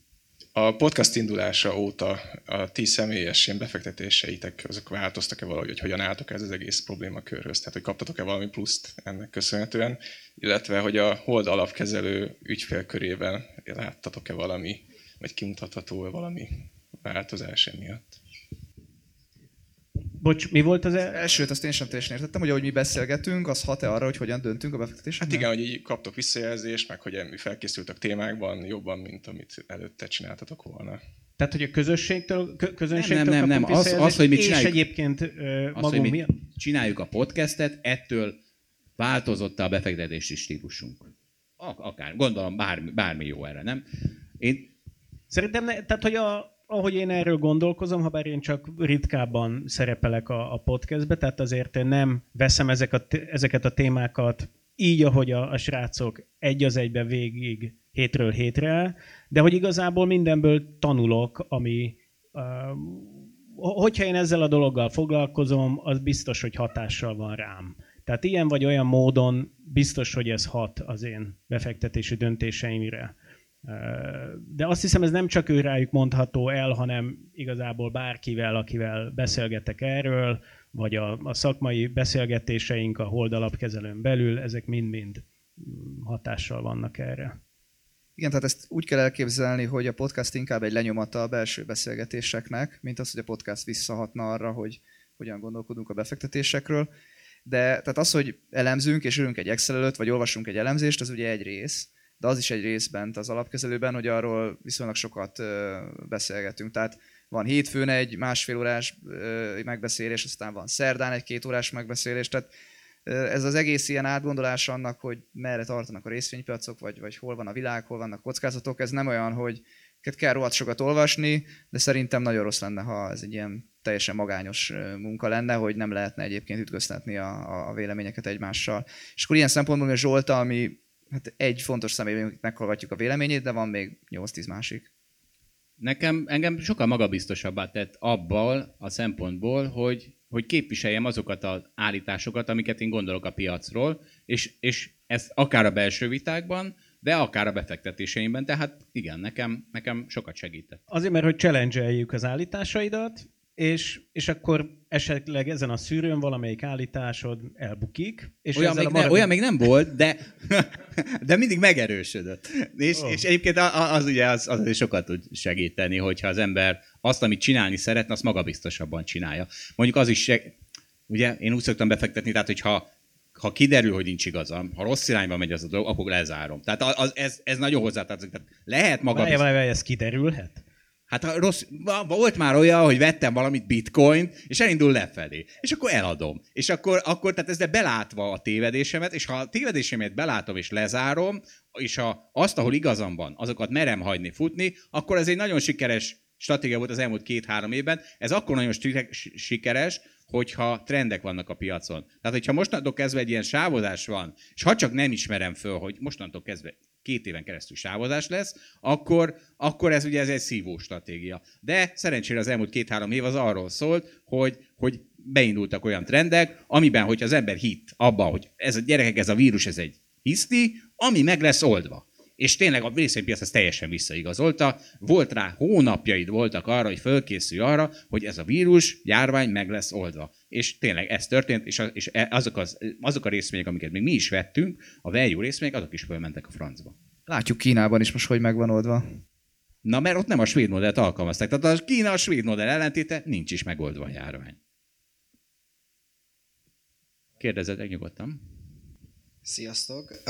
A podcast indulása óta a ti személyes ilyen befektetéseitek, azok változtak-e valahogy, hogy hogyan álltok ez az egész problémakörhöz? Tehát, hogy kaptatok-e valami pluszt ennek köszönhetően, illetve, hogy a hold alapkezelő ügyfél körében láttatok-e valami, vagy kimutatható valami változás emiatt? Bocs, mi volt az Az el... elsőt azt én sem teljesen értettem, hogy ahogy mi beszélgetünk, az hat-e arra, hogy hogyan döntünk a befektetésre? Hát igen, hogy így kaptok visszajelzést, meg hogy mi felkészültek témákban jobban, mint amit előtte csináltatok volna. Tehát, hogy a közösségtől, kö- közönségtől Nem, nem, nem, kapunk az- az, hogy és csináljuk- egyébként ö, Az, hogy magunk mi miatt. csináljuk a podcastet, ettől változott a befektetési stílusunk. Ak- akár, gondolom bármi, bármi jó erre, nem? Én Szerintem, ne, tehát, hogy a, ahogy én erről gondolkozom, ha bár én csak ritkábban szerepelek a, a podcastbe, tehát azért én nem veszem ezek a, ezeket a témákat így, ahogy a, a srácok egy az egybe végig hétről hétre, de hogy igazából mindenből tanulok, ami uh, hogyha én ezzel a dologgal foglalkozom, az biztos, hogy hatással van rám. Tehát ilyen vagy olyan módon biztos, hogy ez hat az én befektetési döntéseimre. De azt hiszem, ez nem csak ő rájuk mondható el, hanem igazából bárkivel, akivel beszélgetek erről, vagy a, a szakmai beszélgetéseink a hold alapkezelőn belül, ezek mind-mind mm, hatással vannak erre. Igen, tehát ezt úgy kell elképzelni, hogy a podcast inkább egy lenyomata a belső beszélgetéseknek, mint az, hogy a podcast visszahatna arra, hogy hogyan gondolkodunk a befektetésekről. De tehát az, hogy elemzünk és ülünk egy Excel előtt, vagy olvasunk egy elemzést, az ugye egy rész, de az is egy rész bent az alapkezelőben, hogy arról viszonylag sokat beszélgetünk. Tehát van hétfőn egy másfél órás megbeszélés, aztán van szerdán egy két órás megbeszélés, tehát ez az egész ilyen átgondolás annak, hogy merre tartanak a részvénypiacok, vagy, vagy hol van a világ, hol vannak kockázatok, ez nem olyan, hogy őket kell rohadt sokat olvasni, de szerintem nagyon rossz lenne, ha ez egy ilyen teljesen magányos munka lenne, hogy nem lehetne egyébként ütköztetni a, a véleményeket egymással. És akkor ilyen szempontból a Zsolta, ami hát egy fontos személy, hogy meghallgatjuk a véleményét, de van még 8-10 másik. Nekem, engem sokkal magabiztosabbá tett abból a szempontból, hogy, hogy képviseljem azokat az állításokat, amiket én gondolok a piacról, és, és ez akár a belső vitákban, de akár a befektetéseimben, tehát igen, nekem, nekem sokat segített. Azért, mert hogy challenge az állításaidat, és, és akkor esetleg ezen a szűrőn valamelyik állításod elbukik. És olyan, még maradék... ne, olyan még nem volt, de, de mindig megerősödött. És, oh. és egyébként az ugye az, az sokat tud segíteni, hogyha az ember azt, amit csinálni szeretne, azt magabiztosabban csinálja. Mondjuk az is, ugye én úgy szoktam befektetni, tehát hogyha ha kiderül, hogy nincs igazam, ha rossz irányba megy az a dolog, akkor lezárom. Tehát az, ez, ez nagyon hozzátartozik. Tehát lehet maga... Várj, várj, ez kiderülhet? Hát ha rossz, volt már olyan, hogy vettem valamit bitcoin, és elindul lefelé. És akkor eladom. És akkor, akkor tehát ezzel belátva a tévedésemet, és ha a tévedésemet belátom és lezárom, és ha azt, ahol igazam van, azokat merem hagyni futni, akkor ez egy nagyon sikeres stratégia volt az elmúlt két-három évben. Ez akkor nagyon sikeres, hogyha trendek vannak a piacon. Tehát, hogyha mostantól kezdve egy ilyen sávozás van, és ha csak nem ismerem föl, hogy mostantól kezdve két éven keresztül sávozás lesz, akkor, akkor ez ugye ez egy szívó stratégia. De szerencsére az elmúlt két-három év az arról szólt, hogy, hogy beindultak olyan trendek, amiben, hogyha az ember hitt abban, hogy ez a gyerekek, ez a vírus, ez egy hiszti, ami meg lesz oldva és tényleg a részvénypiac ezt teljesen visszaigazolta. Volt rá, hónapjaid voltak arra, hogy fölkészülj arra, hogy ez a vírus, járvány meg lesz oldva. És tényleg ez történt, és, és e, azok, az, azok a részvények, amiket még mi is vettünk, a value részvények, azok is fölmentek a francba. Látjuk Kínában is most, hogy megvan oldva. Na, mert ott nem a svéd modellt alkalmazták. Tehát a Kína a svéd modell ellentéte nincs is megoldva a járvány. Kérdezed, nyugodtan. Sziasztok!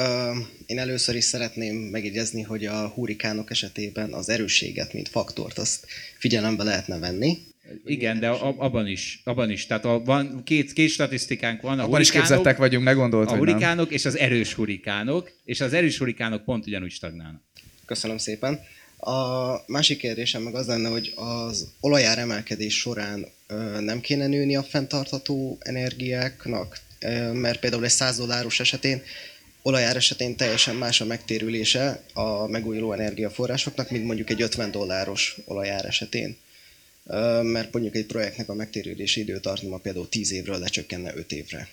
Én először is szeretném megjegyezni, hogy a hurikánok esetében az erősséget, mint faktort, azt figyelembe lehetne venni. Igen, de abban is, abban is. Tehát a, van két, két statisztikánk van. A abban is képzettek vagyunk, ne gondolt, A hurikánok és az erős hurikánok, és az erős hurikánok pont ugyanúgy stagnálnak. Köszönöm szépen. A másik kérdésem meg az lenne, hogy az olajár emelkedés során nem kéne nőni a fenntartható energiáknak? Mert például egy 100 dolláros esetén olajár esetén teljesen más a megtérülése a megújuló energiaforrásoknak, mint mondjuk egy 50 dolláros olajár esetén. Mert mondjuk egy projektnek a megtérülési időtartama például 10 évről lecsökkenne 5 évre.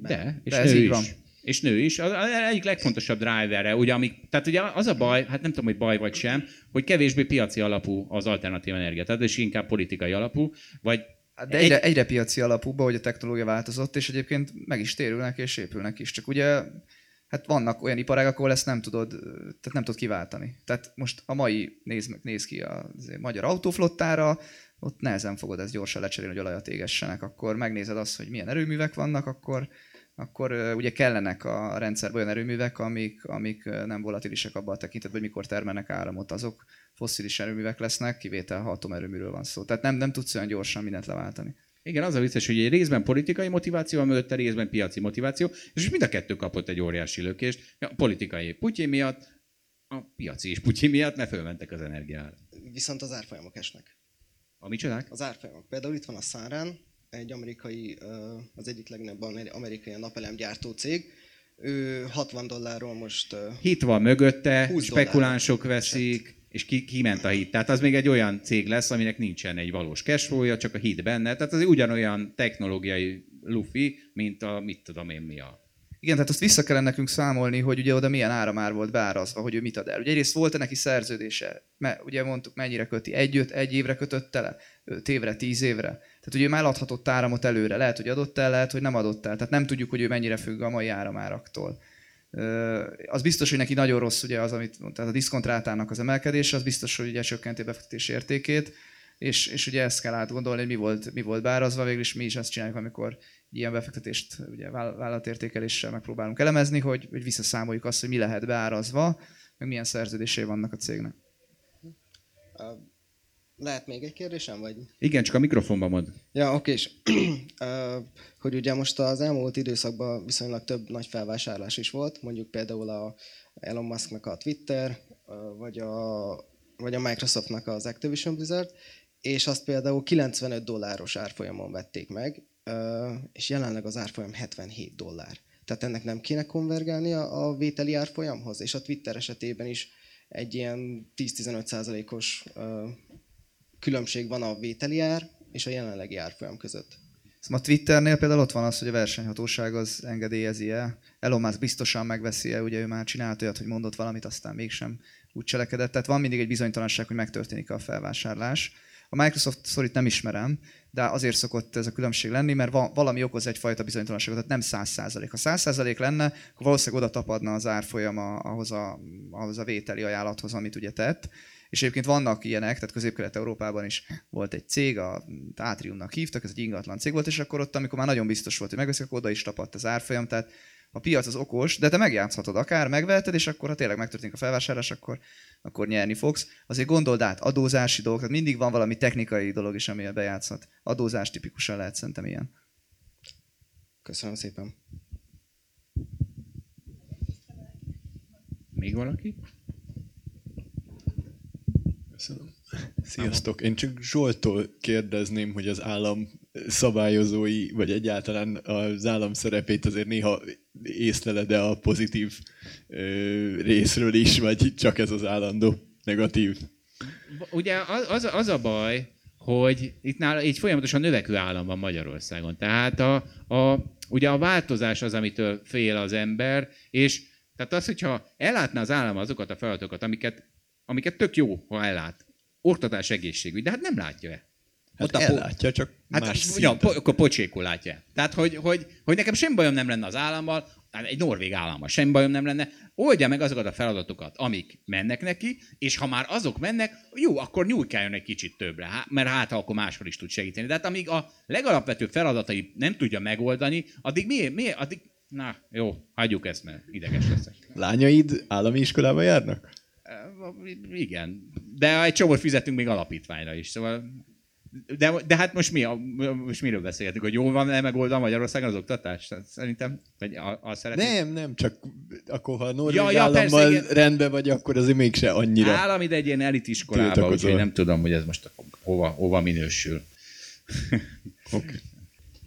De, és De ez így is. van. És nő is. Az egyik legfontosabb driverre, ugye, amik, tehát ugye az a baj, hát nem tudom, hogy baj vagy sem, hogy kevésbé piaci alapú az alternatív energia, tehát és inkább politikai alapú, vagy de egyre, egyre piaci alapúba, hogy a technológia változott, és egyébként meg is térülnek és épülnek is. Csak ugye hát vannak olyan iparágak, ahol ezt nem tudod, tehát nem tudod kiváltani. Tehát most a mai néz, néz ki a magyar autóflottára, ott nehezen fogod ezt gyorsan lecserélni, hogy olajat égessenek. Akkor megnézed azt, hogy milyen erőművek vannak, akkor, akkor ugye kellenek a rendszerben olyan erőművek, amik, amik nem volatilisek abban a tekintetben, hogy mikor termelnek áramot. Azok fosszilis erőművek lesznek, kivétel ha atomerőműről van szó. Tehát nem, nem tudsz olyan gyorsan mindent leváltani. Igen, az a vicces, hogy egy részben politikai motiváció, a mögötte részben piaci motiváció, és mind a kettő kapott egy óriási lökést. A politikai Putyin miatt, a piaci is Putyin miatt, mert fölmentek az energiára. Viszont az árfolyamok esnek. A micsodák? Az árfolyamok. Például itt van a Sunrun, egy amerikai, az egyik legnagyobb amerikai napelemgyártó cég, ő 60 dollárról most... Hit van mögötte, spekulánsok veszik, és ki, kiment a hit. Tehát az még egy olyan cég lesz, aminek nincsen egy valós cashflow csak a hit benne. Tehát az ugyanolyan technológiai lufi, mint a mit tudom én mi a igen, tehát azt vissza kellene nekünk számolni, hogy ugye oda milyen áramár volt beárazva, hogy ő mit ad el. Ugye egyrészt volt-e neki szerződése? Mert ugye mondtuk, mennyire köti? Egy, öt, egy évre kötötte le? Öt évre, tíz évre? Tehát ugye ő már adhatott áramot előre. Lehet, hogy adott el, lehet, hogy nem adott el. Tehát nem tudjuk, hogy ő mennyire függ a mai áramáraktól. Az biztos, hogy neki nagyon rossz ugye az, amit, tehát a diszkontrátának az emelkedése, az biztos, hogy ugye csökkenti a befektetés értékét, és, és ugye ezt kell átgondolni, hogy mi volt, mi volt beárazva, végül is mi is azt csináljuk, amikor ilyen befektetést ugye vállalatértékeléssel megpróbálunk elemezni, hogy, hogy visszaszámoljuk azt, hogy mi lehet beárazva, meg milyen szerződései vannak a cégnek. Lehet még egy kérdésem, vagy? Igen, csak a mikrofonban mond. Ja, oké, és hogy ugye most az elmúlt időszakban viszonylag több nagy felvásárlás is volt, mondjuk például a Elon Musknak a Twitter, vagy a, vagy a Microsoftnak az Activision Blizzard, és azt például 95 dolláros árfolyamon vették meg, és jelenleg az árfolyam 77 dollár. Tehát ennek nem kéne konvergálni a vételi árfolyamhoz, és a Twitter esetében is egy ilyen 10-15 százalékos különbség van a vételi ár és a jelenlegi árfolyam között. Szóval a Twitternél például ott van az, hogy a versenyhatóság az engedélyezi el. Elon Musk biztosan megveszi el, ugye ő már csinált olyat, hogy mondott valamit, aztán mégsem úgy cselekedett. Tehát van mindig egy bizonytalanság, hogy megtörténik a felvásárlás. A Microsoft szorít nem ismerem, de azért szokott ez a különbség lenni, mert valami okoz egyfajta bizonytalanságot, tehát nem 100%. Ha 100% lenne, akkor valószínűleg oda tapadna az árfolyam ahhoz a, ahhoz a vételi ajánlathoz, amit ugye tett. És egyébként vannak ilyenek, tehát Közép-Kelet-Európában is volt egy cég, a Atriumnak hívtak, ez egy ingatlan cég volt, és akkor ott, amikor már nagyon biztos volt, hogy megveszik, akkor oda is tapadt az árfolyam, tehát a piac az okos, de te megjátszhatod akár, megveheted, és akkor ha tényleg megtörténik a felvásárlás, akkor, akkor nyerni fogsz. Azért gondold át, adózási dolgok, tehát mindig van valami technikai dolog is, amivel bejátszhat. Adózás tipikusan lehet szerintem ilyen. Köszönöm szépen. Még valaki? Köszönöm. Sziasztok! Én csak Zsoltól kérdezném, hogy az állam szabályozói, vagy egyáltalán az állam szerepét azért néha észleled de a pozitív ö, részről is, vagy csak ez az állandó negatív? Ugye az, az a baj, hogy itt nála így folyamatosan növekvő állam van Magyarországon. Tehát a, a, ugye a változás az, amitől fél az ember, és tehát az, hogyha ellátná az állam azokat a feladatokat, amiket, amiket tök jó, ha ellát, oktatás, egészségügy, de hát nem látja-e. Hát Ott ellátja, po- csak hát, más ja, po- akkor pocsékul látja. Tehát, hogy, hogy, hogy nekem sem bajom nem lenne az állammal, hát egy norvég állammal sem bajom nem lenne, oldja meg azokat a feladatokat, amik mennek neki, és ha már azok mennek, jó, akkor nyújkáljon egy kicsit többre, mert hát ha akkor máshol is tud segíteni. De hát amíg a legalapvetőbb feladatai nem tudja megoldani, addig miért, miért, addig, na jó, hagyjuk ezt, mert ideges leszek. Lányaid állami iskolába járnak? Igen, de egy csomót fizetünk még alapítványra is, szóval de, de hát most mi? Most miről beszélgetünk? Hogy jól van-e megoldva Magyarországon az oktatás? Szerintem, vagy a szeretnék? Nem, nem, csak akkor ha a Norvég ja, ja, állammal persze, rendben vagy, akkor azért mégse annyira. Állami, de egy ilyen elitiskolában, úgyhogy nem tudom, hogy ez most hova, hova minősül. okay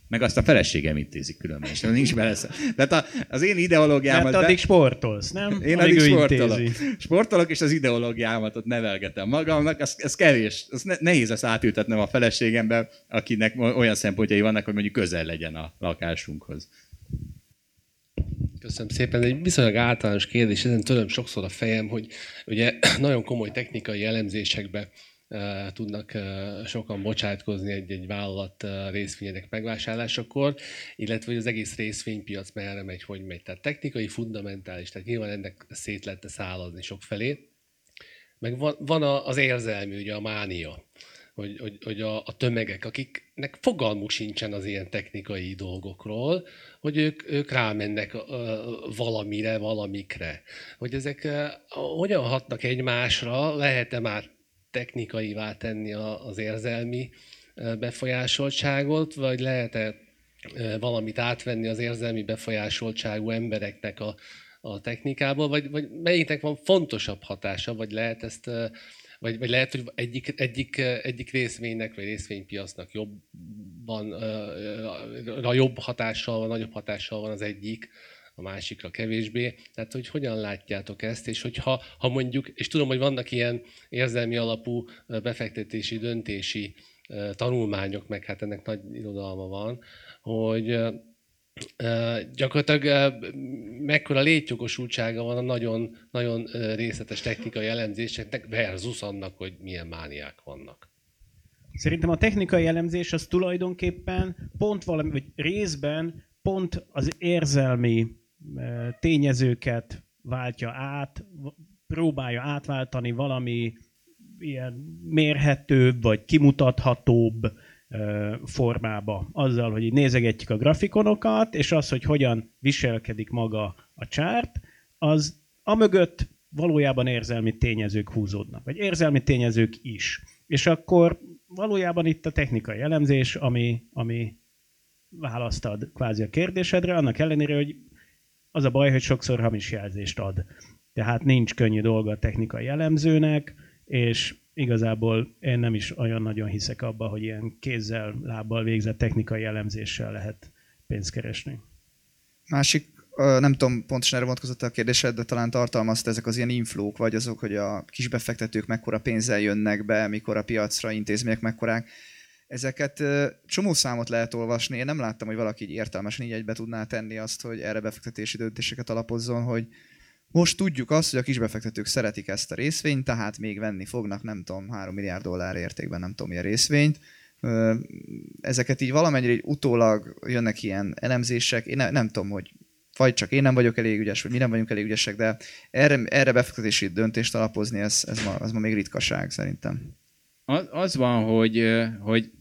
meg azt a feleségem intézik különben, és nincs bele. Tehát az én ideológiámat... Tehát addig sportolsz, nem? Én addig, addig sportolok. Intézi. Sportolok, és az ideológiámat ott nevelgetem magamnak, ez, ez kevés. Ez ne, nehéz ezt átültetnem a feleségembe, akinek olyan szempontjai vannak, hogy mondjuk közel legyen a lakásunkhoz. Köszönöm szépen. Egy viszonylag általános kérdés, ezen tőlem sokszor a fejem, hogy ugye nagyon komoly technikai elemzésekbe tudnak sokan bocsátkozni egy-egy vállalat részvényének megvásárlásakor, illetve hogy az egész részvénypiac merre megy, hogy megy. Tehát technikai, fundamentális, tehát nyilván ennek szét lehetne szállazni sok felé. Meg van, van az érzelmi, ugye a mánia, hogy, hogy, hogy a, a tömegek, akiknek fogalmuk sincsen az ilyen technikai dolgokról, hogy ők, ők rámennek uh, valamire, valamikre. Hogy ezek uh, hogyan hatnak egymásra, lehet-e már technikaivá tenni az érzelmi befolyásoltságot, vagy lehet-e valamit átvenni az érzelmi befolyásoltságú embereknek a, a technikából, vagy, vagy melyiknek van fontosabb hatása, vagy lehet ezt vagy, vagy lehet, hogy egyik, egyik, egyik részvénynek, vagy részvénypiacnak jobban, a jobb hatással van, nagyobb hatással van az egyik, a másikra kevésbé. Tehát, hogy hogyan látjátok ezt, és hogyha ha mondjuk, és tudom, hogy vannak ilyen érzelmi alapú befektetési, döntési tanulmányok, meg hát ennek nagy irodalma van, hogy gyakorlatilag mekkora létjogosultsága van a nagyon, nagyon részletes technikai elemzéseknek versus annak, hogy milyen mániák vannak. Szerintem a technikai elemzés az tulajdonképpen pont valami, vagy részben pont az érzelmi tényezőket váltja át, próbálja átváltani valami ilyen mérhetőbb vagy kimutathatóbb formába. Azzal, hogy így nézegetjük a grafikonokat, és az, hogy hogyan viselkedik maga a csárt, az amögött valójában érzelmi tényezők húzódnak, vagy érzelmi tényezők is. És akkor valójában itt a technikai elemzés, ami, ami választ ad kvázi a kérdésedre, annak ellenére, hogy az a baj, hogy sokszor hamis jelzést ad. Tehát nincs könnyű dolga a technikai elemzőnek, és igazából én nem is olyan nagyon hiszek abba, hogy ilyen kézzel, lábbal végzett technikai elemzéssel lehet pénzt keresni. Másik nem tudom pontosan erre vonatkozott a kérdésed, de talán tartalmazta ezek az ilyen inflók, vagy azok, hogy a kisbefektetők mekkora pénzzel jönnek be, mikor a piacra intézmények mekkorák. Ezeket csomó számot lehet olvasni. Én nem láttam, hogy valaki így értelmesen így egybe tudná tenni azt, hogy erre befektetési döntéseket alapozzon, hogy most tudjuk azt, hogy a kisbefektetők szeretik ezt a részvényt, tehát még venni fognak, nem tudom, 3 milliárd dollár értékben, nem tudom, milyen részvényt. Ezeket így valamennyire így utólag jönnek ilyen elemzések. Én ne, nem tudom, hogy vagy csak én nem vagyok elég ügyes, vagy mi nem vagyunk elég ügyesek, de erre, erre befektetési döntést alapozni, ez, ez, ma, ez ma még ritkaság szerintem. Az, van, hogy, hogy,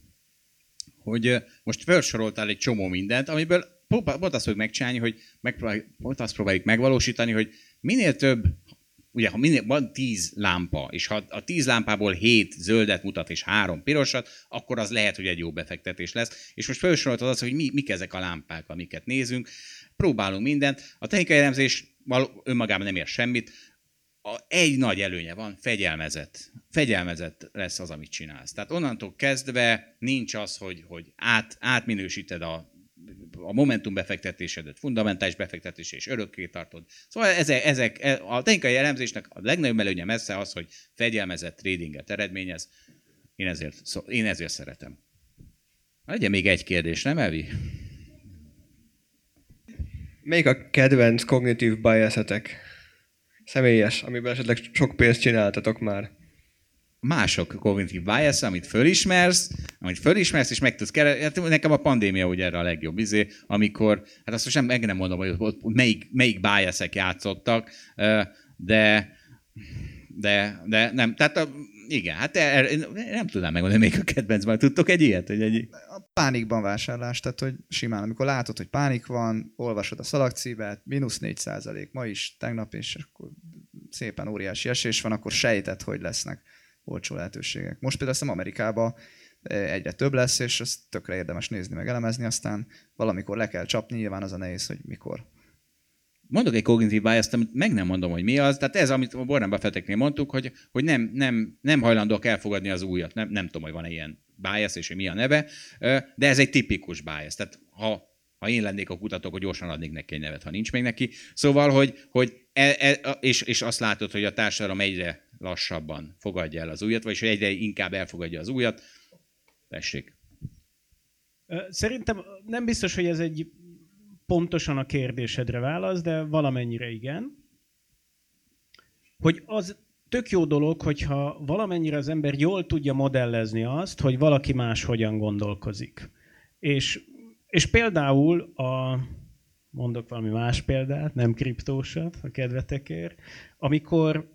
hogy most felsoroltál egy csomó mindent, amiből pont azt fogjuk megcsinálni, hogy megpróbáljuk, azt próbáljuk megvalósítani, hogy minél több, ugye ha minél, van tíz lámpa, és ha a tíz lámpából hét zöldet mutat és három pirosat, akkor az lehet, hogy egy jó befektetés lesz. És most felsoroltad azt, hogy mi, mik ezek a lámpák, amiket nézünk. Próbálunk mindent. A technikai elemzés önmagában nem ér semmit. A, egy nagy előnye van, fegyelmezett. Fegyelmezett lesz az, amit csinálsz. Tehát onnantól kezdve nincs az, hogy, hogy át, átminősíted a a momentum befektetésedet, fundamentális befektetés és örökké tartod. Szóval ezek, ezek, a technikai elemzésnek a legnagyobb előnye messze az, hogy fegyelmezett tradinget eredményez. Én ezért, szó, én ezért szeretem. Legyen még egy kérdés, nem Evi? Melyik a kedvenc kognitív biasetek? Személyes, amiben esetleg sok pénzt csináltatok már. Mások kognitív bias, amit fölismersz, amit fölismersz, és meg tudsz keresni. Hát nekem a pandémia ugye erre a legjobb izé, amikor, hát azt most nem, meg nem mondom, hogy ott melyik, melyik biasek játszottak, de, de, de nem, tehát a, igen, hát én nem tudnám megmondani, melyik a kedvenc, majd tudtok egy ilyet? Hogy egy... Pánikban vásárlás, tehát hogy simán, amikor látod, hogy pánik van, olvasod a szalagcímet, mínusz 4 százalék, ma is, tegnap is, akkor szépen óriási esés van, akkor sejtett, hogy lesznek olcsó lehetőségek. Most például azt Amerikában egyre több lesz, és ezt tökre érdemes nézni, meg elemezni, aztán valamikor le kell csapni, nyilván az a nehéz, hogy mikor. Mondok egy kognitív bias amit meg nem mondom, hogy mi az. Tehát ez, amit a Warren Buffetteknél mondtuk, hogy, hogy nem, nem, nem hajlandóak elfogadni az újat. Nem, nem tudom, hogy van-e ilyen bias, és hogy mi a neve, de ez egy tipikus bias. Tehát ha, ha én lennék a kutató, akkor gyorsan adnék neki egy nevet, ha nincs még neki. Szóval, hogy, hogy e, e, és, és azt látod, hogy a társadalom egyre lassabban fogadja el az újat, vagyis hogy egyre inkább elfogadja az újat. Tessék. Szerintem nem biztos, hogy ez egy pontosan a kérdésedre válasz, de valamennyire igen. Hogy az tök jó dolog, hogyha valamennyire az ember jól tudja modellezni azt, hogy valaki más hogyan gondolkozik. És, és például a, mondok valami más példát, nem kriptósat a kedvetekért, amikor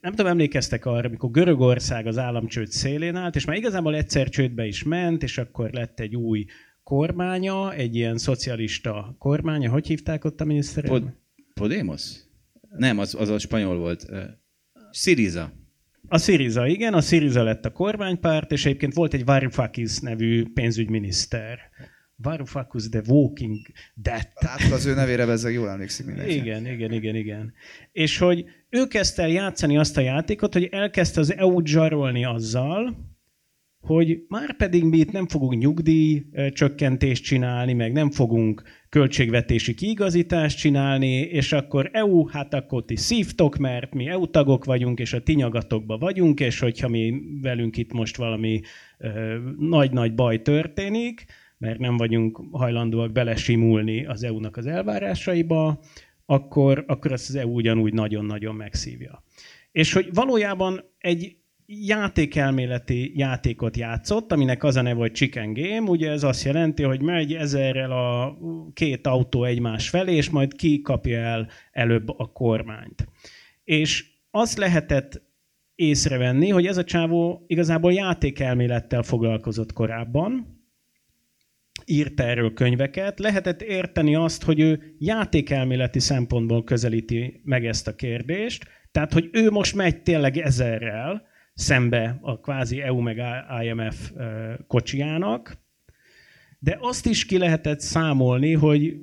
nem tudom, emlékeztek arra, amikor Görögország az államcsőd szélén állt, és már igazából egyszer csődbe is ment, és akkor lett egy új kormánya, egy ilyen szocialista kormánya. Hogy hívták ott a miniszterelnök? Pod- Podemos? Nem, az, az a spanyol volt. Syriza. A Syriza, igen, a Syriza lett a kormánypárt, és egyébként volt egy Varoufakis nevű pénzügyminiszter. Varoufakis the Walking Dead. Hát az ő nevére bezzeg jól emlékszik mindenki. Igen, igen, igen, igen. És hogy ő kezdte el játszani azt a játékot, hogy elkezdte az EU-t zsarolni azzal, hogy már pedig mi itt nem fogunk nyugdíj csökkentést csinálni, meg nem fogunk költségvetési kiigazítást csinálni, és akkor EU, hát akkor ti szívtok, mert mi EU tagok vagyunk, és a ti nyagatokba vagyunk, és hogyha mi velünk itt most valami nagy-nagy baj történik, mert nem vagyunk hajlandóak belesimulni az EU-nak az elvárásaiba, akkor, akkor ezt az EU ugyanúgy nagyon-nagyon megszívja. És hogy valójában egy játékelméleti játékot játszott, aminek az a neve, hogy Chicken Game, ugye ez azt jelenti, hogy megy ezerrel a két autó egymás felé, és majd ki kapja el előbb a kormányt. És azt lehetett észrevenni, hogy ez a csávó igazából játékelmélettel foglalkozott korábban, írt erről könyveket, lehetett érteni azt, hogy ő játékelméleti szempontból közelíti meg ezt a kérdést, tehát, hogy ő most megy tényleg ezerrel, szembe a kvázi EU meg IMF kocsijának, de azt is ki lehetett számolni, hogy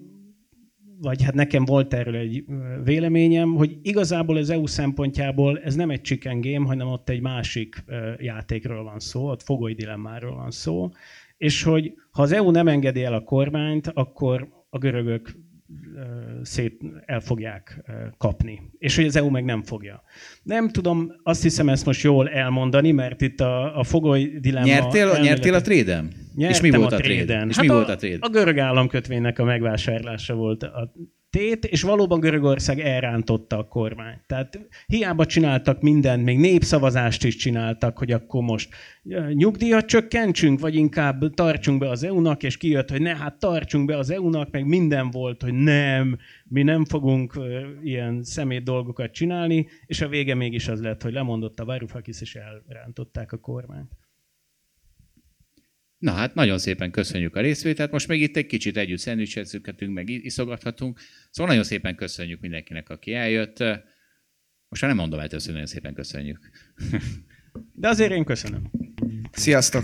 vagy hát nekem volt erről egy véleményem, hogy igazából az EU szempontjából ez nem egy chicken game, hanem ott egy másik játékról van szó, ott fogoly dilemmáról van szó, és hogy ha az EU nem engedi el a kormányt, akkor a görögök szét el fogják kapni. És hogy az EU meg nem fogja. Nem tudom, azt hiszem ezt most jól elmondani, mert itt a, a fogoly dilemma... Nyertél, elméleti... nyertél a tréden? És mi volt a, a tréden? És hát mi a, volt a tréd? A görög államkötvénynek a megvásárlása volt a tét, és valóban Görögország elrántotta a kormányt. Tehát hiába csináltak mindent, még népszavazást is csináltak, hogy akkor most nyugdíjat csökkentsünk, vagy inkább tartsunk be az EU-nak, és kijött, hogy ne, hát tartsunk be az EU-nak, meg minden volt, hogy nem, mi nem fogunk ilyen szemét dolgokat csinálni, és a vége mégis az lett, hogy lemondott a Varoufakis, és elrántották a kormányt. Na hát nagyon szépen köszönjük a részvételt. Most még itt egy kicsit együtt szendvicsezzükhetünk, meg iszogathatunk. Szóval nagyon szépen köszönjük mindenkinek, aki eljött. Most már nem mondom el, hogy nagyon szépen köszönjük. De azért én köszönöm. Sziasztok!